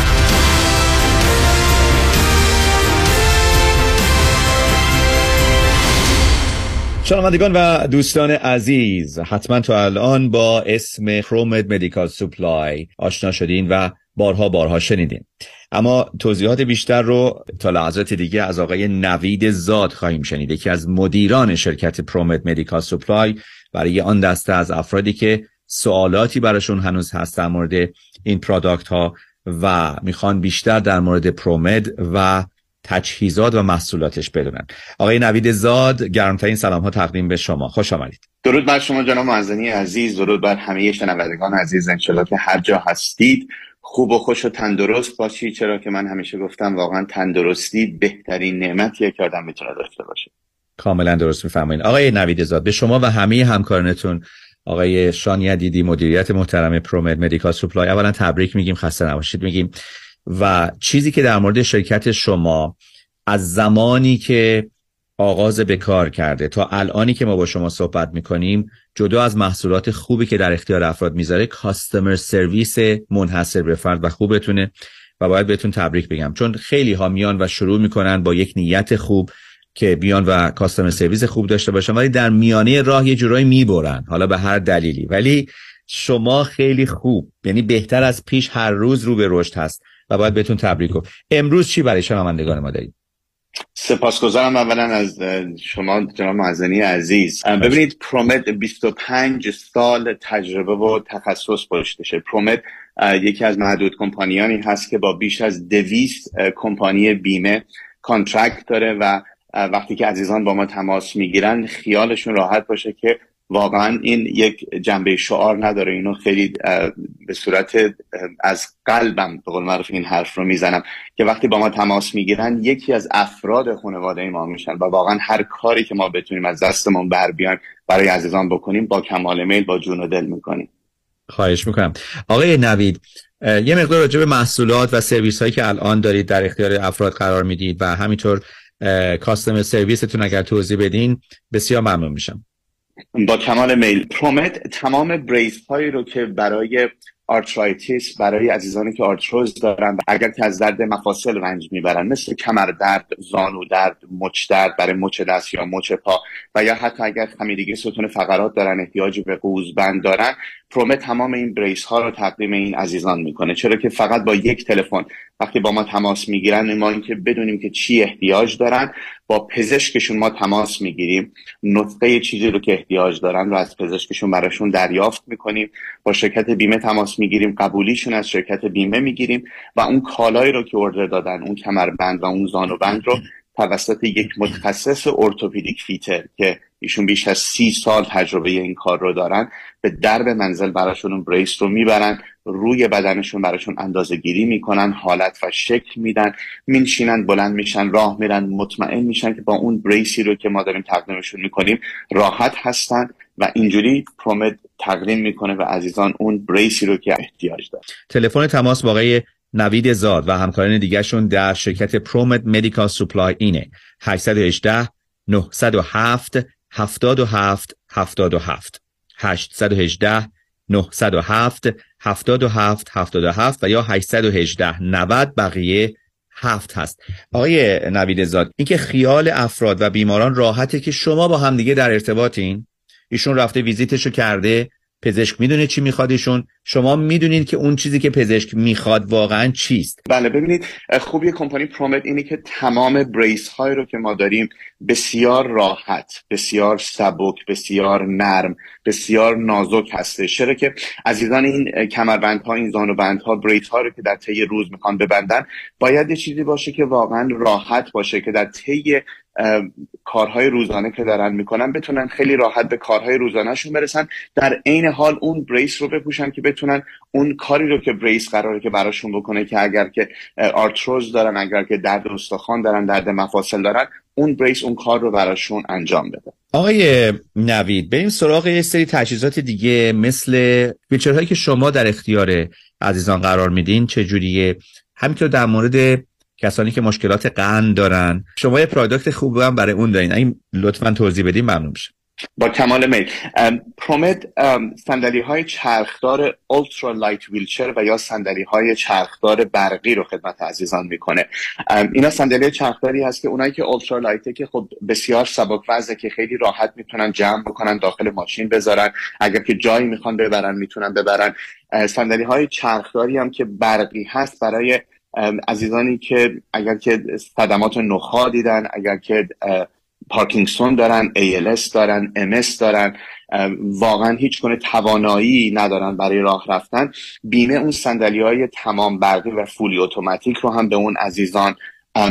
شنوندگان و دوستان عزیز حتما تو الان با اسم پرومد مدیکال سوپلای آشنا شدین و بارها بارها شنیدین. اما توضیحات بیشتر رو تا لحظات دیگه از آقای نوید زاد خواهیم شنید یکی از مدیران شرکت پرومد مدیکال سوپلای برای آن دسته از افرادی که سوالاتی براشون هنوز هست در مورد این پرادکت ها و می‌خوان بیشتر در مورد پرومد و تجهیزات و محصولاتش بدونن. آقای نوید زاد گرمترین سلام ها تقدیم به شما. خوش آمدید. درود بر شما جناب معزنی عزیز. درود بر همه شنوندگان عزیز. انشالله که هر جا هستید خوب و خوش و تندرست باشید. چرا که من همیشه گفتم واقعا تندرستی بهترین نعمتیه که آدم می‌تونه داشته باشه. کاملا درست میفرمایید. آقای نوید زاد به شما و همه همکارانتون آقای شانی دیدی مدیریت محترم پرومد مدیکال سوپلای. اولا تبریک میگیم خسته نباشید میگیم. و چیزی که در مورد شرکت شما از زمانی که آغاز به کار کرده تا الانی که ما با شما صحبت می‌کنیم جدا از محصولات خوبی که در اختیار افراد می‌ذاره کاستمر سرویس منحصر به فرد و خوبتونه. و باید بهتون تبریک بگم. چون خیلی ها میان و شروع می‌کنن با یک نیت خوب که بیان و کاستمر سرویس خوب داشته باشن ولی در میانه راه یه جورایی می‌برن حالا به هر دلیلی. ولی شما خیلی خوب یعنی بهتر از پیش هر روز رو به رشد هست و باید بهتون تبریک کنم امروز چی برای شنوندگان ما دارید؟ سپاسگزارم اولا از شما جناب معزنی عزیز. ببینید پرومت 25 سال تجربه و تخصص پشتشه. پرومت یکی از محدود کمپانیانی هست که با بیش از دویست کمپانی بیمه contract داره و وقتی که عزیزان با ما تماس می‌گیرن خیالشون راحت باشه که واقعا این یک جنبه شعار نداره. اینو خیلی به صورت از قلبم به قول معروف این حرف رو می‌زنم که وقتی با ما تماس می‌گیرن یکی از افراد خانواده ما میشن و واقعا هر کاری که ما بتونیم از دستمون بر بیایم برای عزیزان بکنیم با کمال میل با جون و دل می‌کنیم. خواهش می‌کنم. آقای نوید یه مقدار راجع به محصولات و سرویس هایی که الان دارید در اختیار افراد قرار می‌دید و همینطور customer service تون اگر توضیح بدین بسیار ممنون میشم. با کمال میل. پرومت تمام brace هایی رو که برای arthritis برای عزیزانی که آرتروز دارن اگر که از درد مفاصل رنج می‌برن مثل کمر درد زانو درد مچ درد برای مچ دست یا مچ پا و یا حتی اگر خمیدگی ستون فقرات دارن احتیاج به قوزبند دارن پرومه تمام این بریس ها رو تقدیم این عزیزان می‌کنه. چرا که فقط با یک تلفن وقتی با ما تماس می‌گیرن ما اینکه بدونیم که چی احتیاج دارن با پزشکشون ما تماس می‌گیریم. نطقه چیزی رو که احتیاج دارن رو از پزشکشون براشون دریافت می‌کنیم. با شرکت بیمه تماس می‌گیریم قبولیشون از شرکت بیمه می‌گیریم و اون کالایی رو که ارده دادن اون کمربند و اون زانوبند رو توسط یک متخصص ارتوپدیک فیتر که ایشون بیش از سی سال تجربه این کار رو دارن. به درب منزل براشون اون بریس رو می‌برن. روی بدنشون براشون اندازه گیری می‌کنن حالت و شکل میدن. مینشینن بلند میشن راه میرن مطمئن میشن که با اون بریسی رو که ما داریم تقدیمشون می‌کنیم راحت هستن و اینجوری پرومد تقدیم می‌کنه و عزیزان اون بریسی رو که احتیاج داره تلفن تماس با نوید زاد و همکاران دیگرشون در شرکت پرومت مدیکال سوپلای اینه. 818 907 77 77 818 907 77 77 و یا 818 90 بقیه هفت هست. آقای نوید زاد اینکه خیال افراد و بیماران راحته که شما با هم دیگه در ارتباطین. ایشون رفته ویزیتشو کرده. پزشک می‌دونه چی می‌خواد ایشون. شما می‌دونید که اون چیزی که پزشک می‌خواد واقعا چیست. بله ببینید خوبی کمپانی پرومت اینه که تمام بریس های رو که ما داریم بسیار راحت بسیار سبک بسیار نرم بسیار نازک هسته چرا که عزیزان این کمربندها این زانوبندها بریس ها رو که در طی روز می‌خوان ببندن باید یه چیزی باشه که واقعا راحت باشه که در طی کارهای روزانه که دارن می‌کنن بتونن خیلی راحت به کارهای روزانهشون برسن. در عین حال اون بریس رو بپوشن که بتونن اون کاری رو که brace قراره که براشون بکنه که اگر که آرتروز دارن اگر که درد استخوان دارن درد مفاصل دارن اون brace اون کار رو براشون انجام بده. آقای نوید بریم سراغ یه سری تجهیزات دیگه مثل هایی که شما در اختیار عزیزان قرار میدین چجوریه؟ همینطور در مورد کسانی که مشکلات قند دارن. شما یه product خوب هم برای اون دارین. این لطفا توضیح بدین ممنون میشه با کمال میل. پرومت سندلی های چرخدار اولترا لایت ویلچر و یا سندلی های چرخدار برقی رو خدمت عزیزان می‌کنه. اینا سندلی چرخداری هست که اونایی که اولترا لایته که خب بسیار سبک وزنه که خیلی راحت می‌تونن جمع بکنن داخل ماشین بذارن. اگر که جایی می‌خوان ببرن می‌تونن ببرن. سندلی های چرخداری هم که برقی هست برای عزیزانی که اگر که صدمات نخا دیدن اگر که پارکینگسون دارن ALS دارن MS دارن واقعا هیچ گونه توانایی ندارن برای راه رفتن. بیمه اون سندلی های تمام برقی و فولی اتوماتیک رو هم به اون عزیزان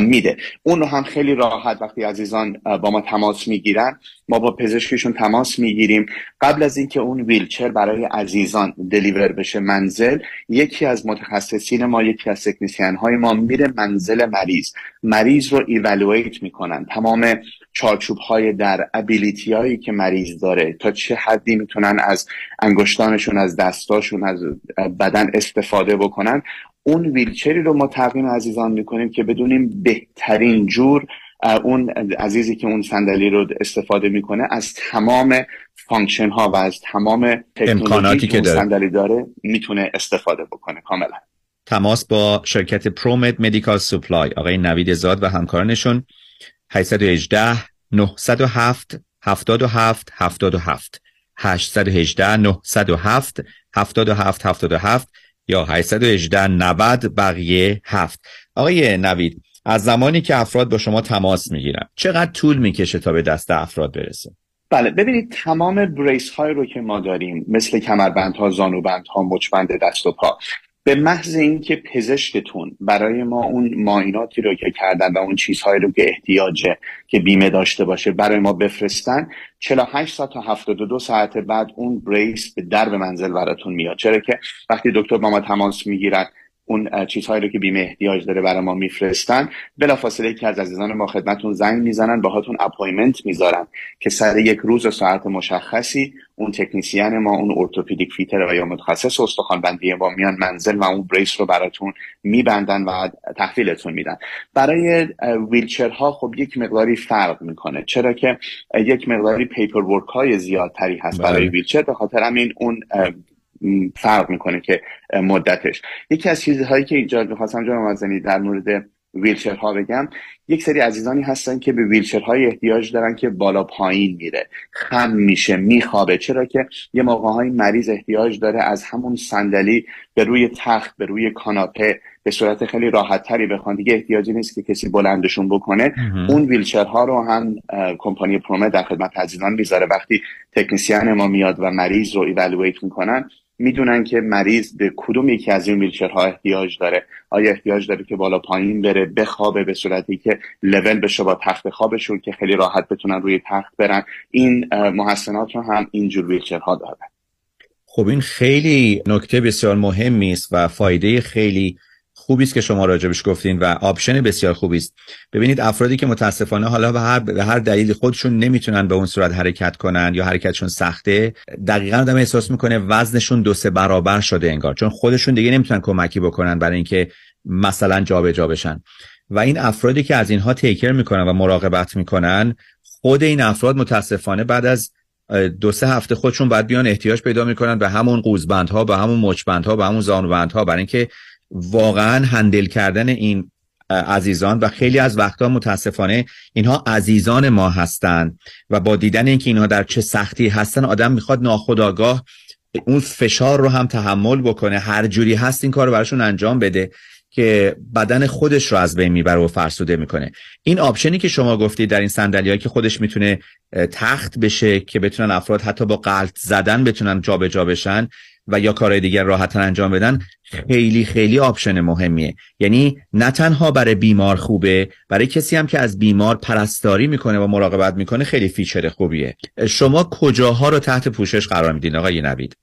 میده. اون رو هم خیلی راحت وقتی عزیزان با ما تماس می‌گیرن ما با پزشکشون تماس می‌گیریم. قبل از اینکه اون ویلچر برای عزیزان دلیور بشه منزل یکی از متخصصین ما یکی از تکنیسیان های ما میره منزل مریض. مریض رو evaluate می‌کنن. تمام چارچوب های در ability هایی که مریض داره تا چه حدی می‌تونن از انگشتانشون از دستاشون از بدن استفاده بکنن اون ویلچری رو ما تقدیم عزیزان می‌کنیم که بدونیم بهترین جور اون عزیزی که اون صندلی رو استفاده می‌کنه از تمام function ها و از تمام امکاناتی که داره. صندلی داره می‌تونه استفاده بکنه. کاملا. تماس با شرکت پرومت مدیکال سوپلای آقای نوید زاد و همکارانشون 818 907 77 77 818 907 77 77 یا 818 90 بقیه 7 آقای نوید از زمانی که افراد با شما تماس می‌گیرن چقدر طول می‌کشه تا به دست افراد برسه؟ بله ببینید تمام بریس های رو که ما داریم مثل کمربندها زانوبندها مچبند دست و پا به محض اینکه پزشکتون برای ما اون معایناتی رو که کردن و اون چیزهایی رو که احتیاجه که بیمه داشته باشه برای ما بفرستن 48 ساعت تا 72 ساعت بعد اون brace به درب منزل براتون میاد. چرا که وقتی دکتر با ما تماس می‌گیرن اون چیزهایی رو که بیمه احتیاج داره برای ما میفرستن. بلافاصله یکی از عزیزان ما خدمتون زنگ می‌زنن باهاتون appointment می‌ذارن که سر یک روز و ساعت مشخصی اون technician ما اون orthopedic fitter و یا متخصص استخوان بندی با میان منزل و اون brace رو براتون میبندن و تحویلتون میدن. برای ویلچرها خب یک مقداری فرق می‌کنه. چرا که یک مقداری پیپر ورک های زیادتری هست برای بله. ویلچر به خاطر همین اون فرق می‌کنه که مدتش. یکی از چیزهایی که اینجا می‌خواستم جناب مزنی در مورد ویلچرها بگم یک سری عزیزانی هستن که به ویلچرهای احتیاج دارن که بالا پایین میره. خم میشه میخوابه. چرا که یه موقع های مریض احتیاج داره از همون صندلی به روی تخت به روی کاناپه به صورت خیلی راحت تری بخوان. دیگه احتیاجی نیست که کسی بلندشون بکنه. اون ویلچرها رو هم کمپانی پرومه در خدمت عزیزان می‌ذاره. وقتی تکنسیان ما میاد و مریض رو ایوالویت می‌کنن می‌دونن که مریض به کدوم یکی از این ویلچرها احتیاج داره. آیا احتیاج داره که بالا پایین بره بخوابه به صورتی که لول بشه با تخت خوابشون که خیلی راحت بتونن روی تخت برن. این محسنات رو هم اینجور ویلچرها داره. خب این خیلی نکته بسیار مهمی است و فایده خیلی خوبی است که شما راجبش گفتین و option بسیار خوبی است. ببینید افرادی که متاسفانه حالا به هر به هر دلیل خودشون نمی‌تونن به اون صورت حرکت کنن یا حرکتشون سخته دقیقا آدم احساس می‌کنه وزنشون دو سه برابر شده انگار چون خودشون دیگه نمی‌تونن کمکی بکنن برای اینکه مثلا جابجا جا بشن. و این افرادی که از اینها take care می‌کنن و مراقبت می‌کنن خود این افراد متاسفانه بعد از دو سه هفته خودشون باید بیان احتیاج پیدا می‌کنن به همون قوزبندها به همون مچبندها به همون زانوبندها برای اینکه واقعا هندل کردن این عزیزان و خیلی از وقتا متاسفانه اینها عزیزان ما هستند و با دیدن اینکه اینها در چه سختی هستن آدم می‌خواد ناخداگاه اون فشار رو هم تحمل بکنه. هر جوری هست این کار رو براشون انجام بده که بدن خودش رو از بین می‌بره و فرسوده می‌کنه. این option ی که شما گفتید در این صندلی که خودش می‌تونه تخت بشه که بتونن افراد حتی با غلت زدن بتونن جابجا جا بشن و یا کارهای دیگر راحت انجام بدن خیلی خیلی option مهمیه. یعنی نه تنها برای بیمار خوبه برای کسی هم که از بیمار پرستاری می‌کنه و مراقبت می‌کنه خیلی feature خوبیه. شما کجاها رو تحت پوشش قرار میدین آقای نوید؟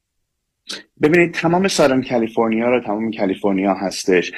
ببینید تمام Southern California رو تمام کالیفرنیا هستش.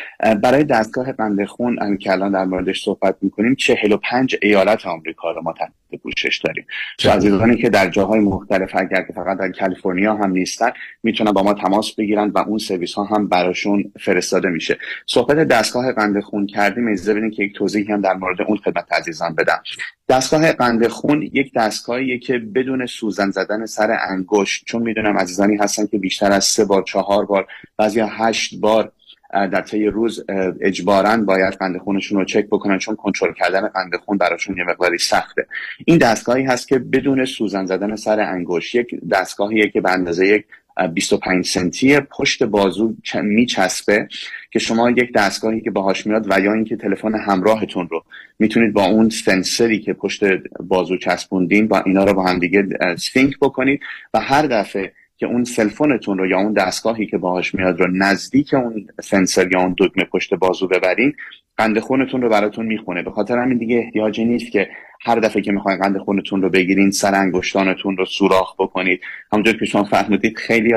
برای دستگاه قند خون که الان در موردش صحبت می‌کنیم 45 ایالت آمریکا رو ما تحت پوشش داریم. چه عزیزانی که در جاهای مختلف اگر که فقط در کالیفرنیا هم نیستن می‌تونن با ما تماس بگیرن و اون سرویس ها هم براشون فرستاده میشه. صحبت دستگاه قند خون کردیم. اجازه بدین که یک توضیحی هم در مورد اون خدمت عزیزان بدم. دستگاه قند خون یک دستگاهیه که بدون سوزن زدن سر انگشت چون می‌دونم عزیزانی هستن که بیشتر از سه بار چهار بار بعضی هشت بار در طی روز اجبارا باید قند خونشون رو چک بکنن چون کنترل کردن قند خون براشون یه مقداری سخته. این دستگاهی هست که بدون سوزن زدن سر انگشت یک دستگاهیه که به اندازه یک 25 سنتی پشت بازو میچسبه که شما یک دستگاهی که باهاش میاد و یا اینکه تلفن همراهتون رو می‌تونید با اون سنسری که پشت بازو چسبوندین با اینا رو با هم دیگه sync بکنید و هر دفعه که اون cellphone تون رو یا اون دستگاهی که باهاش میاد رو نزدیک اون سنسر یا اون دکمه پشت بازو ببرین قند خونتون رو براتون می‌خونه. به خاطر همین دیگه احتیاجی نیست که هر دفعه که می‌خواین قند خونتون رو بگیرین سر انگشتانتون رو سوراخ بکنید. همونجور که شما فهمیدید خیلی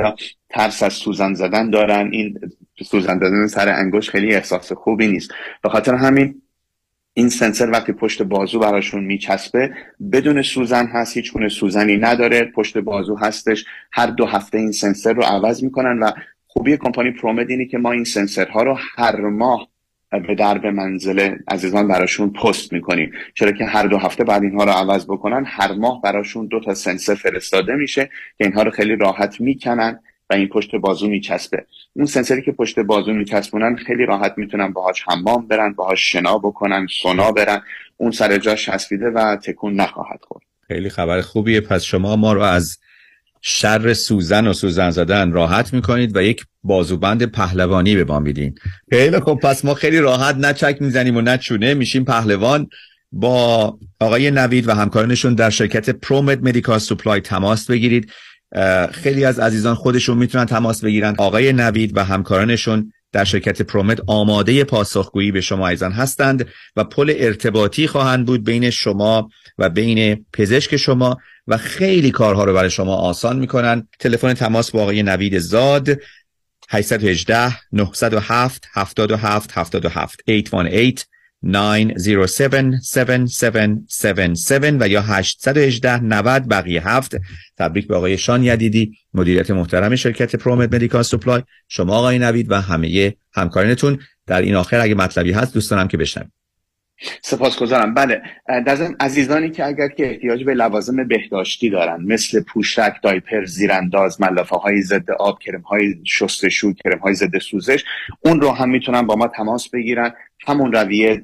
ترس از سوزن زدن دارن. این سوزن زدن سر انگشت خیلی احساس خوبی نیست. به خاطر همین این سنسر وقتی پشت بازو براشون میچسبه بدون سوزن هست هیچ گونه سوزنی نداره پشت بازو هستش. هر دو هفته این سنسر رو عوض می‌کنن و خوبی کمپانی پرومد اینه که ما این سنسرها رو هر ماه به درب منزل عزیزان براشون پست می‌کنیم. چرا که هر دو هفته بعد اینها رو عوض بکنن هر ماه براشون دو تا سنسر فرستاده میشه که اینها رو خیلی راحت می‌کنن. و این پشت بازو میچسبه. اون سنسری که پشت بازو میچسبونن خیلی راحت می‌تونن باهاش حمام برن باهاش شنا بکنن سونا برن. اون سر جاش چسبیده و تکون نخواهد خورد. خیلی خبر خوبیه. پس شما ما رو از شر سوزن و سوزن زدن راحت می‌کنید و یک بازوبند پهلوانی به ما میدین. خیلی خب پس ما خیلی راحت نه چک می‌زنیم و نه چونه میشیم پهلوان با آقای نوید و همکارانشون در شرکت پرومت مدیکال سوپلای تماس بگیرید. خیلی از عزیزان خودشون می‌تونن تماس بگیرن. آقای نوید و همکارانشون در شرکت پرومت آماده پاسخگویی به شما ایزان هستند و پل ارتباطی خواهند بود بین شما و بین پزشک شما و خیلی کارها رو برای شما آسان می‌کنن. تلفن تماس با آقای نوید زاد 818 907 77 77 818 907-7777 و یا 818 90 بقیه هفت تبریک به آقای شان یدیدی مدیریت محترم شرکت پرومت مدیکال سپلای شما آقای نوید و همه همکارانتون در این آخر اگه مطلبی هست دوست دارم که بشنویم سپاسگزارم. بله در عزیزانی که اگر که احتیاج به لوازم بهداشتی دارن مثل پوشک دایپر زیرانداز ملافه های ضد آب کرم های شستشو کرم های ضد سوزش اون رو هم می‌تونن با ما تماس بگیرن. همون رویه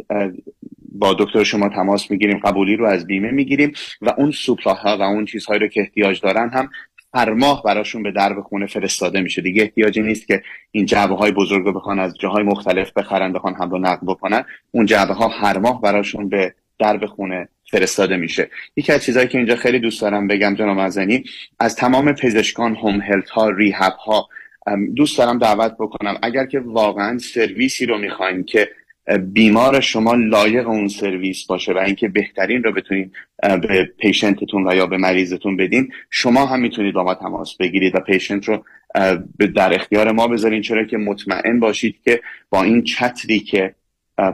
با دکتر شما تماس می‌گیریم قبولی رو از بیمه می‌گیریم و اون سوپلاها و اون چیزهایی رو که احتیاج دارن هم هر ماه براشون به درب خونه فرستاده میشه. دیگه احتیاجی نیست که این جعبه های بزرگ رو بخوان از جاهای مختلف بخرن بخوان هم رو نقل بکنن. اون جعبه ها هر ماه براشون به درب خونه فرستاده میشه. یکی از چیزهایی که اینجا خیلی دوست دارم بگم جناب مزنی از تمام پزشکان هوم هلت ها ریهب ها دوست دارم دعوت بکنم. اگر که واقعا سرویسی رو می‌خواین که بیمار شما لایق اون سرویس باشه و اینکه بهترین رو بتونید به پیشنتتون و یا به مریضتون بدین شما هم می‌تونید با ما تماس بگیرید و پیشنت رو در اختیار ما بذارین. چرا که مطمئن باشید که با این چتری که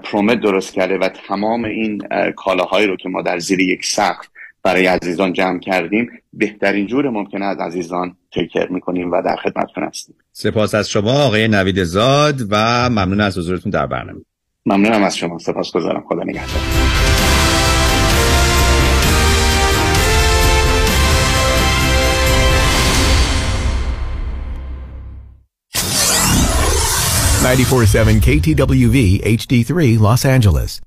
پرومت درست کرده و تمام این کالاهایی رو که ما در زیر یک سقف برای عزیزان جمع کردیم بهترین جور ممکنه از عزیزان تکر می‌کنیم و در خدمتتون هستیم. سپاس از شما آقای نوید زاد و ممنون از حضورتون در برنامه. ممنونم از شما. سپاس گذارم. خدا نگهدار. KTWV HD3 Los Angeles.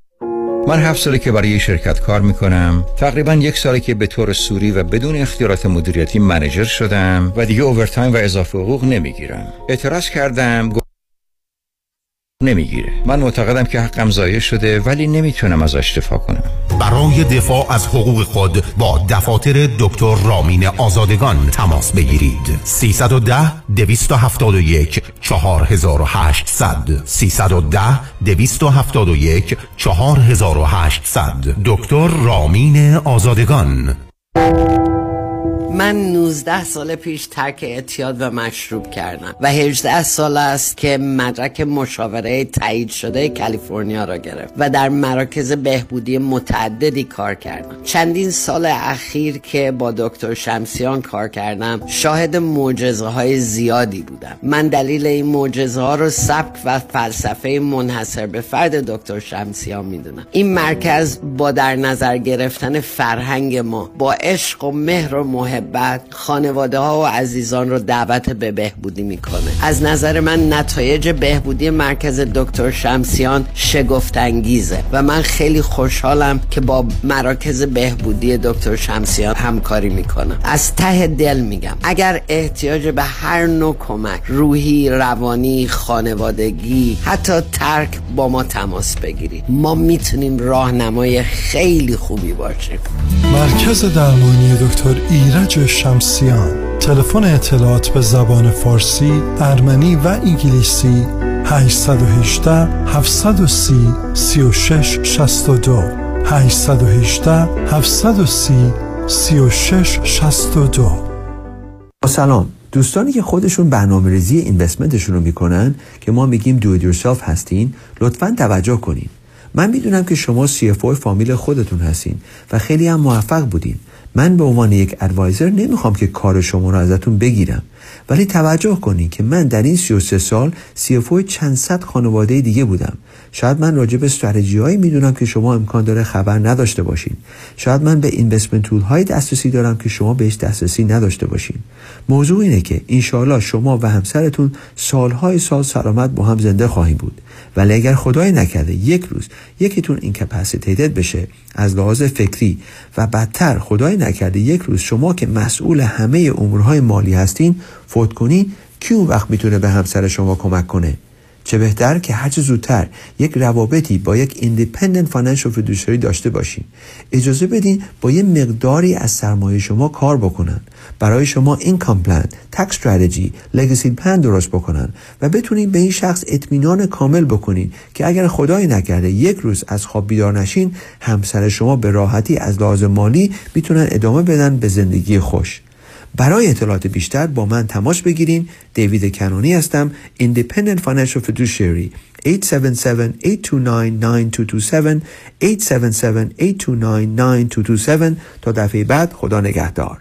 من هفت ساله که برای شرکت کار می‌کنم تقریبا یک ساله که به طور سوری و بدون اختیارات مدیریتی منیجر شدم و دیگه اوورتایم و اضافه حقوق نمی‌گیرم. اعتراض کردم نمی‌گیره. من معتقدم که حقم ضایع شده ولی نمی‌تونم ازش دفاع کنم. برای دفاع از حقوق خود با دفاتر دکتر رامین آزادگان تماس بگیرید. 310 271 4800 310 271 4800 دکتر رامین آزادگان. من 19 سال پیش ترک اعتیاد و مشروب کردم و 18 سال است که مدرک مشاوره تایید شده کالیفرنیا را گرفت و در مراکز بهبودی متعددی کار کردم. چندین سال اخیر که با دکتر شمسیان کار کردم شاهد معجزه های زیادی بودم. من دلیل این معجزه ها رو سبک و فلسفه منحصر به فرد دکتر شمسیان می‌دونم. این مرکز با در نظر گرفتن فرهنگ ما با عشق و مهر و محبت خانواده ها و عزیزان رو دعوت به بهبودی می‌کنه. از نظر من نتایج بهبودی مرکز دکتر شمسیان شگفت انگیزه و من خیلی خوشحالم که با مراکز بهبودی دکتر شمسیان همکاری می‌کنم. از ته دل میگم اگر احتیاج به هر نوع کمک روحی روانی خانوادگی حتی ترک با ما تماس بگیرید. ما می‌تونیم راهنمای خیلی خوبی باشیم. مرکز درمانی دکتر ایرج شمسیان. تلفن اطلاعات به زبان فارسی، ارمنی و انگلیسی 818 730 36 62 818 730 36 62 سلام. دوستانی که خودشون برنامه ریزی اینوستمنتشون رو می‌کنن که ما میگیم دو یورسلف هستین لطفا توجه کنین. من می‌دونم که شما CFO فامیل خودتون هستین و خیلی هم موفق بودین. من به عنوان یک ادوایزر نمی‌خوام که کار شما رو ازتون بگیرم. ولی توجه کنید که من در این 33 سال CFO چند صد خانواده دیگه بودم. شاید من راجع به استراتژی هایی می‌دونم که شما امکان داره خبر نداشته باشین. شاید من به اینوستمنت تول های دسترسی دارم که شما بهش دسترسی نداشته باشین. موضوع اینه که انشاءالله شما و همسرتون سالهای سال سلامت با هم زنده خواهیم بود. ولی اگر خدای نکرده یک روز یکیتون incapacitated بشه از لحاظ فکری و بدتر خدای نکرده یک روز شما که مسئول همه امورهای مالی هستین فوت کنین کی اون وقت می‌تونه به همسر شما کمک کنه؟ چه بهتر که هرچه زودتر یک روابطی با یک independent financial fiduciary داشته باشین. اجازه بدین با یه مقداری از سرمایه شما کار بکنن. برای شما income plan tax strategy legacy plan درست بکنن و بتونین به این شخص اطمینان کامل بکنین که اگر خدای نکرده یک روز از خواب بیدار نشین همسر شما به راحتی از لحاظ مالی می‌تونن ادامه بدن به زندگی خوش. برای اطلاعات بیشتر با من تماس بگیرین. دیوید کنونی هستم. Independent Financial Fiduciary. 877-829-9227 877-829-9227 تا دفعه بعد خدا نگهدار.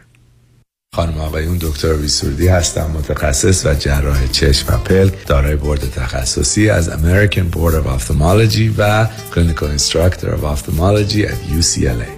خانم آقایون دکتر ویسوردی هستم. متخصص و جراح چشم و پلک. دارای بورد تخصصی از American Board of Ophthalmology و Clinical Instructor of Ophthalmology at UCLA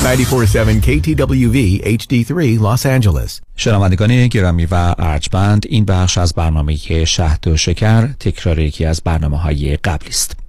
94.7 KTWV HD3 Los Angeles. شنوندگان گرامی و ارجبند این بخش از برنامه شهد و شکر تکرار یکی از برنامه های قبلی است.